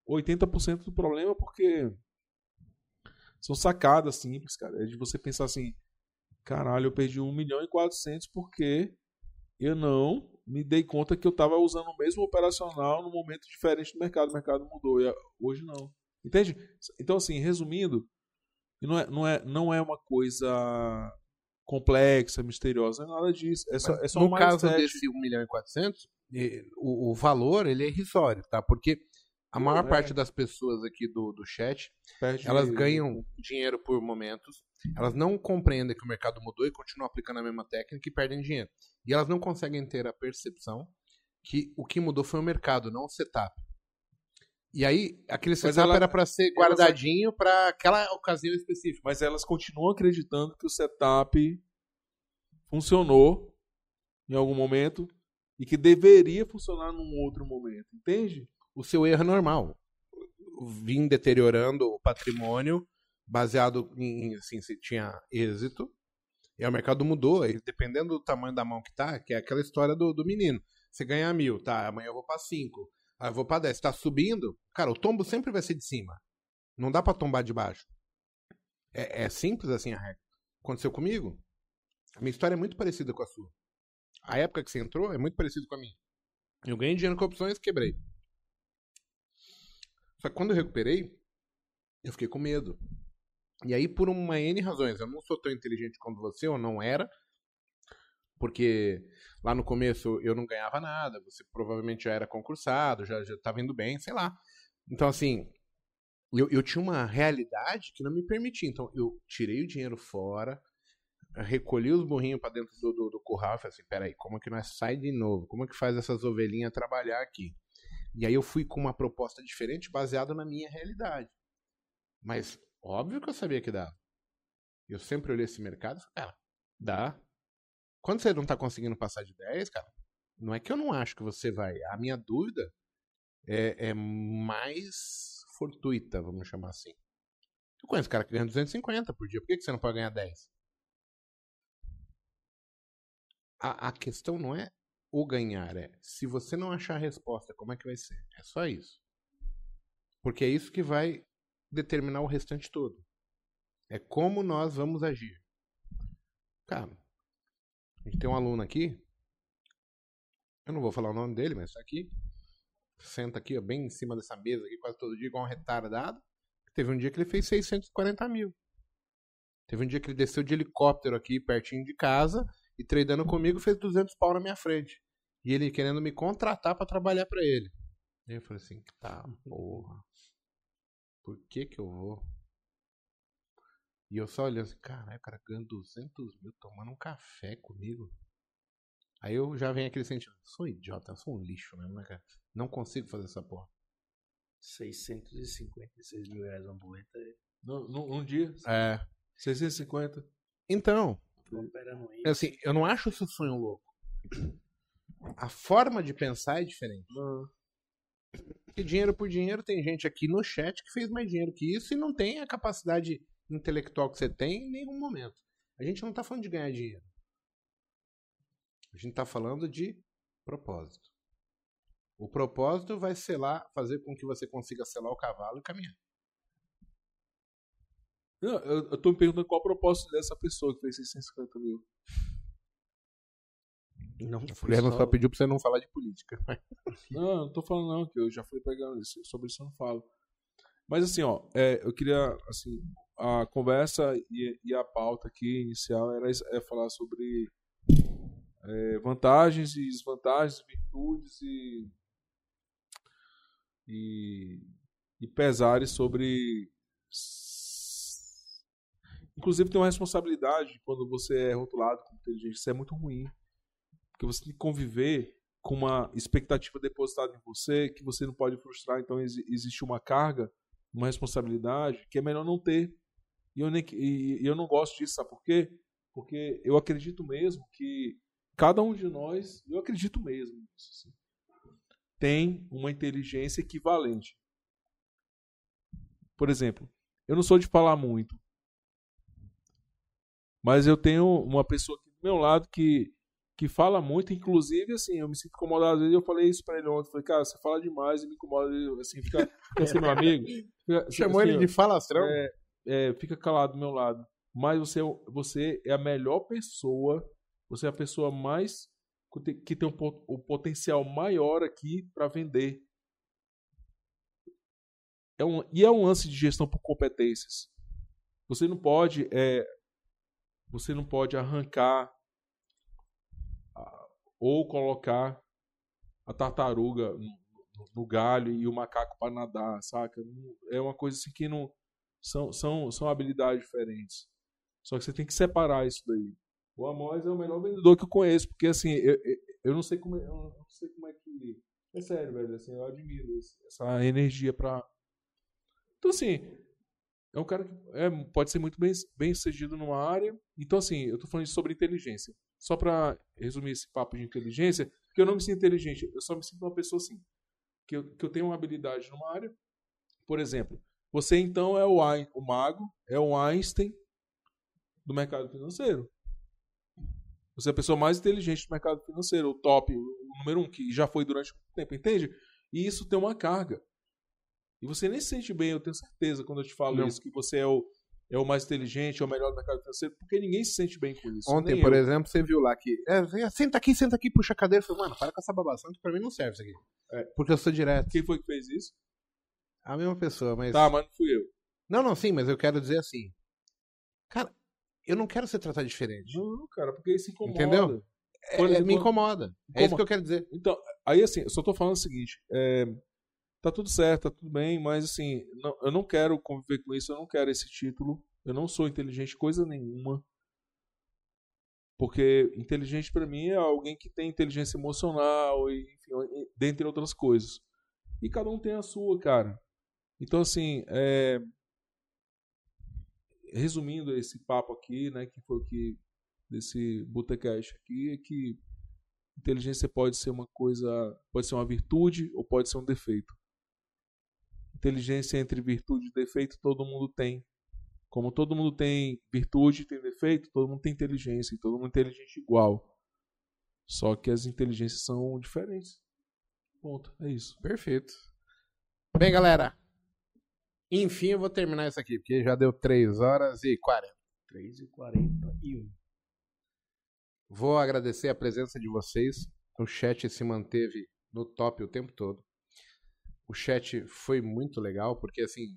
80% do problema, porque são sacadas simples, cara. É de você pensar assim, caralho, eu perdi 1 milhão e 400 porque eu não me dei conta que eu estava usando o mesmo operacional no momento diferente do mercado. O mercado mudou e hoje não. Entende? Então, assim, resumindo, não é, não é, não é uma coisa complexa, misteriosa, não é nada disso. É só, é só no um caso mindset. desse 1 milhão e 400, eh, o, o valor ele é irrisório, tá? Porque a maior é. parte das pessoas aqui do, do chat, Perde- elas ganham dinheiro por momentos, elas não compreendem que o mercado mudou e continuam aplicando a mesma técnica e perdem dinheiro. E elas não conseguem ter a percepção que o que mudou foi o mercado, não o setup. E aí, aquele setup ela- era para ser guardadinho para aquela ocasião específica. Mas elas continuam acreditando que o setup funcionou em algum momento e que deveria funcionar num outro momento, entende? o seu erro é normal. Vim deteriorando o patrimônio baseado em assim, se tinha êxito. E o mercado mudou, aí dependendo do tamanho da mão que tá, que é aquela história do, do menino. Você ganha mil, tá? Amanhã eu vou pra cinco. Aí eu vou pra dez. Tá subindo, cara, o tombo sempre vai ser de cima. Não dá pra tombar de baixo. É, é simples assim a regra. Aconteceu comigo. A minha história é muito parecida com a sua. A época que você entrou é muito parecida com a minha. Eu ganhei dinheiro com opções quebrei. Só que quando eu recuperei, eu fiquei com medo. E aí, por uma N razões, eu não sou tão inteligente quanto você, ou não era, porque lá no começo eu não ganhava nada, você provavelmente já era concursado, já, já indo bem, sei lá. Então, assim, eu, eu tinha uma realidade que não me permitia. Então, eu tirei o dinheiro fora, recolhi os burrinhos para dentro do, do, do curral e falei assim: peraí, como é que nós sai de novo? Como é que faz essas ovelhinhas trabalhar aqui? E aí eu fui com uma proposta diferente baseada na minha realidade. Mas óbvio que eu sabia que dava. Eu sempre olhei esse mercado e falei, dá. Quando você não tá conseguindo passar de 10, cara, não é que eu não acho que você vai. A minha dúvida é, é mais fortuita, vamos chamar assim. Eu conheço cara que ganha 250 por dia. Por que, que você não pode ganhar 10? A, a questão não é o ganhar, é se você não achar a resposta, como é que vai ser? É só isso. Porque é isso que vai determinar o restante todo. É como nós vamos agir. Cara, a gente tem um aluno aqui. Eu não vou falar o nome dele, mas está aqui. Senta aqui, ó, bem em cima dessa mesa aqui, quase todo dia, igual um retardado. Teve um dia que ele fez 640 mil. Teve um dia que ele desceu de helicóptero aqui, pertinho de casa, e tradando comigo fez 200 pau na minha frente. E ele querendo me contratar para trabalhar para ele. Aí eu falei assim, tá, porra. Por que que eu vou? E eu só olhando assim, caralho, o cara ganha 200 mil tomando um café comigo. Aí eu já venho aquele sentimento, sou idiota, eu sou um lixo mesmo, né, cara? Não consigo fazer essa porra. 656 mil reais uma boleta. Num, num- um dia, É. 650. Então, Aí. é assim, eu não acho esse sonho louco. A forma de pensar é diferente. Porque dinheiro por dinheiro, tem gente aqui no chat que fez mais dinheiro que isso e não tem a capacidade intelectual que você tem em nenhum momento. A gente não tá falando de ganhar dinheiro. A gente tá falando de propósito. O propósito vai selar, fazer com que você consiga selar o cavalo e caminhar. Não, eu, eu tô me perguntando qual o propósito dessa pessoa que fez 650 mil. Não, A foi Juliana só- só pediu pra você não falar de política. [laughs] Não, não tô falando não, que eu já fui pegando isso, sobre isso eu não falo. Mas assim, ó, é, eu queria, assim, a conversa e, e a pauta aqui inicial era é falar sobre é, vantagens e desvantagens, virtudes e, e, e pesares sobre Inclusive tem uma responsabilidade quando você é rotulado como inteligente. Isso é muito ruim. Porque você tem que conviver com uma expectativa depositada em você que você não pode frustrar. Então ex existe uma carga, uma responsabilidade que é melhor não ter. E eu, nem, e, e eu não gosto disso, sabe por quê? Porque eu acredito mesmo que cada um de nós, eu acredito mesmo, assim, tem uma inteligência equivalente. Por exemplo, eu não sou de falar muito, mas eu tenho uma pessoa aqui do meu lado que que fala muito, inclusive, assim, eu me sinto incomodado. Às vezes eu falei isso pra ele ontem. Falei, cara, você fala demais e me incomoda. Assim, fica, quer ser meu amigo? Fica, Chamou assim, ele de falastrão? É, é, fica calado do meu lado. Mas você, você é a melhor pessoa, você é a pessoa mais que tem um, o potencial maior aqui para vender. É um, e é um lance de gestão por competências. Você não pode, é, você não pode arrancar ou colocar a tartaruga no, no galho e o macaco para nadar, saca? É uma coisa assim que não são, são, são habilidades diferentes. Só que você tem que separar isso daí. O Amós é o melhor vendedor que eu conheço, porque assim, eu, eu, eu não sei como é, eu não sei como é que é sério, velho, assim, eu admiro essa energia para Então assim, é um cara que é, pode ser muito bem, bem sucedido numa área. Então assim, eu tô falando sobre inteligência. Só para resumir esse papo de inteligência, que eu não me sinto inteligente, eu só me sinto uma pessoa assim, que eu, que eu tenho uma habilidade numa área. Por exemplo, você então é o, o mago, é o Einstein do mercado financeiro. Você é a pessoa mais inteligente do mercado financeiro, o top, o número um, que já foi durante muito tempo, entende? E isso tem uma carga. E você nem se sente bem, eu tenho certeza, quando eu te falo Não. isso, que você é o, é o mais inteligente, é o melhor do mercado financeiro, porque ninguém se sente bem com isso. Ontem, por eu. exemplo, você viu lá que. É, senta aqui, senta aqui, puxa a cadeira. Eu falei, mano, para com essa babação que pra mim não serve isso aqui. É. Porque eu sou direto. Quem foi que fez isso? A mesma pessoa, mas. Tá, mas não fui eu. Não, não, sim, mas eu quero dizer assim. Cara, eu não quero ser tratado diferente. Não, cara, porque isso incomoda. Entendeu? É, exemplo, me incomoda. incomoda. É isso que eu quero dizer. Então, aí assim, eu só tô falando o seguinte. É, tá tudo certo, tá tudo bem, mas assim, não, eu não quero conviver com isso, eu não quero esse título. Eu não sou inteligente coisa nenhuma. Porque inteligente para mim é alguém que tem inteligência emocional, e, enfim, dentre outras coisas. E cada um tem a sua, cara. Então, assim, é... resumindo esse papo aqui, né, que foi que desse Botecast aqui, é que inteligência pode ser uma coisa, pode ser uma virtude ou pode ser um defeito. Inteligência entre virtude e defeito todo mundo tem. Como todo mundo tem virtude, tem defeito, todo mundo tem inteligência, e todo mundo é inteligente igual. Só que as inteligências são diferentes. Ponto. É isso. Perfeito. Bem, galera. Enfim, eu vou terminar isso aqui, porque já deu 3 horas e 40. 3 e 41. Vou agradecer a presença de vocês. O chat se manteve no top o tempo todo. O chat foi muito legal, porque assim,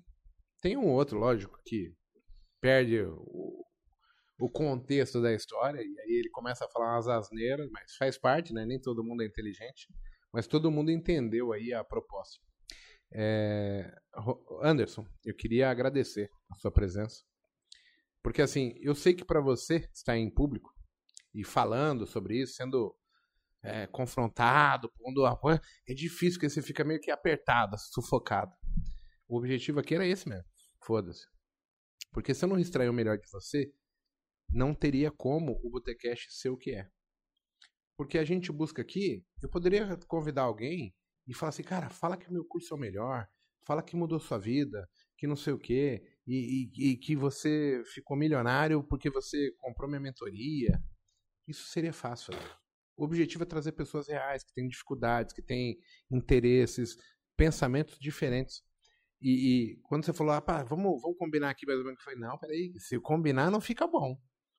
tem um outro, lógico, que perde o, o contexto da história e aí ele começa a falar umas asneiras, mas faz parte, né? Nem todo mundo é inteligente, mas todo mundo entendeu aí a proposta. É... Anderson, eu queria agradecer a sua presença, porque assim, eu sei que para você estar em público e falando sobre isso, sendo é, confrontado, pondo apoio, é difícil, porque você fica meio que apertado, sufocado. O objetivo aqui era esse mesmo. Foda-se. Porque se eu não extrair o melhor de você, não teria como o Botecast ser o que é. Porque a gente busca aqui, eu poderia convidar alguém e falar assim, cara, fala que meu curso é o melhor, fala que mudou sua vida, que não sei o quê, e, e, e que você ficou milionário porque você comprou minha mentoria. Isso seria fácil. Né? O objetivo é trazer pessoas reais, que têm dificuldades, que têm interesses, pensamentos diferentes. E, e, quando você falou, ah, pá, vamos, vamos combinar aqui mais ou menos, eu falei, não, peraí, se combinar não fica bom.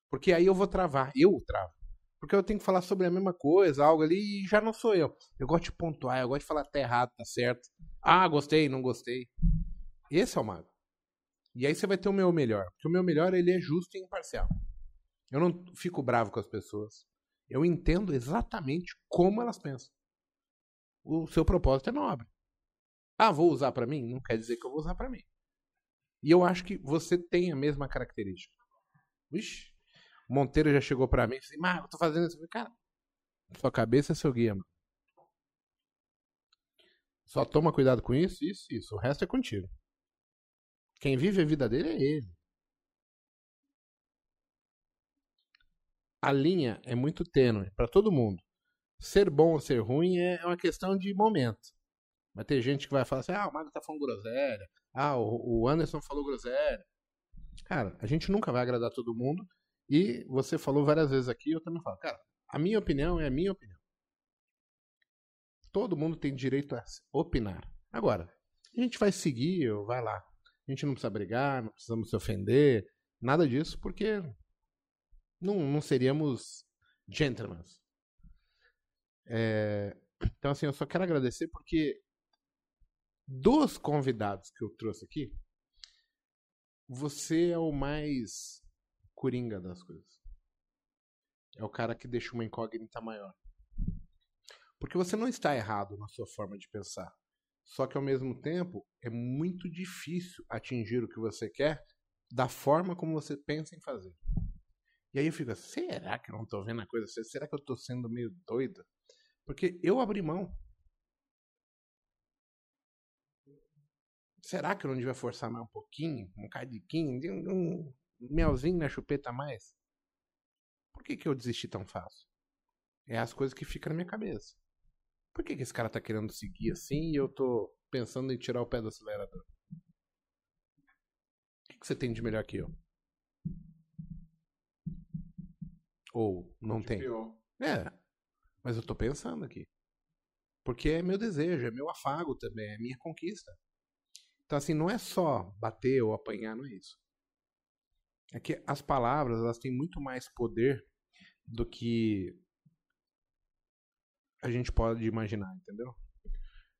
Porque aí eu vou travar, eu travo. Porque eu tenho que falar sobre a mesma coisa, algo ali, e já não sou eu. Eu gosto de pontuar, eu gosto de falar tá errado, tá certo. Ah, gostei, não gostei. Esse é o mago. E aí você vai ter o meu melhor. Porque o meu melhor, ele é justo e imparcial. Eu não fico bravo com as pessoas. Eu entendo exatamente como elas pensam. O seu propósito é nobre. Ah, vou usar para mim? Não quer dizer que eu vou usar para mim. E eu acho que você tem a mesma característica. O Monteiro já chegou pra mim e disse, Marco, eu tô fazendo isso. Cara, sua cabeça é seu guia, mano. Só toma cuidado com isso, isso, isso. O resto é contigo. Quem vive a vida dele é ele. A linha é muito tênue pra todo mundo. Ser bom ou ser ruim é uma questão de momento. Vai ter gente que vai falar assim: ah, o Mago tá falando groselha. Ah, o Anderson falou groselha. Cara, a gente nunca vai agradar todo mundo. E você falou várias vezes aqui, eu também falo. Cara, a minha opinião é a minha opinião. Todo mundo tem direito a opinar. Agora, a gente vai seguir, vai lá. A gente não precisa brigar, não precisamos se ofender, nada disso, porque não, não seríamos gentlemen. É, então, assim, eu só quero agradecer porque dos convidados que eu trouxe aqui, você é o mais coringa das coisas. É o cara que deixa uma incógnita maior. Porque você não está errado na sua forma de pensar. Só que ao mesmo tempo é muito difícil atingir o que você quer da forma como você pensa em fazer. E aí eu fico, será que eu não estou vendo a coisa? Será que eu estou sendo meio doida? Porque eu abri mão. Será que eu não devia forçar mais um pouquinho? Um cadiquinho? Um melzinho na chupeta mais? Por que, que eu desisti tão fácil? É as coisas que ficam na minha cabeça. Por que, que esse cara tá querendo seguir assim e eu tô pensando em tirar o pé do acelerador? O que, que você tem de melhor que eu? Ou não De tem? pior. É. Mas eu tô pensando aqui. Porque é meu desejo, é meu afago também, é minha conquista. Então, assim, não é só bater ou apanhar, não é isso. É que as palavras, elas têm muito mais poder do que a gente pode imaginar, entendeu?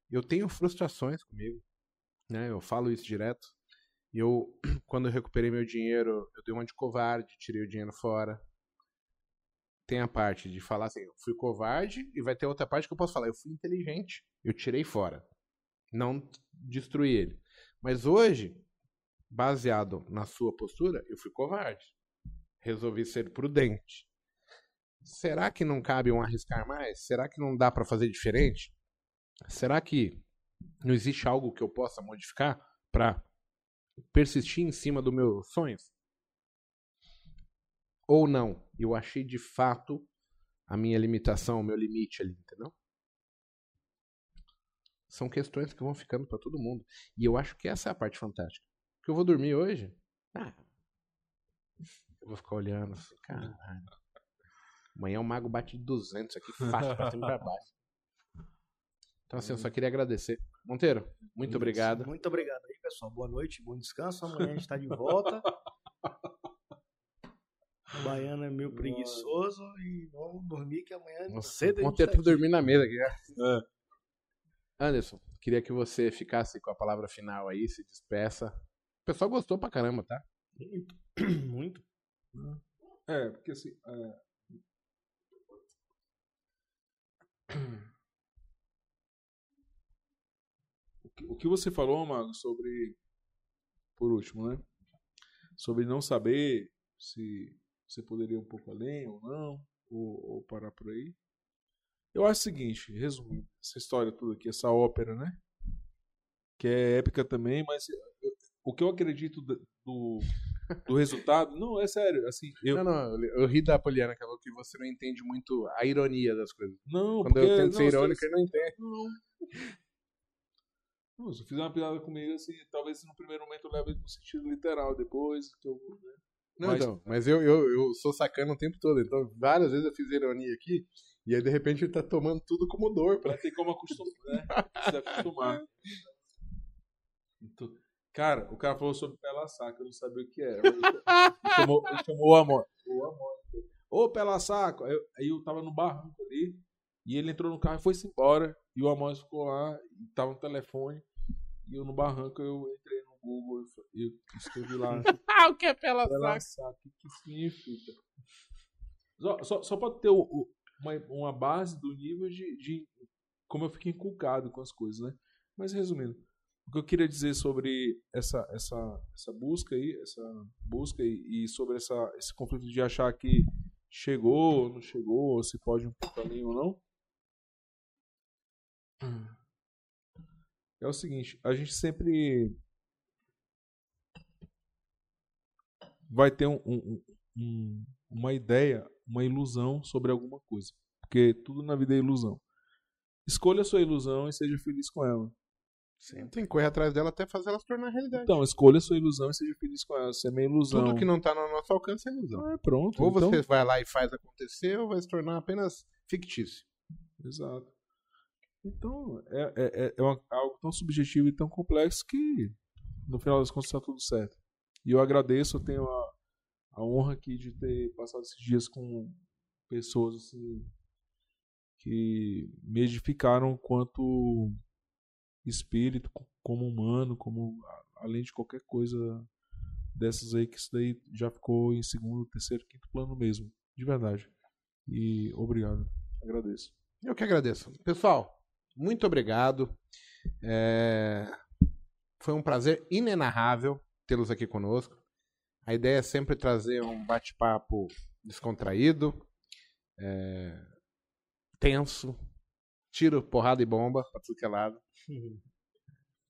Eu tenho frustrações comigo, né? Eu falo isso direto. Eu, [clears throat] quando eu recuperei meu dinheiro, eu dei uma de covarde, tirei o dinheiro fora tem a parte de falar assim, eu fui covarde, e vai ter outra parte que eu posso falar, eu fui inteligente, eu tirei fora. Não destruí ele. Mas hoje, baseado na sua postura, eu fui covarde. Resolvi ser prudente. Será que não cabe um arriscar mais? Será que não dá para fazer diferente? Será que não existe algo que eu possa modificar para persistir em cima dos meus sonhos? Ou não? Eu achei de fato a minha limitação, o meu limite ali, entendeu? São questões que vão ficando para todo mundo. E eu acho que essa é a parte fantástica. Que eu vou dormir hoje, ah, eu vou ficar olhando, assim, caralho. Amanhã o mago bate de 200 aqui, fácil, pra cima e pra baixo. Então, assim, eu só queria agradecer. Monteiro, muito obrigado. Muito obrigado aí, pessoal. Boa noite, bom descanso. Amanhã a gente tá de volta. [laughs] O baiano é meio preguiçoso e vamos dormir que amanhã Nossa, cedo a gente Monteiro tá tem que dormir na mesa aqui. né? É. Anderson, queria que você ficasse com a palavra final aí, se despeça. O pessoal gostou pra caramba, tá? Muito. [clears throat] Muito. É, porque assim. é, O que- O que você falou, Mago, sobre. Por último, né? Sobre não saber se você poderia ir um pouco além ou não, ou, ou parar por aí. Eu acho o seguinte, resumindo, essa história toda aqui, essa ópera, né? Que é épica também, mas eu- o que eu acredito do, do, do [laughs] resultado. Não, é sério, assim. Eu, Não, não, eu, ri da Poliana, que falou que você não entende muito a ironia das coisas. Não, Quando porque, eu tento não, ser irônico, eu não entendo. Não. Não, se eu fizer uma piada comigo, assim, talvez no primeiro momento eu leve no sentido literal, depois que eu. Né? Não, Mas- então, mas eu, eu, eu sou sacana o tempo todo, então várias vezes eu fiz ironia aqui, e aí de repente ele tá tomando tudo como dor. Pra... Ter como acostumar, né? Se acostumar. Então, cara, o cara falou sobre pela saca, eu não sabia o que era. Ele [laughs] chamou, ele chamou o amor. O amor. Ô, pela saco. Aí, eu- aí eu tava no barranco ali, e ele entrou no carro e foi-se embora. E o Amós ficou lá, e tava no telefone. E eu no barranco, eu entrei Google e e eu escrevi lá. [laughs] Ah, o que é pela Pela saca, o que, que significa? Só, só, só pra ter o- o- uma, uma base do nível de, de como eu fiquei inculcado com as coisas, né? Mas resumindo, o que eu queria dizer sobre essa, essa, essa busca aí, essa busca e, e sobre essa, esse conflito de achar que chegou, não chegou, se pode um pouco ou não. É o seguinte, a gente sempre vai ter um, um, um, uma ideia, uma ilusão sobre alguma coisa. Porque tudo na vida é ilusão. Escolha a sua ilusão e seja feliz com ela. Sim, tem que correr atrás dela até fazer ela se tornar realidade. Então, escolha a sua ilusão e seja feliz com ela. Se é meio ilusão. Tudo que não tá no nosso alcance é ilusão. É, pronto. Ou então... você vai lá e faz acontecer, ou vai se tornar apenas fictício. Exato. Então, é, é, é, é uma, algo tão subjetivo e tão complexo que no final das contas está tudo certo. E eu agradeço, eu tenho a, a honra aqui de ter passado esses dias com pessoas assim que me edificaram quanto espírito, como humano, como além de qualquer coisa dessas aí que isso daí já ficou em segundo, terceiro, quinto plano mesmo, de verdade. E obrigado, agradeço. Eu que agradeço. Pessoal, muito obrigado. É... Foi um prazer inenarrável tê-los aqui conosco. A ideia é sempre trazer um bate-papo descontraído, é... tenso, tiro, porrada e bomba pra tudo que é lado. [laughs]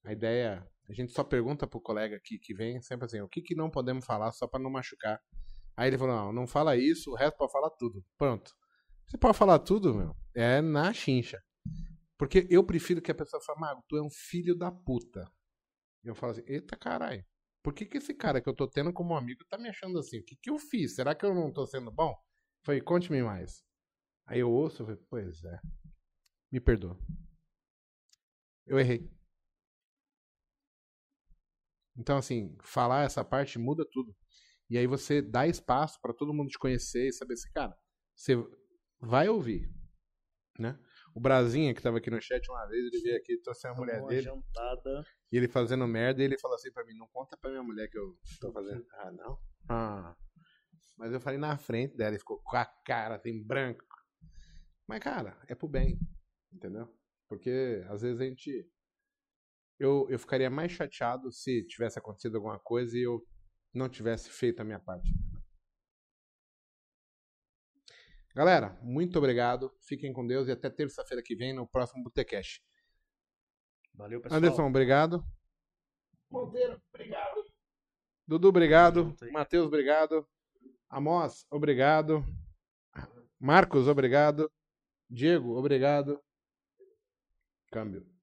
A ideia, a gente só pergunta pro colega aqui que vem, sempre assim, o que, que não podemos falar só para não machucar. Aí ele falou, não, não fala isso, o resto pode falar tudo. Pronto. Você pode falar tudo, meu, é na chincha. Porque eu prefiro que a pessoa fale, Mago, tu é um filho da puta. Eu falo assim, eita caralho, por que, que esse cara que eu tô tendo como amigo tá me achando assim? O que, que eu fiz? Será que eu não tô sendo bom? Foi, conte-me mais. Aí eu ouço, eu falei, pois é. Me perdoa. Eu errei. Então, assim, falar essa parte muda tudo. E aí você dá espaço para todo mundo te conhecer e saber assim, cara, você vai ouvir, né? O Brasinha, que tava aqui no chat uma vez, ele veio aqui, trouxe a mulher uma dele. jantada. E ele fazendo merda, e ele falou assim pra mim, não conta pra minha mulher que eu tô fazendo. [laughs] Ah, não? Ah. Mas eu falei na frente dela, e ficou com a cara assim, branco. Mas, cara, é pro bem, entendeu? Porque às vezes a gente. Eu, eu ficaria mais chateado se tivesse acontecido alguma coisa e eu não tivesse feito a minha parte. Galera, muito obrigado. Fiquem com Deus e até terça-feira que vem no próximo Botecast. Valeu, pessoal. Anderson, obrigado. Monteiro, obrigado. Dudu, obrigado. Matheus, obrigado. Amós, obrigado. Marcos, obrigado. Diego, obrigado. Câmbio.